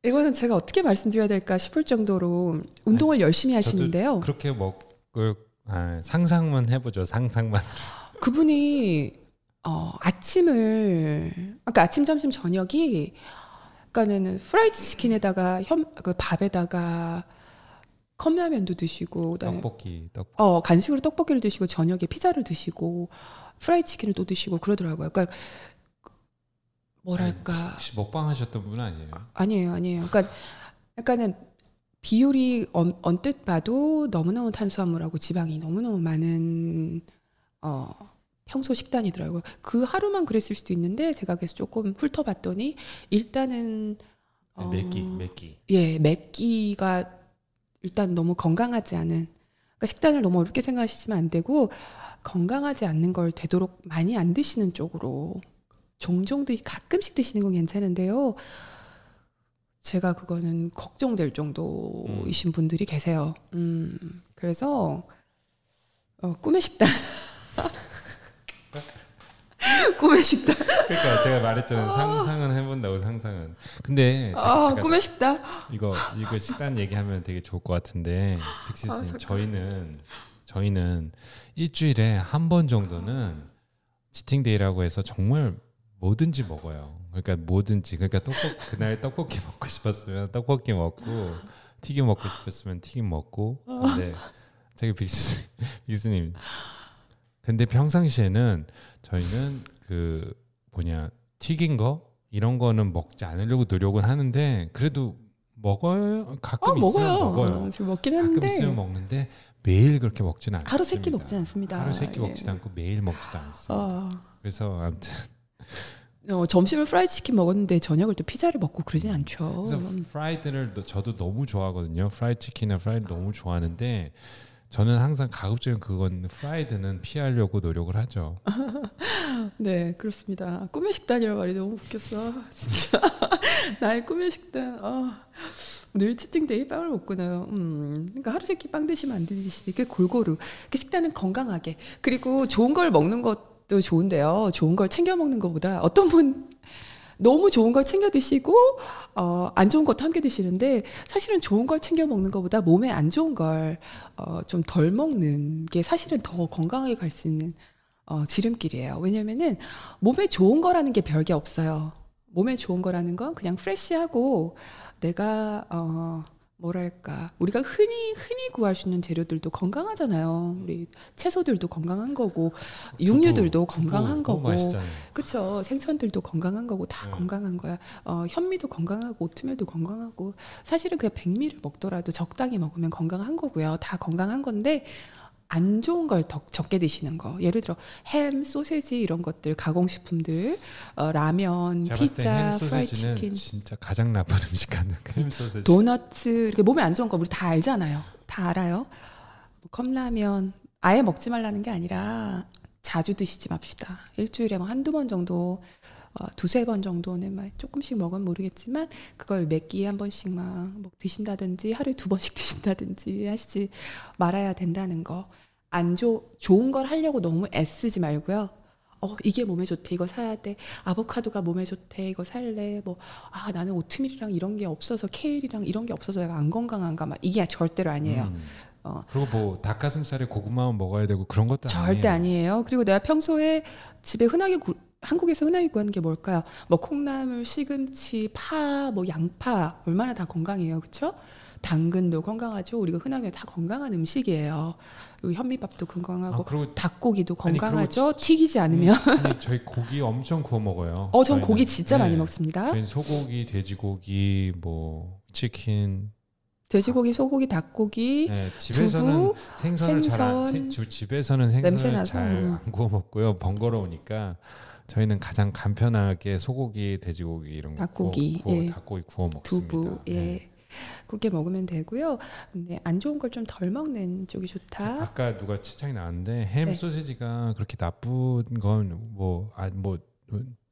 [SPEAKER 1] 이거는 제가 어떻게 말씀드려야 될까 싶을 정도로 운동을 열심히 하시는데요.
[SPEAKER 2] 그렇게 먹을 아, 상상만 해보죠. 상상만. [LAUGHS]
[SPEAKER 1] 그분이 어, 아침을 아까 아침 점심 저녁이 그러니까는 프라이드 치킨에다가 현, 그 밥에다가 컵라면도 드시고 그다음에
[SPEAKER 2] 떡볶이, 떡.
[SPEAKER 1] 어 간식으로 떡볶이를 드시고 저녁에 피자를 드시고 프라이드 치킨을 또 드시고 그러더라고요. 그러니까 뭐랄까
[SPEAKER 2] 혹시 먹방 하셨던 분 아니에요?
[SPEAKER 1] 아 니에요, 아니에요. 그러니까 약간은 비율이 언, 언뜻 봐도 너무너무 탄수화물하고 지방이 너무너무 많은 어 평소 식단이더라고요. 그 하루만 그랬을 수도 있는데 제가 그래서 조금 훑어봤더니 일단은 어,
[SPEAKER 2] 네, 맵기, 맵기.
[SPEAKER 1] 예, 맵기가 일단 너무 건강하지 않은 그러니까 식단을 너무 어렵게 생각하시면 안 되고 건강하지 않는 걸 되도록 많이 안 드시는 쪽으로 종종 드 가끔씩 드시는 건 괜찮은데요. 제가 그거는 걱정될 정도이신 분들이 계세요. 음, 그래서 어, 꿈의 식단. [LAUGHS] 꿈의 식단.
[SPEAKER 2] 그러니까 제가 말했잖아요. 상상은 해본다고 상상은. 근데 제가,
[SPEAKER 1] 아,
[SPEAKER 2] 제가
[SPEAKER 1] 꿈의 식단.
[SPEAKER 2] 이거 이거 식단 얘기하면 되게 좋을 것 같은데 빅시스님
[SPEAKER 1] 아.
[SPEAKER 2] 저희는 저희는 일주일에 한 번 정도는 치팅데이라고 해서 정말 뭐든지 먹어요. 그러니까 뭐든지 그러니까 떡볶 그날 떡볶이 [LAUGHS] 먹고 싶었으면 떡볶이 먹고 튀김 먹고 싶었으면 튀김 먹고 근데 저기 빅스 [LAUGHS] 빅스님 근데 평상시에는 저희는 그 뭐냐 튀긴 거 이런 거는 먹지 않으려고 노력은 하는데 그래도 먹어요 가끔
[SPEAKER 1] 어,
[SPEAKER 2] 있으면
[SPEAKER 1] 먹어요.
[SPEAKER 2] 먹어요
[SPEAKER 1] 지금 먹긴
[SPEAKER 2] 가끔
[SPEAKER 1] 하는데
[SPEAKER 2] 있으면 먹는데 매일 그렇게 먹지는 않습니다
[SPEAKER 1] 하루 세 끼 먹지 않습니다.
[SPEAKER 2] 하루 세끼
[SPEAKER 1] 예.
[SPEAKER 2] 먹지도 않고 매일 먹지도 않습니다
[SPEAKER 1] 어,
[SPEAKER 2] 그래서 아무튼
[SPEAKER 1] 어, 점심을 프라이드 치킨 먹었는데 저녁을 또 피자를 먹고 그러진 않죠.
[SPEAKER 2] 그래서 fried를 너- 저도 너무 좋아하거든요. 프라이드 치킨이나 프라이드 너무 좋아하는데 저는 항상 가급적이면 그건 fried는 피하려고 노력을 하죠. [LAUGHS]
[SPEAKER 1] 네, 그렇습니다. 꿈의 식단이라는 말이 너무 웃겼어. [LAUGHS] 진짜. [LAUGHS] 나의 꿈의 식단. 아, 늘 치팅데이 빵을 먹구나요. 음, 그러니까 하루 세끼 빵 드시면 안 되시니까 골고루. 그 식단은 건강하게. 그리고 좋은 걸 먹는 것 도 좋은데요. 좋은 걸 챙겨 먹는 것보다 어떤 분 너무 좋은 걸 챙겨 드시고 어, 안 좋은 것도 함께 드시는데 사실은 좋은 걸 챙겨 먹는 것보다 몸에 안 좋은 걸 어, 좀덜 먹는 게 사실은 더 건강하게 갈 수 있는 어, 지름길이에요. 왜냐면은 몸에 좋은 거라는 게 별게 없어요. 몸에 좋은 거라는 건 그냥 프레시하고 내가 어 뭐랄까 우리가 흔히 흔히 구할 수 있는 재료들도 건강하잖아요. 우리 채소들도 건강한 거고 육류들도
[SPEAKER 2] 두부,
[SPEAKER 1] 건강한 거고. 그쵸 생선들도 건강한 거고 다
[SPEAKER 2] 네.
[SPEAKER 1] 건강한 거야. 어, 현미도 건강하고 오트밀도 건강하고 사실은 그냥 백미를 먹더라도 적당히 먹으면 건강한 거고요. 다 건강한 건데 안 좋은 걸 더 적게 드시는 거. 예를 들어 햄, 소세지 이런 것들, 가공식품들, 어, 라면, 피자,
[SPEAKER 2] 때햄
[SPEAKER 1] 프라이
[SPEAKER 2] 소세지는
[SPEAKER 1] 치킨,
[SPEAKER 2] 진짜 가장 나쁜 [LAUGHS] 음식 같은 햄 소세지.
[SPEAKER 1] 도너츠 이렇게 몸에 안 좋은 거 우리 다 알잖아요. 다 알아요. 뭐 컵라면 아예 먹지 말라는 게 아니라 자주 드시지 맙시다. 일주일에 뭐 한두 번 정도 어, 두세 번 정도는 막 조금씩 먹으면 모르겠지만 그걸 몇 끼에 한 번씩 막뭐 드신다든지 하루에 두 번씩 [LAUGHS] 드신다든지 하시지 말아야 된다는 거. 안 좋, 좋은 걸 하려고 너무 애쓰지 말고요. 어, 이게 몸에 좋대. 이거 사야 돼. 아보카도가 몸에 좋대. 이거 살래. 뭐, 아, 나는 오트밀이랑 이런 게 없어서, 케일이랑 이런 게 없어서 내가 안 건강한가. 막 이게 절대로 아니에요.
[SPEAKER 2] 음.
[SPEAKER 1] 어.
[SPEAKER 2] 그리고 뭐 닭가슴살에 고구마만 먹어야 되고 그런 것도
[SPEAKER 1] 절대
[SPEAKER 2] 아니에요.
[SPEAKER 1] 아니에요. 그리고 내가 평소에 집에 흔하게 구- 한국에서 흔하게 구하는 게 뭘까요? 뭐 콩나물, 시금치, 파, 뭐 양파 얼마나 다 건강해요, 그렇죠? 당근도 건강하죠. 우리가 흔하게 다 건강한 음식이에요. 그리고 현미밥도 건강하고
[SPEAKER 2] 아, 그리고
[SPEAKER 1] 닭고기도
[SPEAKER 2] 아니,
[SPEAKER 1] 건강하죠. 튀기지 않으면.
[SPEAKER 2] 아니 저희 고기 엄청 구워 먹어요.
[SPEAKER 1] 어, 전
[SPEAKER 2] 저희는.
[SPEAKER 1] 고기 진짜 많이
[SPEAKER 2] 네.
[SPEAKER 1] 먹습니다.
[SPEAKER 2] 저희는 소고기, 돼지고기, 뭐 치킨.
[SPEAKER 1] 돼지고기, 소고기, 닭고기,
[SPEAKER 2] 네, 집에서는
[SPEAKER 1] 두부,
[SPEAKER 2] 생선을
[SPEAKER 1] 생선.
[SPEAKER 2] 주 집에서는 생선을. 잘 안 구워 먹고요. 번거로우니까 저희는 가장 간편하게 소고기, 돼지고기 이런 거
[SPEAKER 1] 닭고기,
[SPEAKER 2] 구워, 구워,
[SPEAKER 1] 예.
[SPEAKER 2] 닭고기 구워 먹습니다.
[SPEAKER 1] 두부, 예.
[SPEAKER 2] 네.
[SPEAKER 1] 그렇게 먹으면 되고요. 근데 안 좋은 걸 좀 덜 먹는 쪽이 좋다.
[SPEAKER 2] 아까 누가 칭찬이 나왔는데 햄
[SPEAKER 1] 네.
[SPEAKER 2] 소시지가 그렇게 나쁜 건뭐뭐 아, 뭐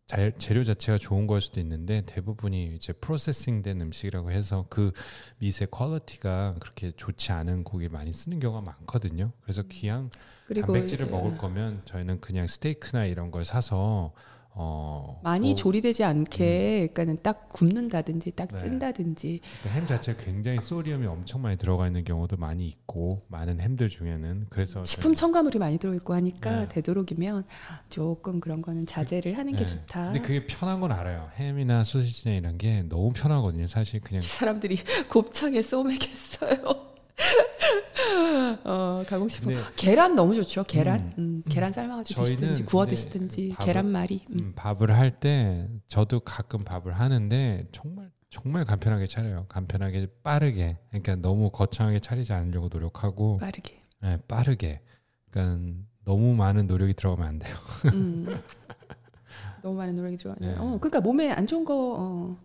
[SPEAKER 2] 자- 재료 자체가 좋은 걸 수도 있는데 대부분이 이제 프로세싱된 음식이라고 해서 그 meat의 quality가 그렇게 좋지 않은 고기 많이 쓰는 경우가 많거든요. 그래서 기왕
[SPEAKER 1] 그리고
[SPEAKER 2] 단백질을
[SPEAKER 1] 예,
[SPEAKER 2] 먹을 거면 저희는 그냥 스테이크나 이런 걸 사서 어
[SPEAKER 1] 많이
[SPEAKER 2] 뭐
[SPEAKER 1] 조리되지 않게, 그러니까는 딱 굽는다든지, 딱
[SPEAKER 2] 네.
[SPEAKER 1] 찐다든지.
[SPEAKER 2] 햄 자체가 굉장히 sodium이 엄청 많이 들어가 있는 경우도 많이 있고 많은 햄들 중에는 그래서
[SPEAKER 1] 식품 첨가물이 많이 들어있고 하니까
[SPEAKER 2] 네.
[SPEAKER 1] 되도록이면 조금 그런 거는 자제를 하는 게
[SPEAKER 2] 네.
[SPEAKER 1] 좋다.
[SPEAKER 2] 근데 그게 편한 건 알아요. 햄이나 소시지나 이런 게 너무 편하거든요. 사실 그냥
[SPEAKER 1] 사람들이 [LAUGHS] 곱창에 쏘매겠어요. [LAUGHS] 어, 가공식품.
[SPEAKER 2] 근데
[SPEAKER 1] 계란 너무 좋죠. 계란.
[SPEAKER 2] 음.
[SPEAKER 1] 음, 계란 삶아가지고
[SPEAKER 2] 저희는
[SPEAKER 1] 드시든지 구워 드시든지 계란말이. 음.
[SPEAKER 2] 음, 밥을 할 때 저도 가끔 밥을 하는데 정말 정말 간편하게 차려요. 간편하게 빠르게. 그러니까 너무 거창하게 차리지 않으려고 노력하고
[SPEAKER 1] 빠르게.
[SPEAKER 2] 네, 빠르게. 그러니까 너무 많은 노력이 들어가면 안 돼요.
[SPEAKER 1] 음. [LAUGHS] 너무 많은 노력이 들어가네요.
[SPEAKER 2] 네.
[SPEAKER 1] 어, 그러니까 몸에 안 좋은 거 어,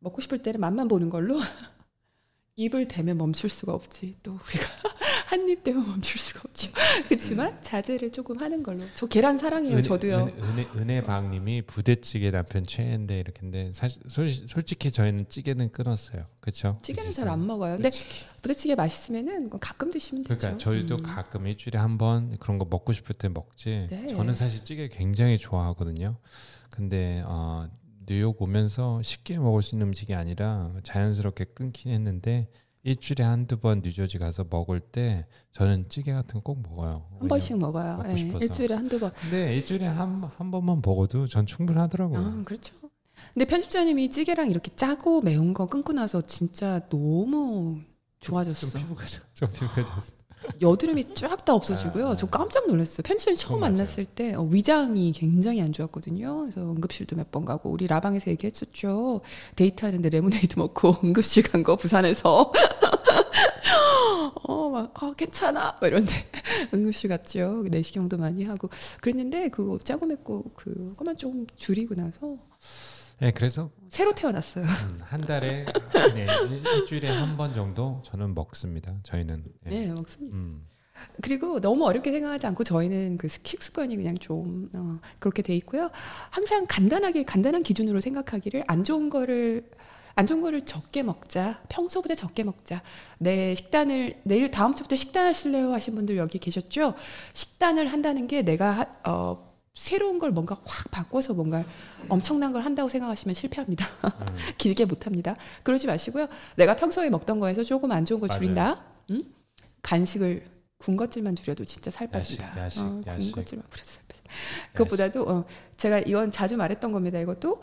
[SPEAKER 1] 먹고 싶을 때는 맛만 보는 걸로 입을 대면 멈출 수가 없지. 또 우리가 [LAUGHS] 한입 때문에 멈출 수가 없죠. [LAUGHS] 그렇지만 자제를 조금 하는 걸로. 저 계란 사랑해요. 저도요.
[SPEAKER 2] 은, 은혜 은혜방님이 부대찌개 남편 최애인데 이렇게인데 사실 솔, 솔직히 저희는 찌개는 끊었어요. 그렇죠?
[SPEAKER 1] 찌개는 잘 안 먹어요. 근데 부대찌개 맛있으면은 가끔 드시면 되죠.
[SPEAKER 2] 그러니까 저희도
[SPEAKER 1] 음.
[SPEAKER 2] 가끔 일주일에 한 번 그런 거 먹고 싶을 때 먹지.
[SPEAKER 1] 네.
[SPEAKER 2] 저는 사실 찌개 굉장히 좋아하거든요. 근데 어, 뉴욕 오면서 쉽게 먹을 수 있는 음식이 아니라 자연스럽게 끊긴 했는데 일주일에 한두 번 뉴저지 가서 먹을 때 저는 찌개 같은 거 꼭 먹어요.
[SPEAKER 1] 한 번씩 먹어요. 예. 일주일에 한두 번.
[SPEAKER 2] 근데 일주일에 한, 한 번만 먹어도 전 충분하더라고요.
[SPEAKER 1] 아, 그렇죠. 근데 편집자님이 찌개랑 이렇게 짜고 매운 거 끊고 나서 진짜 너무 좋아졌어.
[SPEAKER 2] 좀 피부가 좀, 좀 피부가 졌어.
[SPEAKER 1] 여드름이 쫙 다 없어지고요.
[SPEAKER 2] 아, 아.
[SPEAKER 1] 저 깜짝 놀랐어요. 편집자님 처음. 만났을 때 어, 위장이 굉장히 안 좋았거든요. 그래서 응급실도 몇 번 가고 우리 라방에서 얘기했었죠. 데이트하는데 레모네이드 먹고 [LAUGHS] 응급실 간 거 부산에서. [LAUGHS] 어, 막, 어, 괜찮아. 막 이런데 [LAUGHS] 응급실 갔죠. 내시경도 많이 하고. 그랬는데 그거 짜고 맵고 그거만 좀 줄이고 나서
[SPEAKER 2] 네, 그래서
[SPEAKER 1] 새로 태어났어요.
[SPEAKER 2] 음, 한 달에 네, 일- 일주일에 한 번 정도 저는 먹습니다. 저희는. 네.
[SPEAKER 1] 네, 먹습니다.
[SPEAKER 2] 음.
[SPEAKER 1] 그리고 너무 어렵게 생각하지 않고 저희는 그 식습관이 그냥 좀 어, 그렇게 돼 있고요. 항상 간단하게 간단한 기준으로 생각하기를 안 좋은 거를 안 좋은 거를 적게 먹자. 평소보다 적게 먹자. 내 식단을 내일 다음 주부터 식단하실래요 하신 분들 여기 계셨죠? 식단을 한다는 게 내가 하- 어, 새로운 걸 뭔가 확 바꿔서 뭔가 엄청난 걸 한다고 생각하시면 실패합니다.
[SPEAKER 2] 음. [LAUGHS]
[SPEAKER 1] 길게 못 합니다. 그러지 마시고요. 내가 평소에 먹던 거에서 조금 안 좋은 거
[SPEAKER 2] 맞아요.
[SPEAKER 1] 줄인다. 응? 간식을 군것질만 줄여도 진짜 살 빠진다.
[SPEAKER 2] 야식,
[SPEAKER 1] 어,
[SPEAKER 2] 야식.
[SPEAKER 1] 군것질만 줄여도 살 빠진다. 그것보다도 어, 제가 이건 자주 말했던 겁니다. 이것도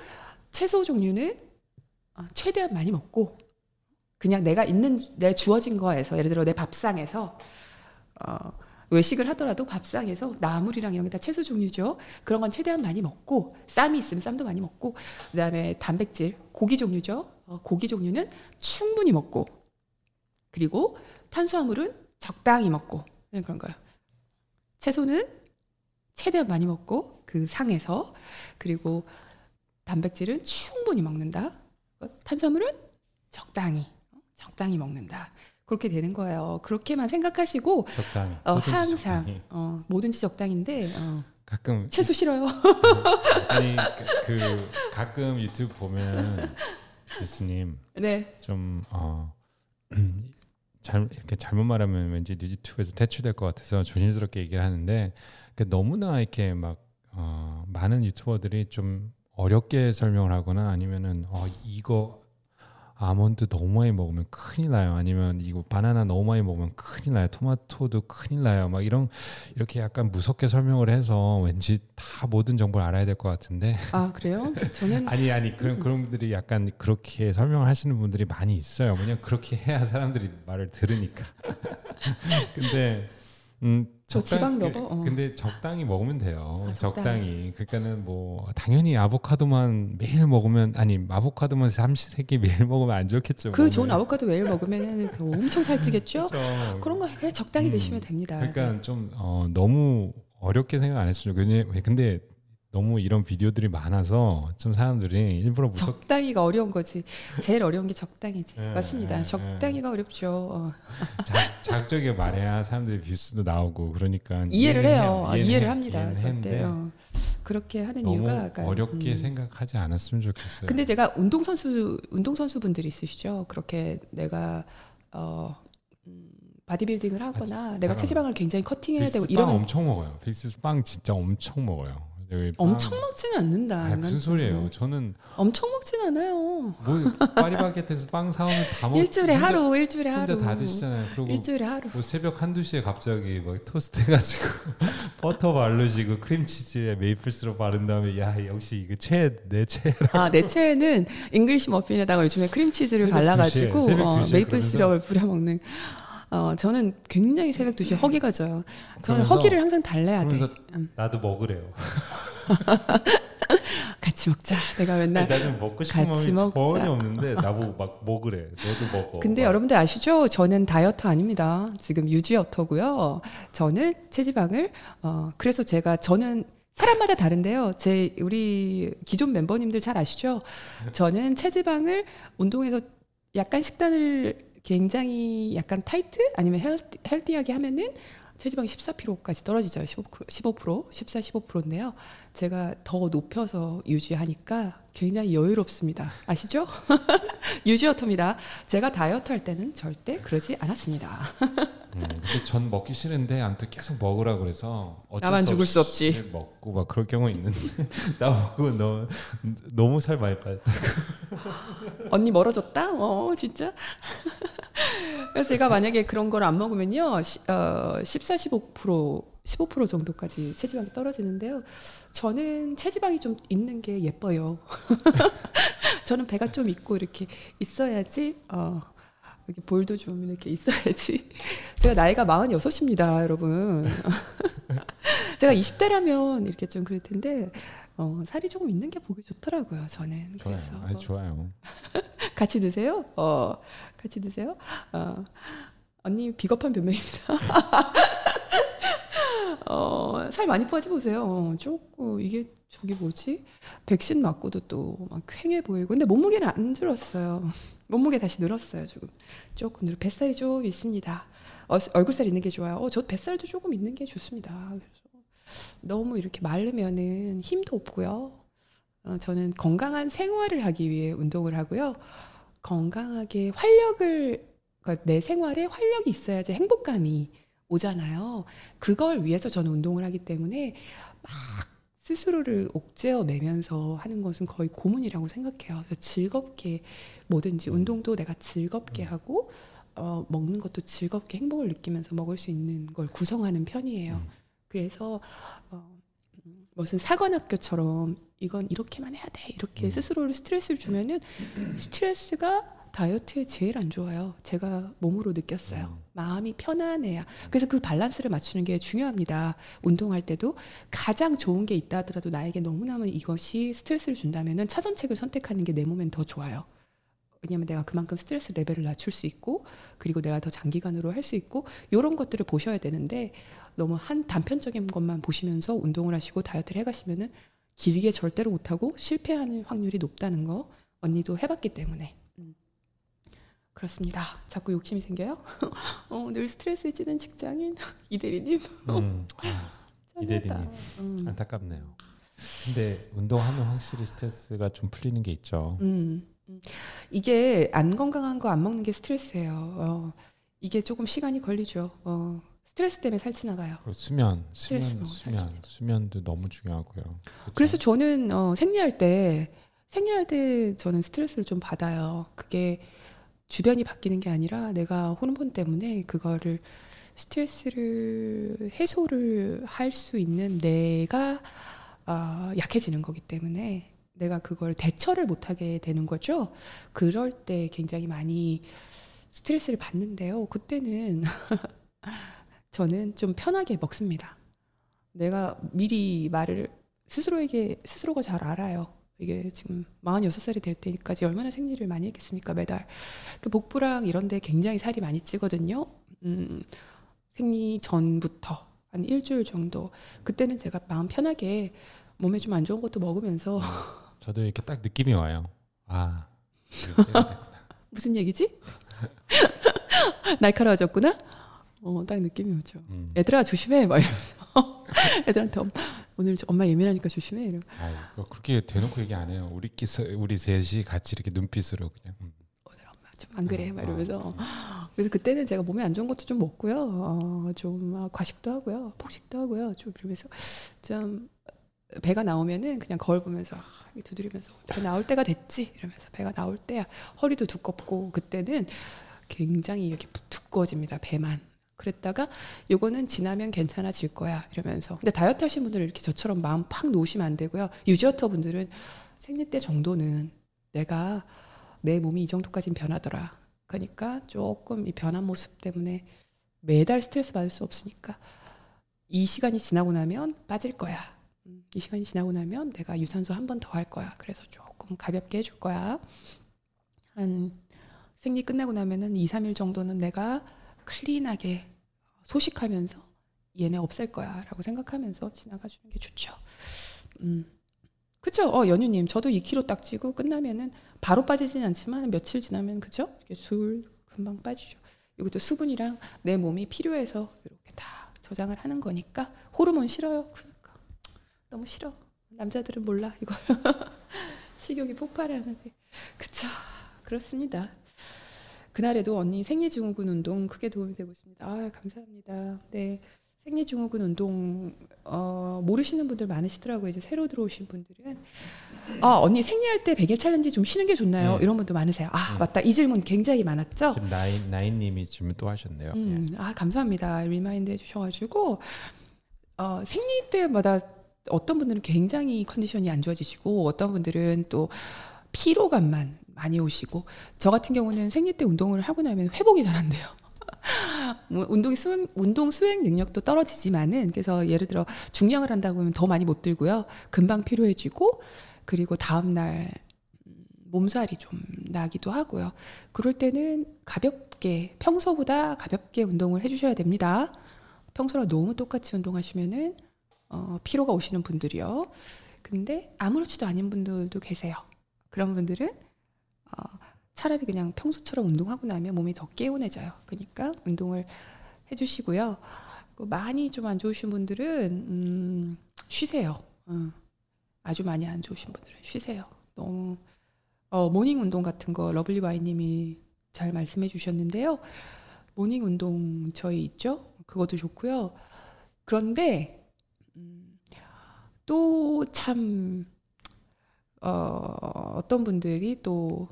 [SPEAKER 1] 채소 종류는 어, 최대한 많이 먹고 그냥 내가 있는 내 주어진 거에서 예를 들어 내 밥상에서 어, 외식을 하더라도 밥상에서 나물이랑 이런 게 다 채소 종류죠. 그런 건 최대한 많이 먹고 쌈이 있으면 쌈도 많이 먹고 그다음에 단백질 고기 종류죠. 어, 고기 종류는 충분히 먹고 그리고 탄수화물은 적당히 먹고 네, 그런 거예요. 채소는 최대한 많이 먹고 그 상에서 그리고 단백질은 충분히 먹는다. 어, 탄수화물은 적당히 어, 적당히 먹는다. 그렇게 되는 거예요. 그렇게만 생각하시고
[SPEAKER 2] 적당히.
[SPEAKER 1] 어, 항상
[SPEAKER 2] 적당히.
[SPEAKER 1] 어, 뭐든지 적당인데 어,
[SPEAKER 2] 가끔
[SPEAKER 1] 채소 싫어요.
[SPEAKER 2] 아니 그, 그 가끔 유튜브 보면 지스님
[SPEAKER 1] 네.
[SPEAKER 2] 좀 어, [CLEARS THROAT] 잘 이렇게 잘못 말하면 왠지 유튜브에서 퇴출될 것 같아서 조심스럽게 얘기를 하는데 그 너무나 이렇게 막 어, 많은 유튜버들이 좀 어렵게 설명을 하거나 아니면은 어, 이거 아몬드 너무 많이 먹으면 큰일 나요. 아니면 이거 바나나 너무 많이 먹으면 큰일 나요. 토마토도 큰일 나요. 막 이런 이렇게 약간 무섭게 설명을 해서 왠지 다 모든 정보를 알아야 될 것 같은데
[SPEAKER 1] 아 그래요? 저는 [LAUGHS]
[SPEAKER 2] 아니 아니 그런 그런 분들이 약간 그렇게 설명을 하시는 분들이 많이 있어요. 왜냐면 그렇게 해야 사람들이 말을 들으니까. [LAUGHS] 근데 음
[SPEAKER 1] 저 지방 lover, 어.
[SPEAKER 2] 근데 적당히 먹으면 돼요.
[SPEAKER 1] 아,
[SPEAKER 2] 적당히. 그러니까는 뭐 당연히 아보카도만 매일 먹으면 아니 아보카도만 삼시세끼 매일 먹으면 안 좋겠죠.
[SPEAKER 1] 그
[SPEAKER 2] 몸에.
[SPEAKER 1] 좋은 아보카도 매일 먹으면 엄청 살찌겠죠? [LAUGHS]
[SPEAKER 2] 그렇죠.
[SPEAKER 1] 그런 거 그냥 적당히
[SPEAKER 2] 음,
[SPEAKER 1] 드시면 됩니다.
[SPEAKER 2] 그러니까 좀 어, 너무 어렵게 생각 안 했으면 좋겠는데 근데 너무 이런 비디오들이 많아서 좀 사람들이 일부러 무섭게
[SPEAKER 1] 적당히가 어려운 거지. 제일 어려운 게 적당히지.
[SPEAKER 2] 예,
[SPEAKER 1] 맞습니다.
[SPEAKER 2] 예,
[SPEAKER 1] 적당히가 어렵죠. 어.
[SPEAKER 2] 자, 자극적이게 말해야 사람들이 view수도 나오고 그러니까
[SPEAKER 1] 이해를 해요. 아, 이해를
[SPEAKER 2] 해-
[SPEAKER 1] 합니다.
[SPEAKER 2] 이해는
[SPEAKER 1] 절대.
[SPEAKER 2] 했는데
[SPEAKER 1] 어. 그렇게 하는 이유가
[SPEAKER 2] 어렵게
[SPEAKER 1] 음.
[SPEAKER 2] 생각하지 않았으면 좋겠어요.
[SPEAKER 1] 근데 제가 운동 선수 운동 선수 분들이 있으시죠. 그렇게 내가 어 음, 바디빌딩을 하거나 내가
[SPEAKER 2] 잠깐만.
[SPEAKER 1] 체지방을 굉장히 커팅해야 되고 이러면
[SPEAKER 2] 엄청 먹어요. 빅스 빵 진짜 엄청 먹어요.
[SPEAKER 1] 엄청 먹지는 않는다.
[SPEAKER 2] 아니, 무슨
[SPEAKER 1] 난
[SPEAKER 2] 소리예요?
[SPEAKER 1] 좀.
[SPEAKER 2] 저는
[SPEAKER 1] 엄청 먹진 않아요.
[SPEAKER 2] 뭐 파리바게트에서 빵 사오면 다 먹.
[SPEAKER 1] 일주일에
[SPEAKER 2] 혼자-
[SPEAKER 1] 하루, 일주일에 하루.
[SPEAKER 2] 혼자 다 드시잖아요. 그리고
[SPEAKER 1] 일주일에 하루.
[SPEAKER 2] 뭐 새벽 한두 시에 갑자기 막 토스트 해가지고 [LAUGHS] 버터 바르시고 크림치즈에 메이플 시럽 바른 다음에 야 역시 이거 최애 최.
[SPEAKER 1] 아, 내 최애는 English muffin에다가 요즘에 크림치즈를 발라가지고
[SPEAKER 2] 2시에, 새벽
[SPEAKER 1] 어,
[SPEAKER 2] 2시에
[SPEAKER 1] 메이플. 시럽을 뿌려 먹는. 어, 저는 굉장히 새벽 2시에 허기가 져요. 저는 허기를 항상 달래야 돼. 음.
[SPEAKER 2] 나도 먹으래요. [LAUGHS] [LAUGHS]
[SPEAKER 1] 같이 먹자. 내가 맨날.
[SPEAKER 2] 나는 먹고
[SPEAKER 1] 싶은 같이 마음이 먹자. 전혀
[SPEAKER 2] 없는데 나보고 막 먹으래. 너도 먹어.
[SPEAKER 1] 근데 여러분들 아시죠? 저는 다이어터 아닙니다. 지금 유지어터고요. 저는 체지방을 어 그래서 제가 저는 사람마다 다른데요. 제 우리 기존 멤버님들 잘 아시죠? 저는 체지방을 운동에서 약간 식단을 굉장히 약간 타이트 아니면 healthy, healthy하게 하면은 체지방이 14kg까지 떨어지죠. 15, 15% 14, 15%인데요. 제가 더 높여서 유지하니까 굉장히 여유롭습니다. 아시죠? [LAUGHS] 유지어터입니다. 제가 다이어트 할 때는 절대 그러지 않았습니다.
[SPEAKER 2] 음, 전 먹기 싫은데 아무튼 계속 먹으라 그래서
[SPEAKER 1] 나만
[SPEAKER 2] 수
[SPEAKER 1] 죽을 수 없지.
[SPEAKER 2] 먹고 막 그럴 경우 있는데 [LAUGHS] 나 먹고 너 너무 살 많이 빠졌다.
[SPEAKER 1] 언니 멀어졌다? 어, 진짜? [LAUGHS] 그래서 제가 만약에 그런 걸 안 먹으면요, 시, 어, 14, 15%, 15% 정도까지 체지방이 떨어지는데요. 저는 체지방이 좀 있는 게 예뻐요. [LAUGHS] 저는 배가 좀 있고 이렇게 있어야지, 어, 이렇게 볼도 좀 이렇게 있어야지. [LAUGHS] 제가 나이가 46입니다, 여러분. [LAUGHS] 제가 20대라면 이렇게 좀 그럴 텐데, 어, 살이 조금 있는 게 보기 좋더라고요, 저는.
[SPEAKER 2] 좋아요.
[SPEAKER 1] 그래서
[SPEAKER 2] 아주 좋아요.
[SPEAKER 1] 같이 드세요? 어, 같이 드세요? 어, 언니 비겁한 변명입니다. 어, 살 많이 빠져보세요. 어, 조금 이게 저기 뭐지? 백신 맞고도 또막 쾌해 보이고. 근데 몸무게는 안 줄었어요. [LAUGHS] 몸무게 다시 늘었어요. 조금 조금 늘 뱃살이 좀 있습니다. 어, 얼굴살 있는 게 좋아요. 어, 저 뱃살도 조금 있는 게 좋습니다. 그래서 너무 이렇게 마르면은 힘도 없고요. 어, 저는 건강한 생활을 하기 위해 운동을 하고요. 건강하게 활력을 그러니까 내 생활에 활력이 있어야지 행복감이 오잖아요. 그걸 위해서 저는 운동을 하기 때문에 막 스스로를 옥죄어 내면서 하는 것은 거의 고문이라고 생각해요. 그래서 즐겁게 뭐든지 운동도 내가 즐겁게 하고 어, 먹는 것도 즐겁게 행복을 느끼면서 먹을 수 있는 걸 구성하는 편이에요. 그래서 어, 음, 무슨 사관학교처럼 이건 이렇게만 해야 돼 이렇게
[SPEAKER 2] 음.
[SPEAKER 1] 스스로를 스트레스를 주면은 스트레스가 다이어트에 제일 안 좋아요. 제가 몸으로 느꼈어요.
[SPEAKER 2] 음.
[SPEAKER 1] 마음이 편안해야. 그래서 그 밸런스를 맞추는 게 중요합니다. 운동할 때도 가장 좋은 게 있다 하더라도 나에게 너무나면 이것이 스트레스를 준다면은 차선책을 선택하는 게 내 몸엔 더 좋아요. 왜냐하면 내가 그만큼 스트레스 레벨을 낮출 수 있고 그리고 내가 더 장기간으로 할 수 있고 이런 것들을 보셔야 되는데 너무 한 단편적인 것만 보시면서 운동을 하시고 다이어트를 해가시면은 길게 절대로 못하고 실패하는 확률이 높다는 거 언니도 해봤기 때문에 음. 그렇습니다. 자꾸 욕심이 생겨요. [LAUGHS] 어, 늘 스트레스 찌는 직장인 [LAUGHS] 이대리님.
[SPEAKER 2] 음, 아, 이대리님.
[SPEAKER 1] 음.
[SPEAKER 2] 안타깝네요. 근데 운동하면 확실히 스트레스가 좀 풀리는 게 있죠.
[SPEAKER 1] 음, 음. 이게 안 건강한 거 안 먹는 게 스트레스예요. 어, 이게 조금 시간이 걸리죠. 어, 스트레스 때문에 살찌 나가요.
[SPEAKER 2] 그리고 수면, 수면, 수면. 수면도 너무 중요하고요. 그렇죠?
[SPEAKER 1] 그래서 저는 어, 생리할 때 생리할 때 저는 스트레스를 좀 받아요. 그게 주변이 바뀌는 게 아니라 내가 호르몬 때문에 그거를 스트레스를 해소를 할 수 있는 내가 아, 약해지는 거기 때문에 내가 그걸 대처를 못하게 되는 거죠. 그럴 때 굉장히 많이 스트레스를 받는데요. 그때는 [LAUGHS] 저는 좀 편하게 먹습니다. 내가 미리 말을 스스로에게 스스로가 잘 알아요. 이게 지금 46살이 될 때까지 얼마나 생리를 많이 했겠습니까 매달 그 복부랑 이런 데 굉장히 살이 많이 찌거든요 음, 생리 전부터 한 일주일 정도 그때는 제가 마음 편하게 몸에 좀 안 좋은 것도 먹으면서 [LAUGHS]
[SPEAKER 2] 저도 이렇게 딱 느낌이 와요. 아. [LAUGHS]
[SPEAKER 1] 무슨 얘기지? [LAUGHS] 날카로워졌구나? 어, 딱 느낌이 오죠.
[SPEAKER 2] 음.
[SPEAKER 1] 얘들아 조심해 막 이러면서 애들한테 엄- 오늘 저- 엄마 예민하니까 조심해 이러.
[SPEAKER 2] 아, 그렇게 대놓고 얘기 안 해요. 우리 끼 우리 셋이 같이 이렇게 눈빛으로 그냥. 음.
[SPEAKER 1] 오늘 엄마 좀 안 그래 막 이러면서
[SPEAKER 2] 어,
[SPEAKER 1] 그래서 그때는 제가 몸에 안 좋은 것도 좀 먹고요. 어, 좀 아, 과식도 하고요. 폭식도 하고요. 좀 이러면서 좀 배가 나오면은 그냥 거울 보면서 아, 두드리면서 배 나올 때가 됐지 이러면서 배가 나올 때야 허리도 두껍고 그때는 굉장히 이렇게 두꺼워집니다 배만 그랬다가 요거는 지나면 괜찮아질 거야 이러면서 근데 다이어트 하신 분들은 이렇게 저처럼 마음 팍 놓으시면 안 되고요 유지어터 분들은 생리 때 정도는 내가 내 몸이 이 정도까지는 변하더라 그러니까 조금 이 변한 모습 때문에 매달 스트레스 받을 수 없으니까 이 시간이 지나고 나면 빠질 거야. 음, 이 시간이 지나고 나면 내가 유산소 한 번 더 할 거야. 그래서 조금 가볍게 해줄 거야. 한 생리 끝나고 나면은 2, 3일 정도는 내가 클린하게 소식하면서 얘네 없앨 거야라고 생각하면서 지나가 주는 게 좋죠. 음. 그쵸? 어, 연유님, 저도 2kg 딱 찌고 끝나면은 바로 빠지진 않지만 며칠 지나면 그죠? 이렇게 술 금방 빠지죠. 이것도 수분이랑 내 몸이 필요해서 이렇게 다 저장을 하는 거니까 호르몬 싫어요. 그러니까 너무 싫어. 남자들은 몰라 이걸 [LAUGHS] 식욕이 폭발하는데 그쵸 그렇습니다. 그날에도 언니 생리증후군 운동 크게 도움이 되고 있습니다. 아 감사합니다. 네 생리증후군 운동 어, 모르시는 분들 많으시더라고요. 이제 새로 들어오신 분들은 아 언니 생리할 때 100일 챌린지 좀 쉬는 게 좋나요?
[SPEAKER 2] 네.
[SPEAKER 1] 이런 분도 많으세요. 아
[SPEAKER 2] 네.
[SPEAKER 1] 맞다 이 질문 굉장히 많았죠.
[SPEAKER 2] 지금 나인 나인님이 질문 또 하셨네요.
[SPEAKER 1] 음, 아 감사합니다. remind 해주셔가지고 어, 생리 때마다 어떤 분들은 굉장히 컨디션이 안 좋아지시고 어떤 분들은 또 피로감만 많이 오시고 저 같은 경우는 생리 때 운동을 하고 나면 회복이 잘 안 돼요. [LAUGHS] 뭐 운동 수행 운동 수행 능력도 떨어지지만은 그래서 예를 들어 중량을 한다고 하면 더 많이 못 들고요. 금방 피로해지고 그리고 다음 날 음, 몸살이 좀 나기도 하고요. 그럴 때는 가볍게 평소보다 가볍게 운동을 해주셔야 됩니다. 평소랑 너무 똑같이 운동하시면은 어, 피로가 오시는 분들이요. 근데 아무렇지도 않은 분들도 계세요. 그런 분들은 어, 차라리 그냥 평소처럼 운동하고 나면 몸이 더 개운해져요. 그러니까 운동을 해주시고요. 그 많이 좀 안 좋으신 분들은 음, 쉬세요. 어, 아주 많이 안 좋으신 분들은 쉬세요. 너무 어, morning 운동 같은 거 러블리 와이님이 잘 말씀해 주셨는데요. morning 운동 저희 있죠? 그것도 좋고요. 그런데 음, 또참 어, 어떤 분들이 또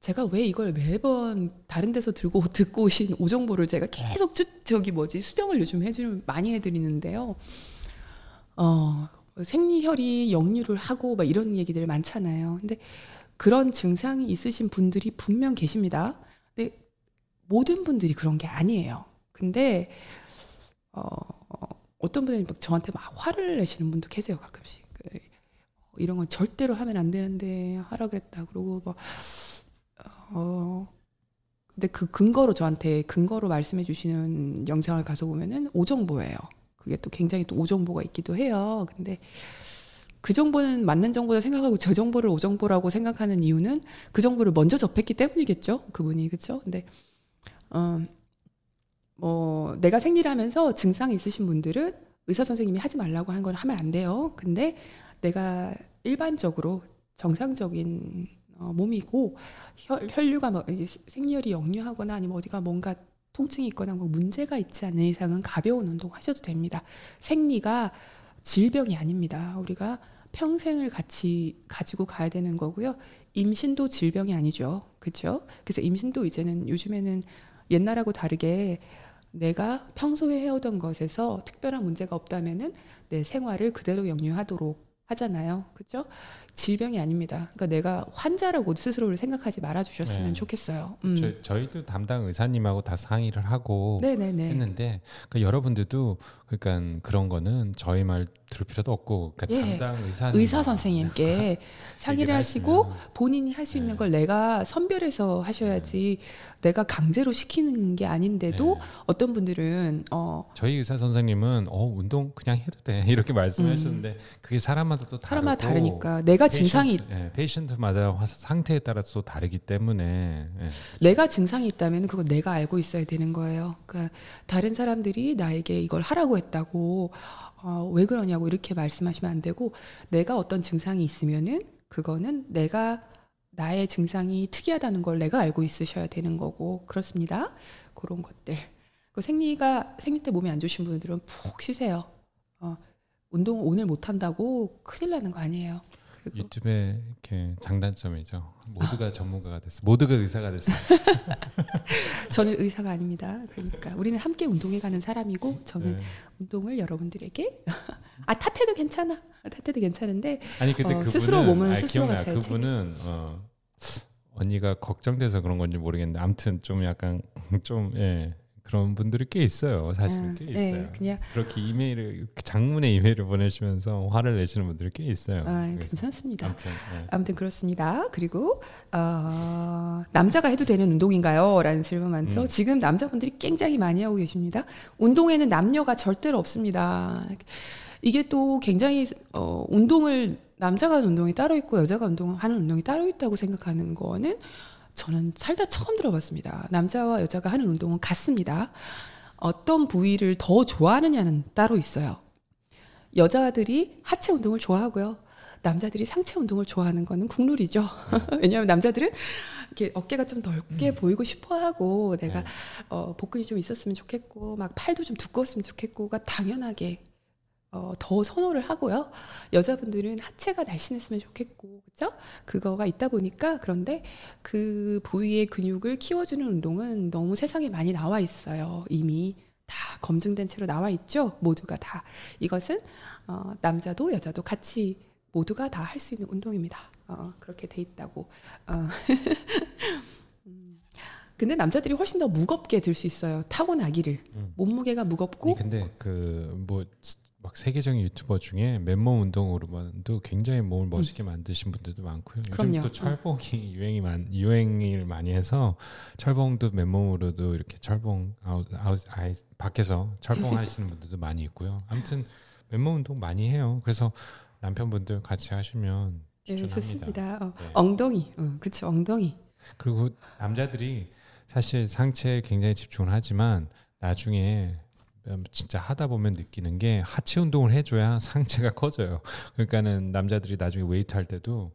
[SPEAKER 1] 제가 왜 이걸 매번 다른 데서 들고 [LAUGHS] 듣고 오신 오정보를 제가 계속 주, 저기 뭐지 수정을 요즘 해주는 많이 해드리는데요. 어, 생리혈이 역류를 하고 막 이런 얘기들 많잖아요. 근데 그런 증상이 있으신 분들이 분명 계십니다. 근데 모든 분들이 그런 게 아니에요. 근데 어, 어떤 분들이 막 저한테 막 화를 내시는 분도 계세요 가끔씩. 그, 이런 건 절대로 하면 안 되는데 하라 그랬다 그러고 뭐 어. 근데 그 근거로 저한테 근거로 말씀해 주시는 영상을 가서 보면은 오정보예요. 그게 또 굉장히 또 오정보가 있기도 해요. 근데 그 정보는 맞는 정보다 생각하고 저 정보를 오정보라고 생각하는 이유는 그 정보를 먼저 접했기 때문이겠죠. 그분이 그렇죠. 근데 어, 뭐 내가 생리를 하면서 증상이 있으신 분들은 의사 선생님이 하지 말라고 한 건 하면 안 돼요. 근데 내가 일반적으로 정상적인 어, 몸이고 혈, 혈류가 뭐 이게 생리혈이 역류하거나 아니면 어디가 뭔가 통증이 있거나 뭐 문제가 있지 않는 이상은 가벼운 운동 하셔도 됩니다. 생리가 질병이 아닙니다. 우리가 평생을 같이 가지고 가야 되는 거고요. 임신도 질병이 아니죠. 그렇죠? 그래서 임신도 이제는 요즘에는 옛날하고 다르게 내가 평소에 해오던 것에서 특별한 문제가 없다면은 내 생활을 그대로 영유하도록 하잖아요. 그렇죠? 질병이 아닙니다. 그러니까 내가 환자라고 스스로를 생각하지 말아 주셨으면
[SPEAKER 2] 네.
[SPEAKER 1] 좋겠어요. 음.
[SPEAKER 2] 저, 저희도 담당 의사님하고 다 상의를 하고
[SPEAKER 1] 네, 네, 네.
[SPEAKER 2] 했는데 그러니까 여러분들도 그러니까 그런 거는 저희 말 들을 필요도 없고 그러니까
[SPEAKER 1] 예.
[SPEAKER 2] 담당 의사
[SPEAKER 1] 의사 선생님께 [LAUGHS] 상의를 하시고 본인이 할 수 있는
[SPEAKER 2] 네.
[SPEAKER 1] 걸 내가 선별해서 하셔야지 내가 강제로 시키는 게 아닌데도
[SPEAKER 2] 네.
[SPEAKER 1] 어떤 분들은 어
[SPEAKER 2] 저희 의사 선생님은 어 운동 그냥 해도 돼 [LAUGHS] 이렇게 말씀하셨는데 그게 사람마다 또 다르고
[SPEAKER 1] 음. 사람마다 다르니까 내가 증상이
[SPEAKER 2] patient, 예, patient마다 화- 상태에 따라서 또 다르기 때문에 예.
[SPEAKER 1] 내가 증상이 있다면 그거 내가 알고 있어야 되는 거예요. 그러니까 다른 사람들이 나에게 이걸 하라고 했다고 어, 왜 그러냐고 이렇게 말씀하시면 안 되고 내가 어떤 증상이 있으면은 그거는 내가 나의 증상이 특이하다는 걸 내가 알고 있으셔야 되는 거고 그렇습니다. 그런 것들. 그 생리가 생리 때 몸이 안 좋으신 분들은 푹 쉬세요. 어, 운동 오늘 못 한다고 큰일 나는 거 아니에요.
[SPEAKER 2] 유튜브의 이렇게 장단점이죠. 모두가 전문가가 됐어. 모두가 의사가 됐어. [LAUGHS]
[SPEAKER 1] 저는 의사가 아닙니다. 그러니까 우리는 함께 운동해 가는 사람이고 저는
[SPEAKER 2] 네.
[SPEAKER 1] 운동을 여러분들에게 [LAUGHS] 아 탓해도 괜찮아 탓해도 괜찮은데
[SPEAKER 2] 아니 근데
[SPEAKER 1] 어,
[SPEAKER 2] 그분은
[SPEAKER 1] 스스로 몸은
[SPEAKER 2] 아,
[SPEAKER 1] 스스로가. 잘
[SPEAKER 2] 그분은 어, 언니가 걱정돼서 그런 건지 모르겠는데 아무튼 좀 약간 [LAUGHS] 좀 예. 그런 분들이 꽤 있어요. 사실
[SPEAKER 1] 음,
[SPEAKER 2] 꽤
[SPEAKER 1] 네,
[SPEAKER 2] 있어요.
[SPEAKER 1] 그냥
[SPEAKER 2] 그렇게 이메일을 장문의 이메일을 보내시면서 화를 내시는 분들이 꽤 있어요.
[SPEAKER 1] 아, 괜찮습니다.
[SPEAKER 2] 아무튼 예.
[SPEAKER 1] 아무튼 그렇습니다. 그리고 어, 남자가 해도 되는 운동인가요? 라는 질문 많죠.
[SPEAKER 2] 음.
[SPEAKER 1] 지금 남자분들이 굉장히 많이 하고 계십니다. 운동에는 남녀가 절대로 없습니다. 이게 또 굉장히 어, 운동을 남자가 하는 운동이 따로 있고 여자가 운동하는 운동이 따로 있다고 생각하는 거는 저는 살다 처음 들어봤습니다. 남자와 여자가 하는 운동은 같습니다. 어떤 부위를 더 좋아하느냐는 따로 있어요. 여자들이 하체 운동을 좋아하고요. 남자들이 상체 운동을 좋아하는 거는 국룰이죠. [LAUGHS] 왜냐하면 남자들은 이렇게 어깨가 좀 넓게 음. 보이고 싶어 하고 내가 네. 어, 복근이 좀 있었으면 좋겠고 막 팔도 좀 두꺼웠으면 좋겠고가 당연하게 어, 더 선호를 하고요. 여자분들은 하체가 날씬했으면 좋겠고, 그죠? 그거가 있다 보니까 그런데 그 부위의 근육을 키워주는 운동은 너무 세상에 많이 나와 있어요. 이미 다 검증된 채로 나와 있죠. 모두가 다 이것은 어, 남자도 여자도 같이 모두가 다 할 수 있는 운동입니다. 어, 그렇게 돼 있다고. 어. [LAUGHS] 음. 근데 남자들이 훨씬 더 무겁게 들 수 있어요. 타고나기를 음. 몸무게가 무겁고.
[SPEAKER 2] 근데 그 뭐 막 세계적인 유튜버 중에 맨몸 운동으로만도 굉장히 몸을 음. 멋있게 만드신 분들도 많고요. 그럼요. 요즘 또 철봉이 유행이 많 유행을 많이 해서 철봉도 맨몸으로도 이렇게 철봉 아웃 아웃 아이 밖에서 철봉 [LAUGHS] 하시는 분들도 많이 있고요. 아무튼 맨몸 운동 많이 해요. 그래서 남편분들 같이 하시면 네,
[SPEAKER 1] 좋습니다. 어, 네. 엉덩이, 어, 그렇죠, 엉덩이.
[SPEAKER 2] 그리고 남자들이 사실 상체에 굉장히 집중을 하지만 나중에 음, 진짜 하다 보면 느끼는 게 하체 운동을 해줘야 [LAUGHS] 상체가 커져요. 그러니까는 남자들이 나중에 웨이트 할 때도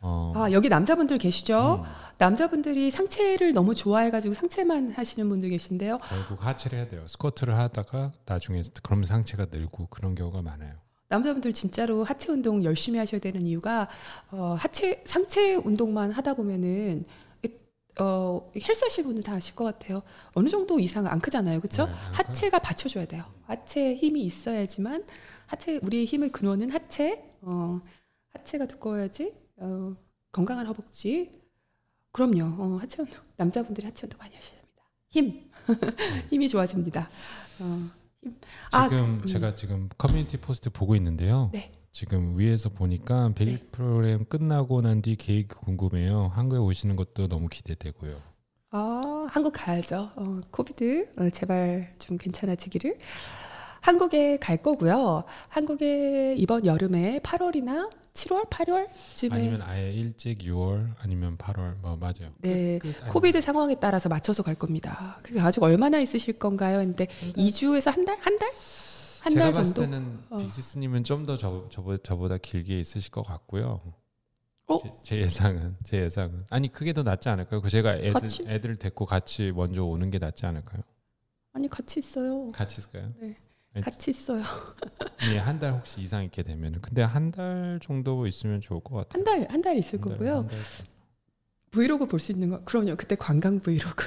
[SPEAKER 1] 어. 아 여기 남자분들 계시죠? 음. 남자분들이 상체를 너무 좋아해가지고 상체만 하시는 분들 계신데요.
[SPEAKER 2] 결국 하체를 해야 돼요. 스쿼트를 하다가 나중에 그러면 상체가 늘고 그런 경우가 많아요.
[SPEAKER 1] 남자분들 진짜로 하체 운동 열심히 하셔야 되는 이유가 어, 하체 상체 운동만 하다 보면은 어, 헬스 하실 분들 다 아실 것 같아요. 어느 정도 이상 안 크잖아요. 그렇죠? 네, 하체가 받쳐줘야 돼요. 하체 힘이 있어야지만 하체 우리의 힘의 근원은 하체. 어, 하체가 두꺼워야지 어, 건강한 허벅지. 그럼요. 어, 하체 운동 남자분들이 하체 운동 많이 하셔야 됩니다. 힘 [LAUGHS] 힘이 좋아집니다. 어,
[SPEAKER 2] 힘. 아, 지금 음. 제가 지금 community post 보고 있는데요. 네. 지금 위에서 보니까 100일 네. 프로그램 끝나고 난 뒤 계획 궁금해요. 한국에 오시는 것도 너무 기대되고요.
[SPEAKER 1] 아, 한국 가야죠. 어, COVID 어, 제발 좀 괜찮아지기를. 한국에 갈 거고요. 한국에 이번 여름에 8월이나 7월, 8월 쯤에
[SPEAKER 2] 아니면 아예 일찍 6월 아니면 8월 뭐 맞아요.
[SPEAKER 1] 네, 끝, 끝 COVID 상황에 따라서 맞춰서 갈 겁니다. 그게 아직 얼마나 있으실 건가요? 근데 2주에서 한 달, 한 달? 한 달 정도.
[SPEAKER 2] 봤을 때는 어. 빅시스님은 좀 더 저보다 길게 있으실 것 같고요. 어? 제, 제, 예상은 제 예상은 아니 그게 더 낫지 않을까요? 그 제가 애들 같이? 애들 데리고 같이 먼저 오는 게 낫지 않을까요?
[SPEAKER 1] 아니 같이 있어요.
[SPEAKER 2] 같이 있을까요?
[SPEAKER 1] 네. 같이 있어요.
[SPEAKER 2] 예, 한 달 혹시 이상 있게 되면 근데 한 달 정도 있으면 좋을 것 같아요.
[SPEAKER 1] 한 달 한 달 있을 한 거고요. 달, 브이로그 볼 수 있는 거 그럼요. 그때 관광 브이로그.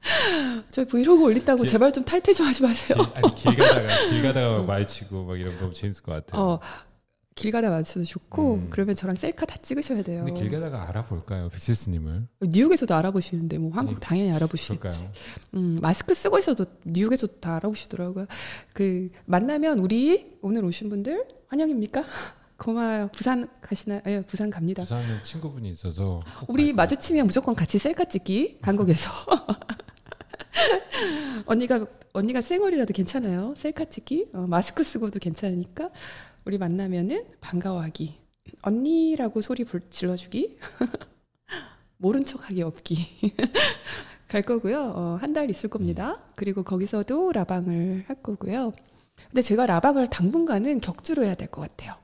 [SPEAKER 1] [LAUGHS] 저희 브이로그 올린다고 길, 제발 좀 탈퇴 좀 하지 마세요.
[SPEAKER 2] 길, 아니 길 가다가 [LAUGHS] 길 가다가 마주치고 막 이런 거 너무 재밌을 것 같아요. 어,
[SPEAKER 1] 길 가다 마주쳐도 좋고 음. 그러면 저랑 셀카 다 찍으셔야 돼요.
[SPEAKER 2] 근데 길 가다가 알아볼까요, 빅세스님을?
[SPEAKER 1] 뉴욕에서도 알아보시는데 뭐 한국 아니, 당연히 알아보시겠지. 음, 마스크 쓰고 있어도 뉴욕에서도 다 알아보시더라고요. 그 만나면 우리 오늘 오신 분들 환영입니까? [LAUGHS] 고마워요. 부산 가시나요? 예, 부산 갑니다.
[SPEAKER 2] 부산에 친구분이 있어서
[SPEAKER 1] 우리 마주치면 무조건 같이 셀카 찍기 한국에서. 언니가 언니가 쌩얼이라도 괜찮아요. 셀카 찍기 어, 마스크 쓰고도 괜찮으니까 우리 만나면은 반가워하기 언니라고 소리 불, 질러주기 [LAUGHS] 모른 척하기 없기 [LAUGHS] 갈 거고요. 어, 한 달 있을 겁니다. 그리고 거기서도 라방을 할 거고요. 근데 제가 라방을 당분간은 격주로 해야 될 것 같아요.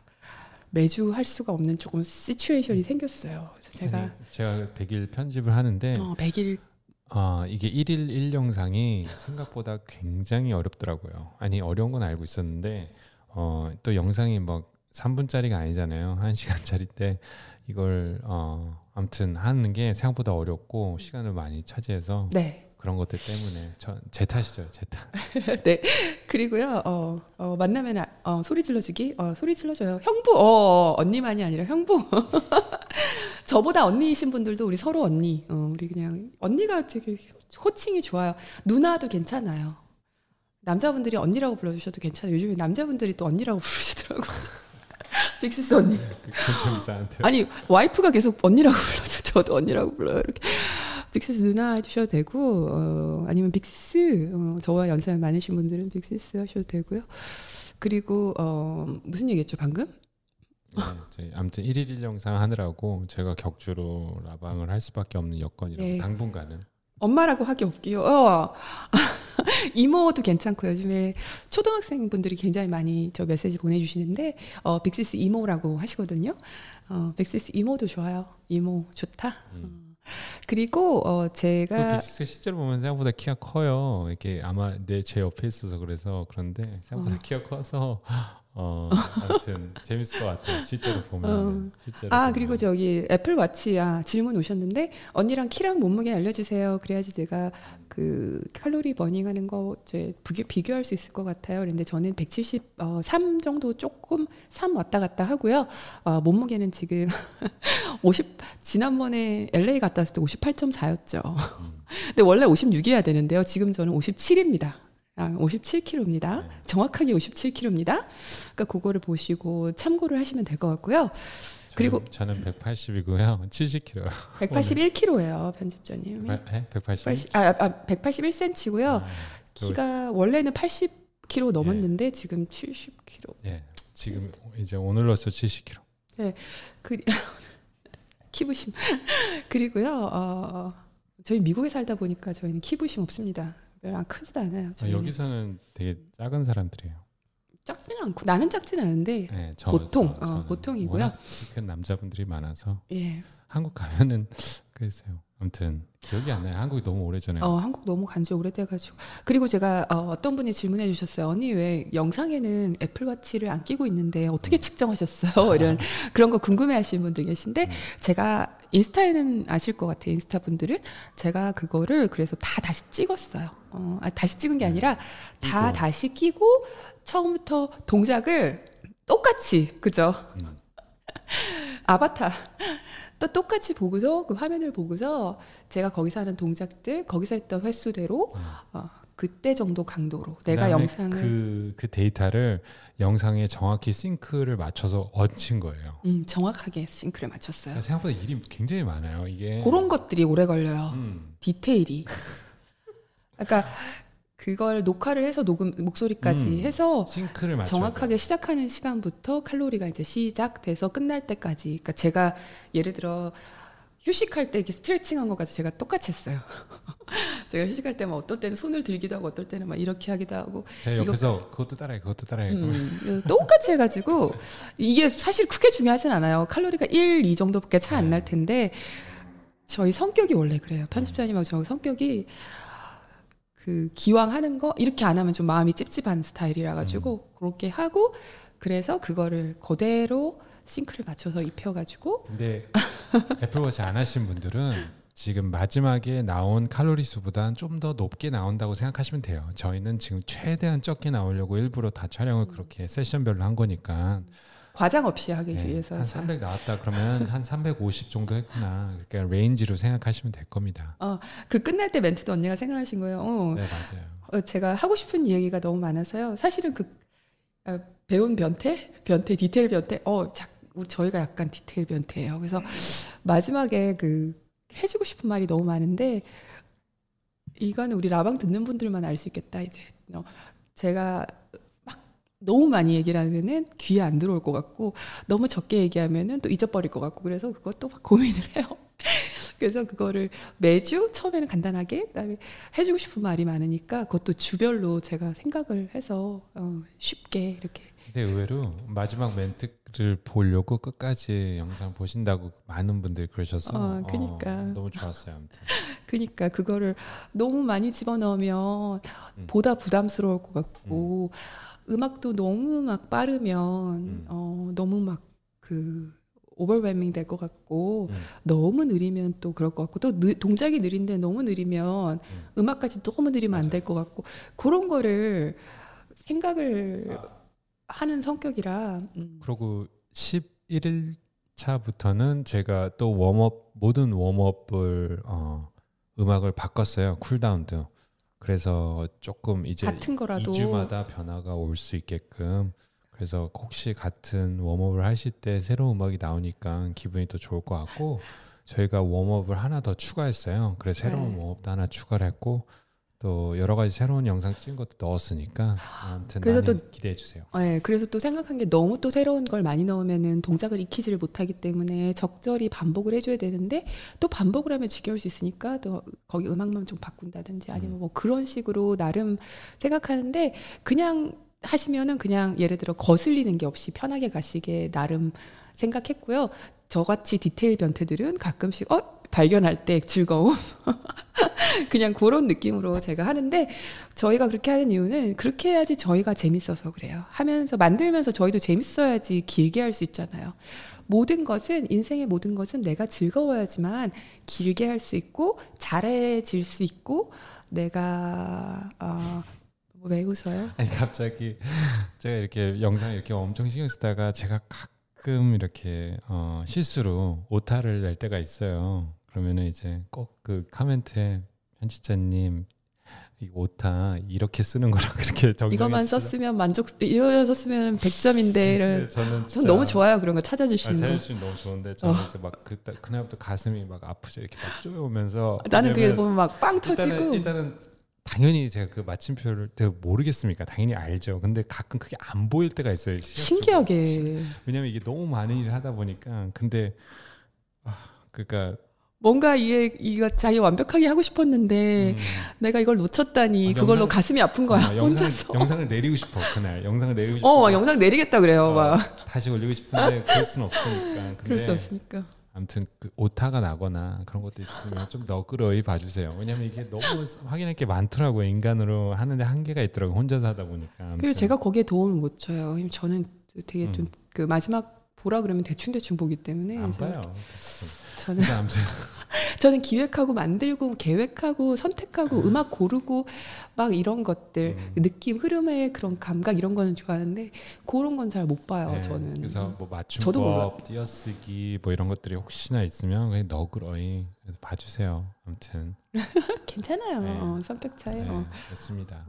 [SPEAKER 1] 매주 할 수가 없는 조금 시츄에이션이 생겼어요. 그래서 제가
[SPEAKER 2] 제가 100일 편집을 하는데
[SPEAKER 1] 어, 100일
[SPEAKER 2] 아 이게 1일 1영상이 생각보다 굉장히 어렵더라고요. 아니 어려운 건 알고 있었는데 어, 또 영상이 뭐 3분짜리가 아니잖아요. 1시간짜리 [LAUGHS] 이걸 어, 아무튼 하는 게 생각보다 어렵고 시간을 많이 차지해서 네. 그런 것들 때문에 저, 제 탓이죠, 제 탓. [LAUGHS]
[SPEAKER 1] 네. 그리고요, 어, 어 만나면 어, 소리 질러주기, 어, 소리 질러줘요. 형부, 어, 언니만이 아니라 형부. [LAUGHS] 저보다 언니이신 분들도 우리 서로 언니, 어, 우리 그냥 언니가 되게 호칭이 좋아요. 누나도 괜찮아요. 남자분들이 언니라고 불러주셔도 괜찮아요. 요즘에 남자분들이 또 언니라고 [LAUGHS] 부르시더라고요. 빅시스 언니. 네,
[SPEAKER 2] 좀 이상한데.
[SPEAKER 1] 아니 와이프가 계속 언니라고 불러서 저도 언니라고 불러요. 이렇게. 빅시스 누나 해주셔도 되고 어, 아니면 빅시스 어, 저와 연세 많으신 분들은 빅시스 하셔도 되고요. 그리고 어, 무슨 얘기했죠 방금?
[SPEAKER 2] 네, 아무튼 1일 1 영상 하느라고 제가 격주로 라방을 할 수밖에 없는 여건이라고
[SPEAKER 1] 네.
[SPEAKER 2] 당분간은
[SPEAKER 1] 엄마라고 하기 없기요. 어. [LAUGHS] 이모도 괜찮고 요즘에 초등학생 분들이 굉장히 많이 저 메시지 보내주시는데 어, 빅시스 이모라고 하시거든요. 어, 빅시스 이모도 좋아요. 이모 좋다.
[SPEAKER 2] 음.
[SPEAKER 1] 어. 그리고 어,
[SPEAKER 2] 그
[SPEAKER 1] 제가
[SPEAKER 2] 빅스 실제로 보면 생각보다 키가 커요. 이게 아마 내 제 옆에 있어서 그래서 그런데 생각보다
[SPEAKER 1] 어.
[SPEAKER 2] 키가 커서 어 아무튼 재밌을 것 같아요. 실제로 보면 실제로
[SPEAKER 1] 아
[SPEAKER 2] 보면.
[SPEAKER 1] 그리고 저기 애플 워치 아 질문 오셨는데 언니랑 키랑 몸무게 알려 주세요. 그래야지 제가 그 칼로리 burning 하는 거 이제 비교, 비교할 수 있을 것 같아요. 그런데 저는 173 정도 조금 3 왔다 갔다 하고요. 어, 몸무게는 지금 [LAUGHS] 50 지난번에 LA 갔다 왔을 때 58.4였죠.
[SPEAKER 2] 음.
[SPEAKER 1] 근데 원래 56이어야 되는데요. 지금 저는 57입니다. 아, 57kg입니다.
[SPEAKER 2] 네.
[SPEAKER 1] 정확하게 57kg입니다. 그러니까 그거를 보시고 참고를 하시면 될 것 같고요. 그리고-
[SPEAKER 2] 저는, 저는 180이고요. 70kg.
[SPEAKER 1] 181kg예요, 편집자님.
[SPEAKER 2] 에? 180?
[SPEAKER 1] 80, 아, 아 181cm고요.
[SPEAKER 2] 아,
[SPEAKER 1] 키가 원래는 80kg 넘었는데 지금 70kg.
[SPEAKER 2] 예. 지금 이제 오늘로써 70kg.
[SPEAKER 1] 그 [LAUGHS] 키부심. [LAUGHS] 그리고요. 어, 저희 미국에 살다 보니까 저희는 키부심 없습니다. 별로 안 크지도 않아요.
[SPEAKER 2] 아. 여기서는 되게 작은 사람들이에요.
[SPEAKER 1] 작지는 않고 나는 작지는 않은데
[SPEAKER 2] 네, 저,
[SPEAKER 1] 보통,
[SPEAKER 2] 저,
[SPEAKER 1] 어, 보통이고요.
[SPEAKER 2] 큰 남자분들이 많아서
[SPEAKER 1] 예.
[SPEAKER 2] 한국 가면은 [LAUGHS] 글쎄요. 아무튼 기억이 안 나요. 한국이 너무 오래전에.
[SPEAKER 1] 어. 한국 너무 간지 오래돼가지고 그리고 제가 어, 어떤 분이 질문해 주셨어요. 언니 왜 영상에는 애플워치를 안 끼고 있는데 어떻게 측정하셨어요? [LAUGHS] 이런 [LAUGHS] 그런 거 궁금해하시는 분들 계신데
[SPEAKER 2] 음.
[SPEAKER 1] 제가 인스타에는 아실 것 같아요. 인스타 분들은 제가 그거를 그래서 다 다시 찍었어요. 어, 아, 다시 찍은 게 아니라 다
[SPEAKER 2] 끼고.
[SPEAKER 1] 다시 끼고 처음부터 동작을 똑같이 그죠?
[SPEAKER 2] 음. [LAUGHS]
[SPEAKER 1] 아바타 또 똑같이 보고서 그 화면을 보고서 제가 거기서 하는 동작들 거기서 했던 횟수대로
[SPEAKER 2] 음.
[SPEAKER 1] 어, 그때 정도 강도로 내가
[SPEAKER 2] 그다음에
[SPEAKER 1] 영상을
[SPEAKER 2] 그, 그 데이터를 영상에 정확히 싱크를 맞춰서 얹힌 거예요.
[SPEAKER 1] 음, 정확하게 싱크를 맞췄어요.
[SPEAKER 2] 생각보다 일이 굉장히 많아요. 이게
[SPEAKER 1] 그런 것들이 오래 걸려요.
[SPEAKER 2] 음.
[SPEAKER 1] 디테일이. 그러니까 그걸 녹화를 해서 녹음 목소리까지
[SPEAKER 2] 음.
[SPEAKER 1] 해서
[SPEAKER 2] 싱크를
[SPEAKER 1] 정확하게 시작하는 시간부터 칼로리가 이제 시작돼서 끝날 때까지. 그러니까 제가 예를 들어 휴식할 때 이렇게 스트레칭한 것까지 제가 똑같이 했어요. [LAUGHS] 제가 휴식할 때막 어떨 때는 손을 들기도 하고 어떨 때는 막 이렇게 하기도 하고 이거-
[SPEAKER 2] 옆에서 그것도 따라해, 그것도 따라해.
[SPEAKER 1] 음, 똑같이 해가지고 이게 사실 크게 중요하진 않아요. 칼로리가 1, 2 정도밖에 차 안 날 텐데 저희 성격이 원래 그래요. 편집자님하고 저 성격이 그 기왕 하는 거 이렇게 안 하면 좀 마음이 찝찝한 스타일이라 가지고 그렇게 하고 그래서 그거를 그대로 싱크를 맞춰서 입혀가지고
[SPEAKER 2] 근데 애플워치 안 하신 분들은 지금 마지막에 나온 칼로리 수보단 좀 더 높게 나온다고 생각하시면 돼요. 저희는 지금 최대한 적게 나오려고 일부러 다 촬영을 그렇게 세션별로 한 거니까
[SPEAKER 1] 과장 없이 하기
[SPEAKER 2] 네,
[SPEAKER 1] 위해서
[SPEAKER 2] 한300 나왔다 그러면 한 350 정도 했구나. 그러니까 range로 생각하시면 될 겁니다.
[SPEAKER 1] 그 끝날 때 멘트도 언니가 생각하신 거예요. 어,
[SPEAKER 2] 네 맞아요.
[SPEAKER 1] 어, 제가 하고 싶은 얘기가 너무 많아서요. 사실은 그 어, 배운 변태, 변태, 디테일 변태. 어, 자, 저희가 약간 디테일 변태예요. 그래서 마지막에 그 해주고 싶은 말이 너무 많은데 이거는 우리 라방 듣는 분들만 알 수 있겠다. 이제 어, 제가 막 너무 많이 얘기를 하면은 귀에 안 들어올 것 같고 너무 적게 얘기하면은 또 잊어버릴 것 같고 그래서 그것도 막 [LAUGHS] 고민을 해요. 그래서 그거를 매주 처음에는 간단하게 그다음에 해주고 싶은 말이 많으니까 그것도 주별로 제가 생각을 해서 어, 쉽게 이렇게
[SPEAKER 2] 근데 의외로 마지막 멘트를 보려고 끝까지 영상 보신다고 많은 분들이 그러셔서
[SPEAKER 1] 어, 그니까.
[SPEAKER 2] 너무 좋았어요. 아무튼.
[SPEAKER 1] 그러니까 그거를 너무 많이 집어넣으면
[SPEAKER 2] 음.
[SPEAKER 1] 보다 부담스러울 것 같고 음. 악도 너무 막 빠르면
[SPEAKER 2] 음.
[SPEAKER 1] 어, 너무 막그 오버웨밍 될 것 같고
[SPEAKER 2] 음.
[SPEAKER 1] 너무 느리면 또 그럴 것 같고 또 느, 동작이 느린데 너무 느리면
[SPEAKER 2] 음.
[SPEAKER 1] 음악까지 너무 느리면 안 될 것 같고 그런 거를 생각을 하는 성격이라 음.
[SPEAKER 2] 그리고 11일 차부터는 제가 또 warm-up 모든 warm-up을 어, 음악을 바꿨어요. cool-down도. 그래서 조금 이제
[SPEAKER 1] 같은 거라도
[SPEAKER 2] 2주마다 변화가 올 수 있게끔 그래서 혹시 같은 warm-up을 하실 때 새로운 음악이 나오니까 기분이 또 좋을 것 같고 저희가 warm-up을 하나 더 추가했어요. 그래서 새로운
[SPEAKER 1] 네.
[SPEAKER 2] warm-up도 하나 추가를 했고 또 여러 가지 새로운 영상 찍은 것도 넣었으니까 아무튼
[SPEAKER 1] 그래서 또-
[SPEAKER 2] 기대해 주세요.
[SPEAKER 1] 네, 그래서 또 생각한 게 너무 또 새로운 걸 많이 넣으면은 동작을 익히지를 못하기 때문에 적절히 반복을 해줘야 되는데 또 반복을 하면 지겨울 수 있으니까 또 거기 음악만 좀 바꾼다든지 아니면 뭐 그런 식으로 나름 생각하는데 그냥 하시면은 그냥 예를 들어 거슬리는 게 없이 편하게 가시게 나름 생각했고요. 저같이 디테일 변태들은 가끔씩 어 발견할 때 즐거움 [LAUGHS] 그냥 그런 느낌으로 제가 하는데 저희가 그렇게 하는 이유는 그렇게 해야지 저희가 재밌어서 그래요. 하면서 만들면서 저희도 재밌어야지 길게 할 수 있잖아요. 모든 것은 인생의 모든 것은 내가 즐거워야지만 길게 할 수 있고 잘해질 수 있고 내가 어, 왜 웃어요?
[SPEAKER 2] 아니 갑자기 제가 이렇게 영상 이렇게 엄청 신경 쓰다가 제가 가끔 이렇게 어, 실수로 오타를 낼 때가 있어요. 그러면은 이제 꼭그 코멘트에 편집자님 이 오타 이렇게 쓰는 거라고 이렇게 정정해
[SPEAKER 1] 이것만
[SPEAKER 2] 주시라.
[SPEAKER 1] 썼으면 만족 이거 썼으면 100점인데
[SPEAKER 2] 네,
[SPEAKER 1] 이런
[SPEAKER 2] 저는
[SPEAKER 1] 전
[SPEAKER 2] 진짜
[SPEAKER 1] 너무 좋아요 그런 거
[SPEAKER 2] 아,
[SPEAKER 1] 찾아주시는 거.
[SPEAKER 2] 자유신 너무 좋은데 저는
[SPEAKER 1] 어.
[SPEAKER 2] 이제 막 그때 그날부터 가슴이 막 아프죠 이렇게 막 쪼여오면서
[SPEAKER 1] 나는 그게 보면 막 빵 터지고
[SPEAKER 2] 일단은, 당연히 제가 그 마침표를 모르겠습니까? 당연히 알죠. 근데 가끔 그게 안 보일 때가 있어요. 시각적으로.
[SPEAKER 1] 신기하게
[SPEAKER 2] 왜냐면 이게 너무 많은 일을 하다 보니까 근데 아 그러니까
[SPEAKER 1] 뭔가 이게 이거 자기 완벽하게 하고 싶었는데
[SPEAKER 2] 음,
[SPEAKER 1] 내가 이걸 놓쳤다니
[SPEAKER 2] 아,
[SPEAKER 1] 그걸로
[SPEAKER 2] 영상-
[SPEAKER 1] 가슴이 아픈 거야
[SPEAKER 2] 어, 영상,
[SPEAKER 1] 혼자서.
[SPEAKER 2] 영상을 내리고 싶어 그날 영상을 내리고 싶어.
[SPEAKER 1] 어, 막 영상 내리겠다 그래요.
[SPEAKER 2] 어,
[SPEAKER 1] 막
[SPEAKER 2] 다시 올리고 싶은데 그럴 수는 없으니까. [LAUGHS] 근데
[SPEAKER 1] 그럴 수 없으니까.
[SPEAKER 2] 아무튼 그 오타가 나거나 그런 것도 있으면 좀 너그러이 봐주세요. 왜냐면 이게 너무 확인할 게 많더라고요. 인간으로 하는데 한계가 있더라고요. 혼자서 하다 보니까. 아무튼.
[SPEAKER 1] 그리고 제가 거기에 도움을 못 줘요. 저는 되게
[SPEAKER 2] 음.
[SPEAKER 1] 좀그 마지막 보라 그러면 대충 대충 보기 때문에
[SPEAKER 2] 안 봐요.
[SPEAKER 1] 저는
[SPEAKER 2] 아무튼 [LAUGHS] [LAUGHS]
[SPEAKER 1] 저는 기획하고 만들고 계획하고 선택하고 음악 고르고 막 이런 것들
[SPEAKER 2] 음.
[SPEAKER 1] 느낌 흐름의 그런 감각 이런 거는 좋아하는데 그런 건 잘 못 봐요.
[SPEAKER 2] 네,
[SPEAKER 1] 저는
[SPEAKER 2] 그래서 뭐. 맞춤법, 띄어쓰기 뭐 이런 것들이 혹시나 있으면 그냥 너그러이 봐주세요. 아무튼 [LAUGHS]
[SPEAKER 1] 괜찮아요.
[SPEAKER 2] 네.
[SPEAKER 1] 어, 성격 차이.
[SPEAKER 2] 네,
[SPEAKER 1] 어.
[SPEAKER 2] 그렇습니다.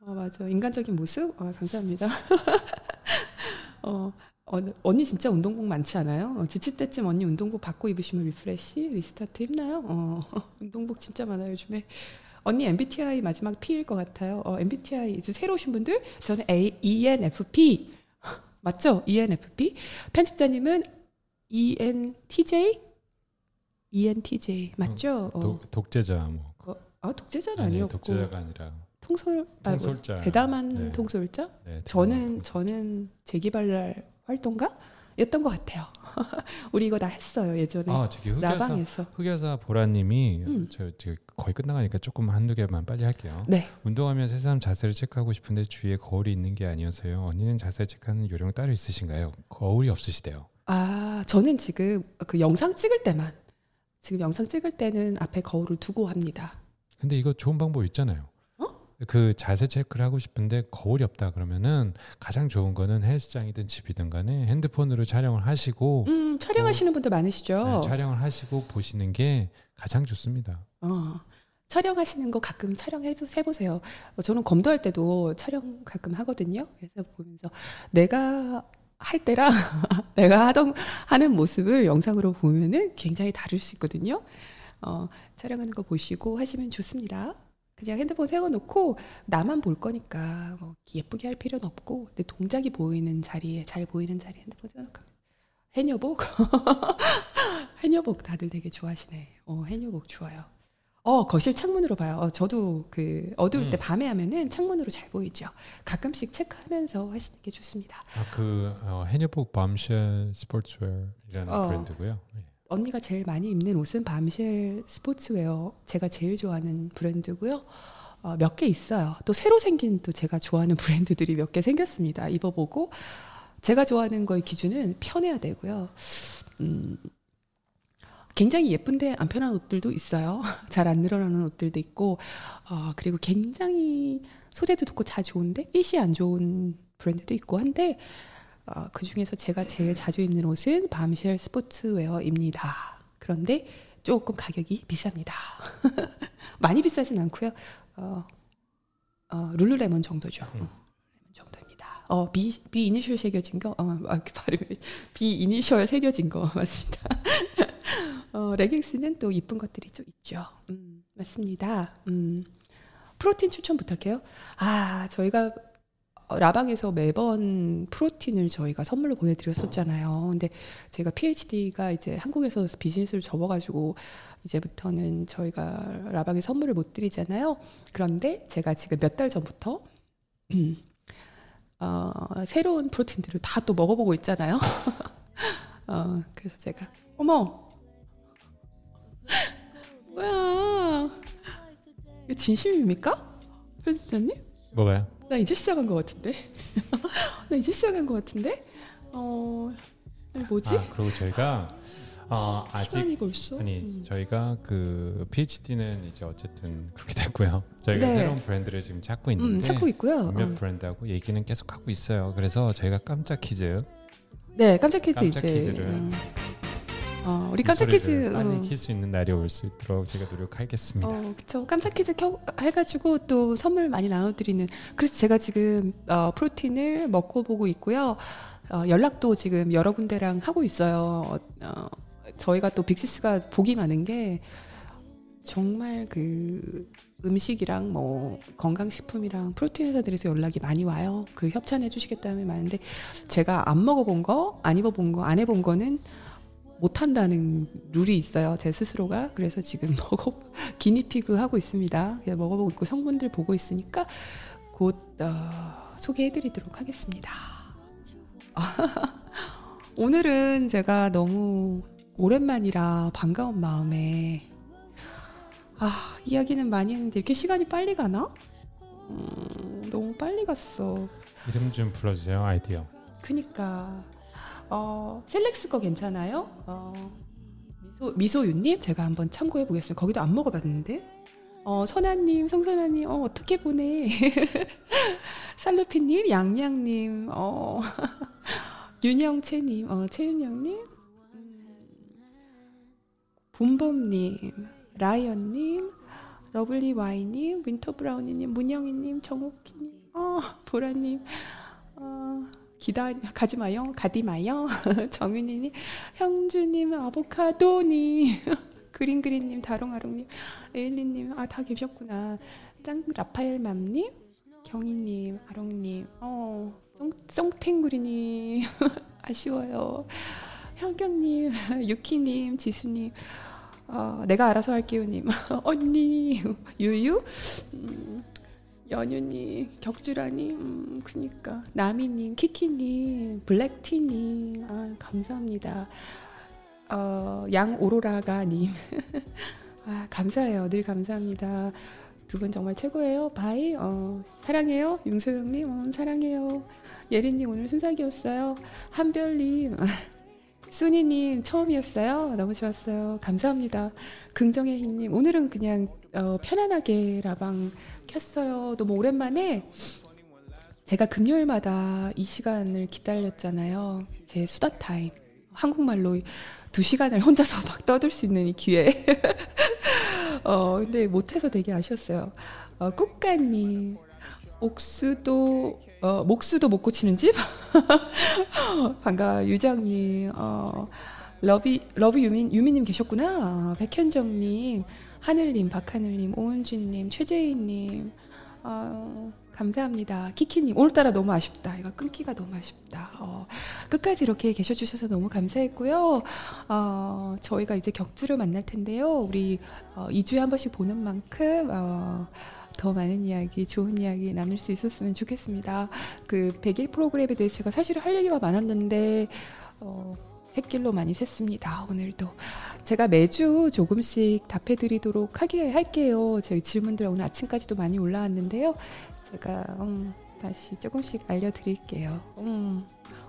[SPEAKER 1] 어, 맞아. 인간적인 모습? 어, 감사합니다. [LAUGHS] 어, 어, 언니 진짜 운동복 많지 않아요? 어, 지칠 때쯤 언니 운동복 받고 입으시면 refresh, restart 힘나요? 어, [LAUGHS] 운동복 진짜 많아요, 요즘에. 언니 MBTI 마지막 P일 것 같아요. 어, MBTI 이제 새로 오신 분들 저는 A, ENFP [LAUGHS] 맞죠? ENFP 편집자님은 ENTJ ENTJ 맞죠? 어,
[SPEAKER 2] 독, 독재자
[SPEAKER 1] 뭐아 독재자는
[SPEAKER 2] 아니
[SPEAKER 1] 아니었고
[SPEAKER 2] 독재자가 아니라
[SPEAKER 1] 통솔 아, 뭐,
[SPEAKER 2] 통솔자.
[SPEAKER 1] 대담한
[SPEAKER 2] 네.
[SPEAKER 1] 통솔자?
[SPEAKER 2] 네,
[SPEAKER 1] 저는 저는 재기발랄 활동가 였던 것 같아요. [LAUGHS] 우리 이거 다 했어요 예전에
[SPEAKER 2] 아 저기 흑여사
[SPEAKER 1] 라방에서.
[SPEAKER 2] 흑여사 보라님이
[SPEAKER 1] 음.
[SPEAKER 2] 저 거의 끝나가니까 조금 한두 개만 빨리 할게요.
[SPEAKER 1] 네.
[SPEAKER 2] 운동하면 새삼 자세를 체크하고 싶은데 주위에 거울이 있는 게 아니어서요. 언니는 자세 체크하는 요령 따로 있으신가요? 거울이 없으시대요.
[SPEAKER 1] 아 저는 지금 그 영상 찍을 때만 지금 영상 찍을 때는 앞에 거울을 두고 합니다.
[SPEAKER 2] 근데 이거 좋은 방법 있잖아요.
[SPEAKER 1] 어?
[SPEAKER 2] 그 자세 체크를 하고 싶은데 거울이 없다 그러면은 가장 좋은 거는 헬스장이든 집이든 간에 핸드폰으로 촬영을 하시고
[SPEAKER 1] 음 촬영하시는 분들 많으시죠?
[SPEAKER 2] 네, 촬영을 하시고 보시는 게 가장 좋습니다.
[SPEAKER 1] 어, 촬영하시는 거 가끔 촬영해 보- 해보세요. 어, 저는 검도할 때도 촬영 가끔 하거든요. 그래서 보면서 내가 할 때랑 [LAUGHS] 내가 하던 하는 모습을 영상으로 보면은 굉장히 다를 수 있거든요. 어, 촬영하는 거 보시고 하시면 좋습니다. 그냥 핸드폰 세워놓고 나만 볼 거니까 뭐 예쁘게 할 필요는 없고 내 동작이 보이는 자리에 잘 보이는 자리에 핸드폰 세워놓고 해녀복 [LAUGHS] 해녀복 다들 되게 좋아하시네. 어, 해녀복 좋아요. 어, 거실 창문으로 봐요. 어, 저도 그 어두울 때
[SPEAKER 2] 음.
[SPEAKER 1] 밤에 하면은 창문으로 잘 보이죠. 가끔씩 체크하면서 하시는 게 좋습니다.
[SPEAKER 2] 아, 그 어, 해녀복 밤쉘 스포츠웨어이라는
[SPEAKER 1] 어.
[SPEAKER 2] 브랜드고요. 네.
[SPEAKER 1] 언니가 제일 많이 입는 옷은 밤쉘 스포츠웨어. 제가 제일 좋아하는 브랜드고요. 어, 몇 개 있어요. 또 새로 생긴 또 제가 좋아하는 [LAUGHS] 브랜드들이 몇 개 생겼습니다. 입어보고 제가 좋아하는 거의 기준은 편해야 되고요. 음, 굉장히 예쁜데 안 편한 옷들도 있어요. [LAUGHS] 잘 안 늘어나는 옷들도 있고, 어, 그리고 굉장히 소재도 좋고 잘 좋은데 핏이 안 좋은 브랜드도 있고 한데 어, 그 중에서 제가 제일 자주 입는 옷은 밤쉘 스포츠웨어입니다. 그런데 조금 가격이 비쌉니다. [LAUGHS] 많이 비싸진 않고요. 어, 어, 룰루레몬 정도죠.
[SPEAKER 2] 음.
[SPEAKER 1] 정도입니다. 어, 비, 비 이니셜 새겨진 거, 어, 아, 그 발음이 [LAUGHS] 비 이니셜 새겨진 거 [LAUGHS] 맞습니다. 어, 레깅스는 또 이쁜 것들이 좀 있죠. 음, 맞습니다. 음, 프로틴 추천 부탁해요. 아, 저희가 라방에서 매번 프로틴을 저희가 선물로 보내드렸었잖아요. 근데 제가 PhD가 이제 한국에서 비즈니스를 접어가지고 이제부터는 저희가 라방에 선물을 못 드리잖아요. 그런데 제가 지금 몇 달 전부터 [CLEARS THROAT] 어, 새로운 프로틴들을 다 또 먹어보고 있잖아요. [LAUGHS] 어, 그래서 제가 어머 뭐야 이거 진심입니까? 편집자님?
[SPEAKER 2] 뭐가요?
[SPEAKER 1] 나 이제 시작한 것 같은데. [LAUGHS] 나 이제 시작한 것 같은데. 어 뭐지?
[SPEAKER 2] 아, 그리고 저희가 어, 아직
[SPEAKER 1] 시간이 벌써.
[SPEAKER 2] 아니
[SPEAKER 1] 음.
[SPEAKER 2] 저희가 그 PhD는 이제 어쨌든 그렇게 됐고요. 저희가
[SPEAKER 1] 네.
[SPEAKER 2] 새로운 브랜드를 지금 찾고 있는데
[SPEAKER 1] 음, 찾고 있고요.
[SPEAKER 2] 몇몇
[SPEAKER 1] 어.
[SPEAKER 2] 브랜드하고 얘기는 계속 하고 있어요. 그래서 저희가 깜짝 퀴즈
[SPEAKER 1] 네, 깜짝 퀴즈
[SPEAKER 2] 깜짝
[SPEAKER 1] 이제.
[SPEAKER 2] 퀴즈를
[SPEAKER 1] 음. 어, 우리
[SPEAKER 2] 이
[SPEAKER 1] 깜짝 퀴즈. 어.
[SPEAKER 2] 킬수 있는 날이 올 수 있도록 제가 노력하겠습니다.
[SPEAKER 1] 어, 그쵸. 깜짝 퀴즈 켜, 해가지고 또 선물 많이 나눠드리는. 그래서 제가 지금 어, 프로틴을 먹고 보고 있고요. 어, 연락도 지금 여러 군데랑 하고 있어요. 어, 어, 저희가 또 빅씨스가 복이 많은 게 정말 그 음식이랑 뭐 건강식품이랑 프로틴 회사들에서 연락이 많이 와요. 그 협찬해 주시겠다는 많은데 제가 안 먹어본 거, 안 입어본 거, 안 해본 거는 못한다는 룰이 있어요. 제 스스로가. 그래서 지금 [LAUGHS] 먹어, 기니피그 하고 있습니다. 먹어보고 있고 성분들 보고 있으니까 곧 어, 소개해드리도록 하겠습니다. [LAUGHS] 오늘은 제가 너무 오랜만이라 반가운 마음에 아 이야기는 많이 했는데 이렇게 시간이 빨리 가나? 음, 너무 빨리 갔어.
[SPEAKER 2] 이름 좀 불러주세요. 아이디어.
[SPEAKER 1] 그니까 어, 셀렉스 거 괜찮아요? 어, 미소 미소윤님 제가 한번 참고해 보겠습니다. 거기도 안 먹어봤는데. 어, 선아님, 성선아님, 어, 어떻게 보내? [LAUGHS] 살루피님, 양양님, 어, [LAUGHS] 윤영채님, 어, 최윤영님, 음, 봄봄님, 라이언님, 러블리 와이님, 윈터 브라우니님, 문영희님, 정옥희님, 어, 보라님, 어, 기다 가지 마요, 가디 마요, [LAUGHS] 정윤이님, 형주님, 아보카도님, [LAUGHS] 그린그린님, 다롱아롱님, 에일리님, 아 다 계셨구나. 짱 라파엘맘님, 경희님, 아롱님, 어, 송, 송탱구리님, [LAUGHS] 아쉬워요. 현경님, 유키님, 지수님, 어, 내가 알아서 할게요님, 언니, 유유, 음, 연유님, 격주라님, 음, 그니까 나미님, 키키님, 블랙티님, 아, 감사합니다. 어, 양오로라가님, [LAUGHS] 아, 감사해요. 늘 감사합니다. 두 분 정말 최고예요. 바이, 어, 사랑해요. 윤소영님, 어, 사랑해요. 예린님 오늘 순삭이었어요. 한별님, [LAUGHS] 순이님 처음이었어요. 너무 좋았어요. 감사합니다. 긍정의 힘님 오늘은 그냥 어, 편안하게 라방 켰어요. 너무 오랜만에 제가 금요일마다 이 시간을 기다렸잖아요. 제 수다 타임 한국말로 두 시간을 혼자서 [LAUGHS] 막 떠들 수 있는 이 기회. [LAUGHS] 어 근데 못해서 되게 아쉬웠어요. 어, 꽃가님 옥수도 어, 목수도 못 고치는 집 [LAUGHS] 반가 유정님 어, 러비 러브 유민 유민님 계셨구나 백현정님 하늘님 박하늘님 오은진님 최재희님 어, 감사합니다. 키키님 오늘따라 너무 아쉽다. 이거 끊기가 너무 아쉽다. 어, 끝까지 이렇게 계셔주셔서 너무 감사했고요. 어, 저희가 이제 격주로 만날 텐데요. 우리 어, 2주에 한 번씩 보는 만큼 어, 더 많은 이야기, 좋은 이야기 나눌 수 있었으면 좋겠습니다. 그 100일 프로그램에 대해서 제가 사실 할 얘기가 많았는데 어, 샛길로 많이 샜습니다. 오늘도 제가 매주 조금씩 답해드리도록 하게 할게요. 저희 질문들 오늘 아침까지도 많이 올라왔는데요. 제가 음, 다시 조금씩 알려드릴게요. 음.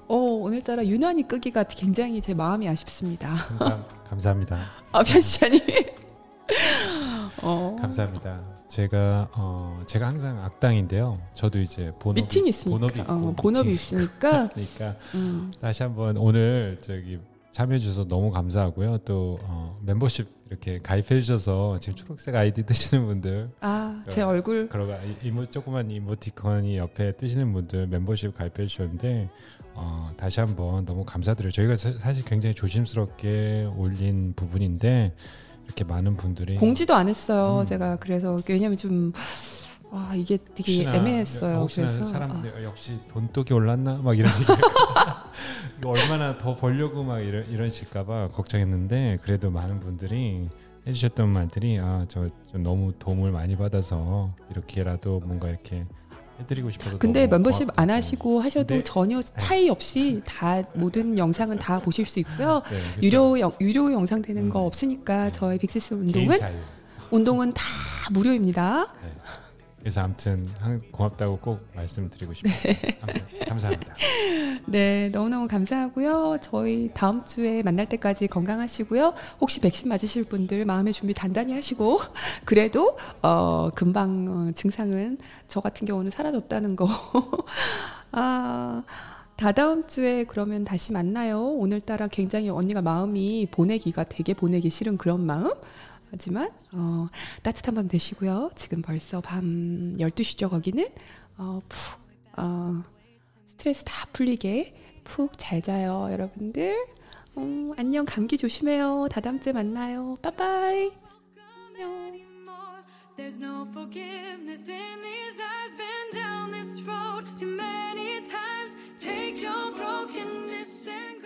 [SPEAKER 1] 어, 오늘따라 유난히 끄기가 굉장히 제 마음이 아쉽습니다.
[SPEAKER 2] 감사, 감사합니다. [LAUGHS]
[SPEAKER 1] 아, 편시자님. [LAUGHS] 어.
[SPEAKER 2] 감사합니다. 제가 어 제가 항상 악당인데요. 저도 이제 본업이,
[SPEAKER 1] 미팅이 있으니까.
[SPEAKER 2] 본업이 있고
[SPEAKER 1] 어, 본업이 있으니까. [LAUGHS]
[SPEAKER 2] 그러니까
[SPEAKER 1] 음.
[SPEAKER 2] 다시 한번 오늘 저기 참여해 주셔서 너무 감사하고요. 또 어, 멤버십 이렇게 가입해 주셔서 지금 초록색 아이디 뜨시는 분들
[SPEAKER 1] 아, 제
[SPEAKER 2] 어,
[SPEAKER 1] 얼굴
[SPEAKER 2] 그러가 이모 조그만 이모티콘이 옆에 뜨시는 분들 멤버십 가입해 주셨는데 어, 다시 한번 너무 감사드려요. 저희가 사- 사실 굉장히 조심스럽게 올린 부분인데 이렇게 많은 분들이
[SPEAKER 1] 공지도 안 했어요.
[SPEAKER 2] 음.
[SPEAKER 1] 제가 그래서 왜냐면 좀 아 이게 되게
[SPEAKER 2] 혹시나,
[SPEAKER 1] 애매했어요.
[SPEAKER 2] 혹시나
[SPEAKER 1] 그래서
[SPEAKER 2] 사람들 어, 역시 돈독이 올랐나 막 이런 얘기 [LAUGHS] 얼마나 더 벌려고 막 이런 이런실까봐 걱정했는데 그래도 많은 분들이 해주셨던 말들이 아저 너무 도움을 많이 받아서 이렇게라도 뭔가 이렇게 해드리고 싶어서
[SPEAKER 1] 근데 멤버십. 안 하시고 하셔도
[SPEAKER 2] 근데-
[SPEAKER 1] 전혀 차이 없이 다 모든 영상은 다 보실 수 있고요.
[SPEAKER 2] 네, 그쵸.
[SPEAKER 1] 유료 영, 유료 영상 되는 거
[SPEAKER 2] 음.
[SPEAKER 1] 없으니까 저희 빅시스 운동은. 운동은 다 무료입니다.
[SPEAKER 2] 그래서 아무튼 한- 고맙다고 꼭 말씀드리고 싶었어요. 아무튼 감사합니다.
[SPEAKER 1] 네, 너무너무 감사하고요. 저희 다음 주에 만날 때까지 건강하시고요. 혹시 백신 맞으실 분들 마음의 준비 단단히 하시고 [LAUGHS] 그래도 어, 금방 어, 증상은 저 같은 경우는 사라졌다는 거. [LAUGHS] 아, 다다음 주에 그러면 다시 만나요. 오늘따라 굉장히 언니가 마음이 보내기가 되게 보내기 싫은 그런 마음. 하지만 어, 따뜻한 밤 되시고요. 지금 벌써 밤 12시죠. 거기는 어, 푹 어, 스트레스 다 풀리게 푹 잘 자요. 여러분들 음, 안녕 감기 조심해요. 다다음주에 만나요. 빠빠이
[SPEAKER 3] There's no forgiveness in these eyes. Been down this road too many times. Take your brokenness and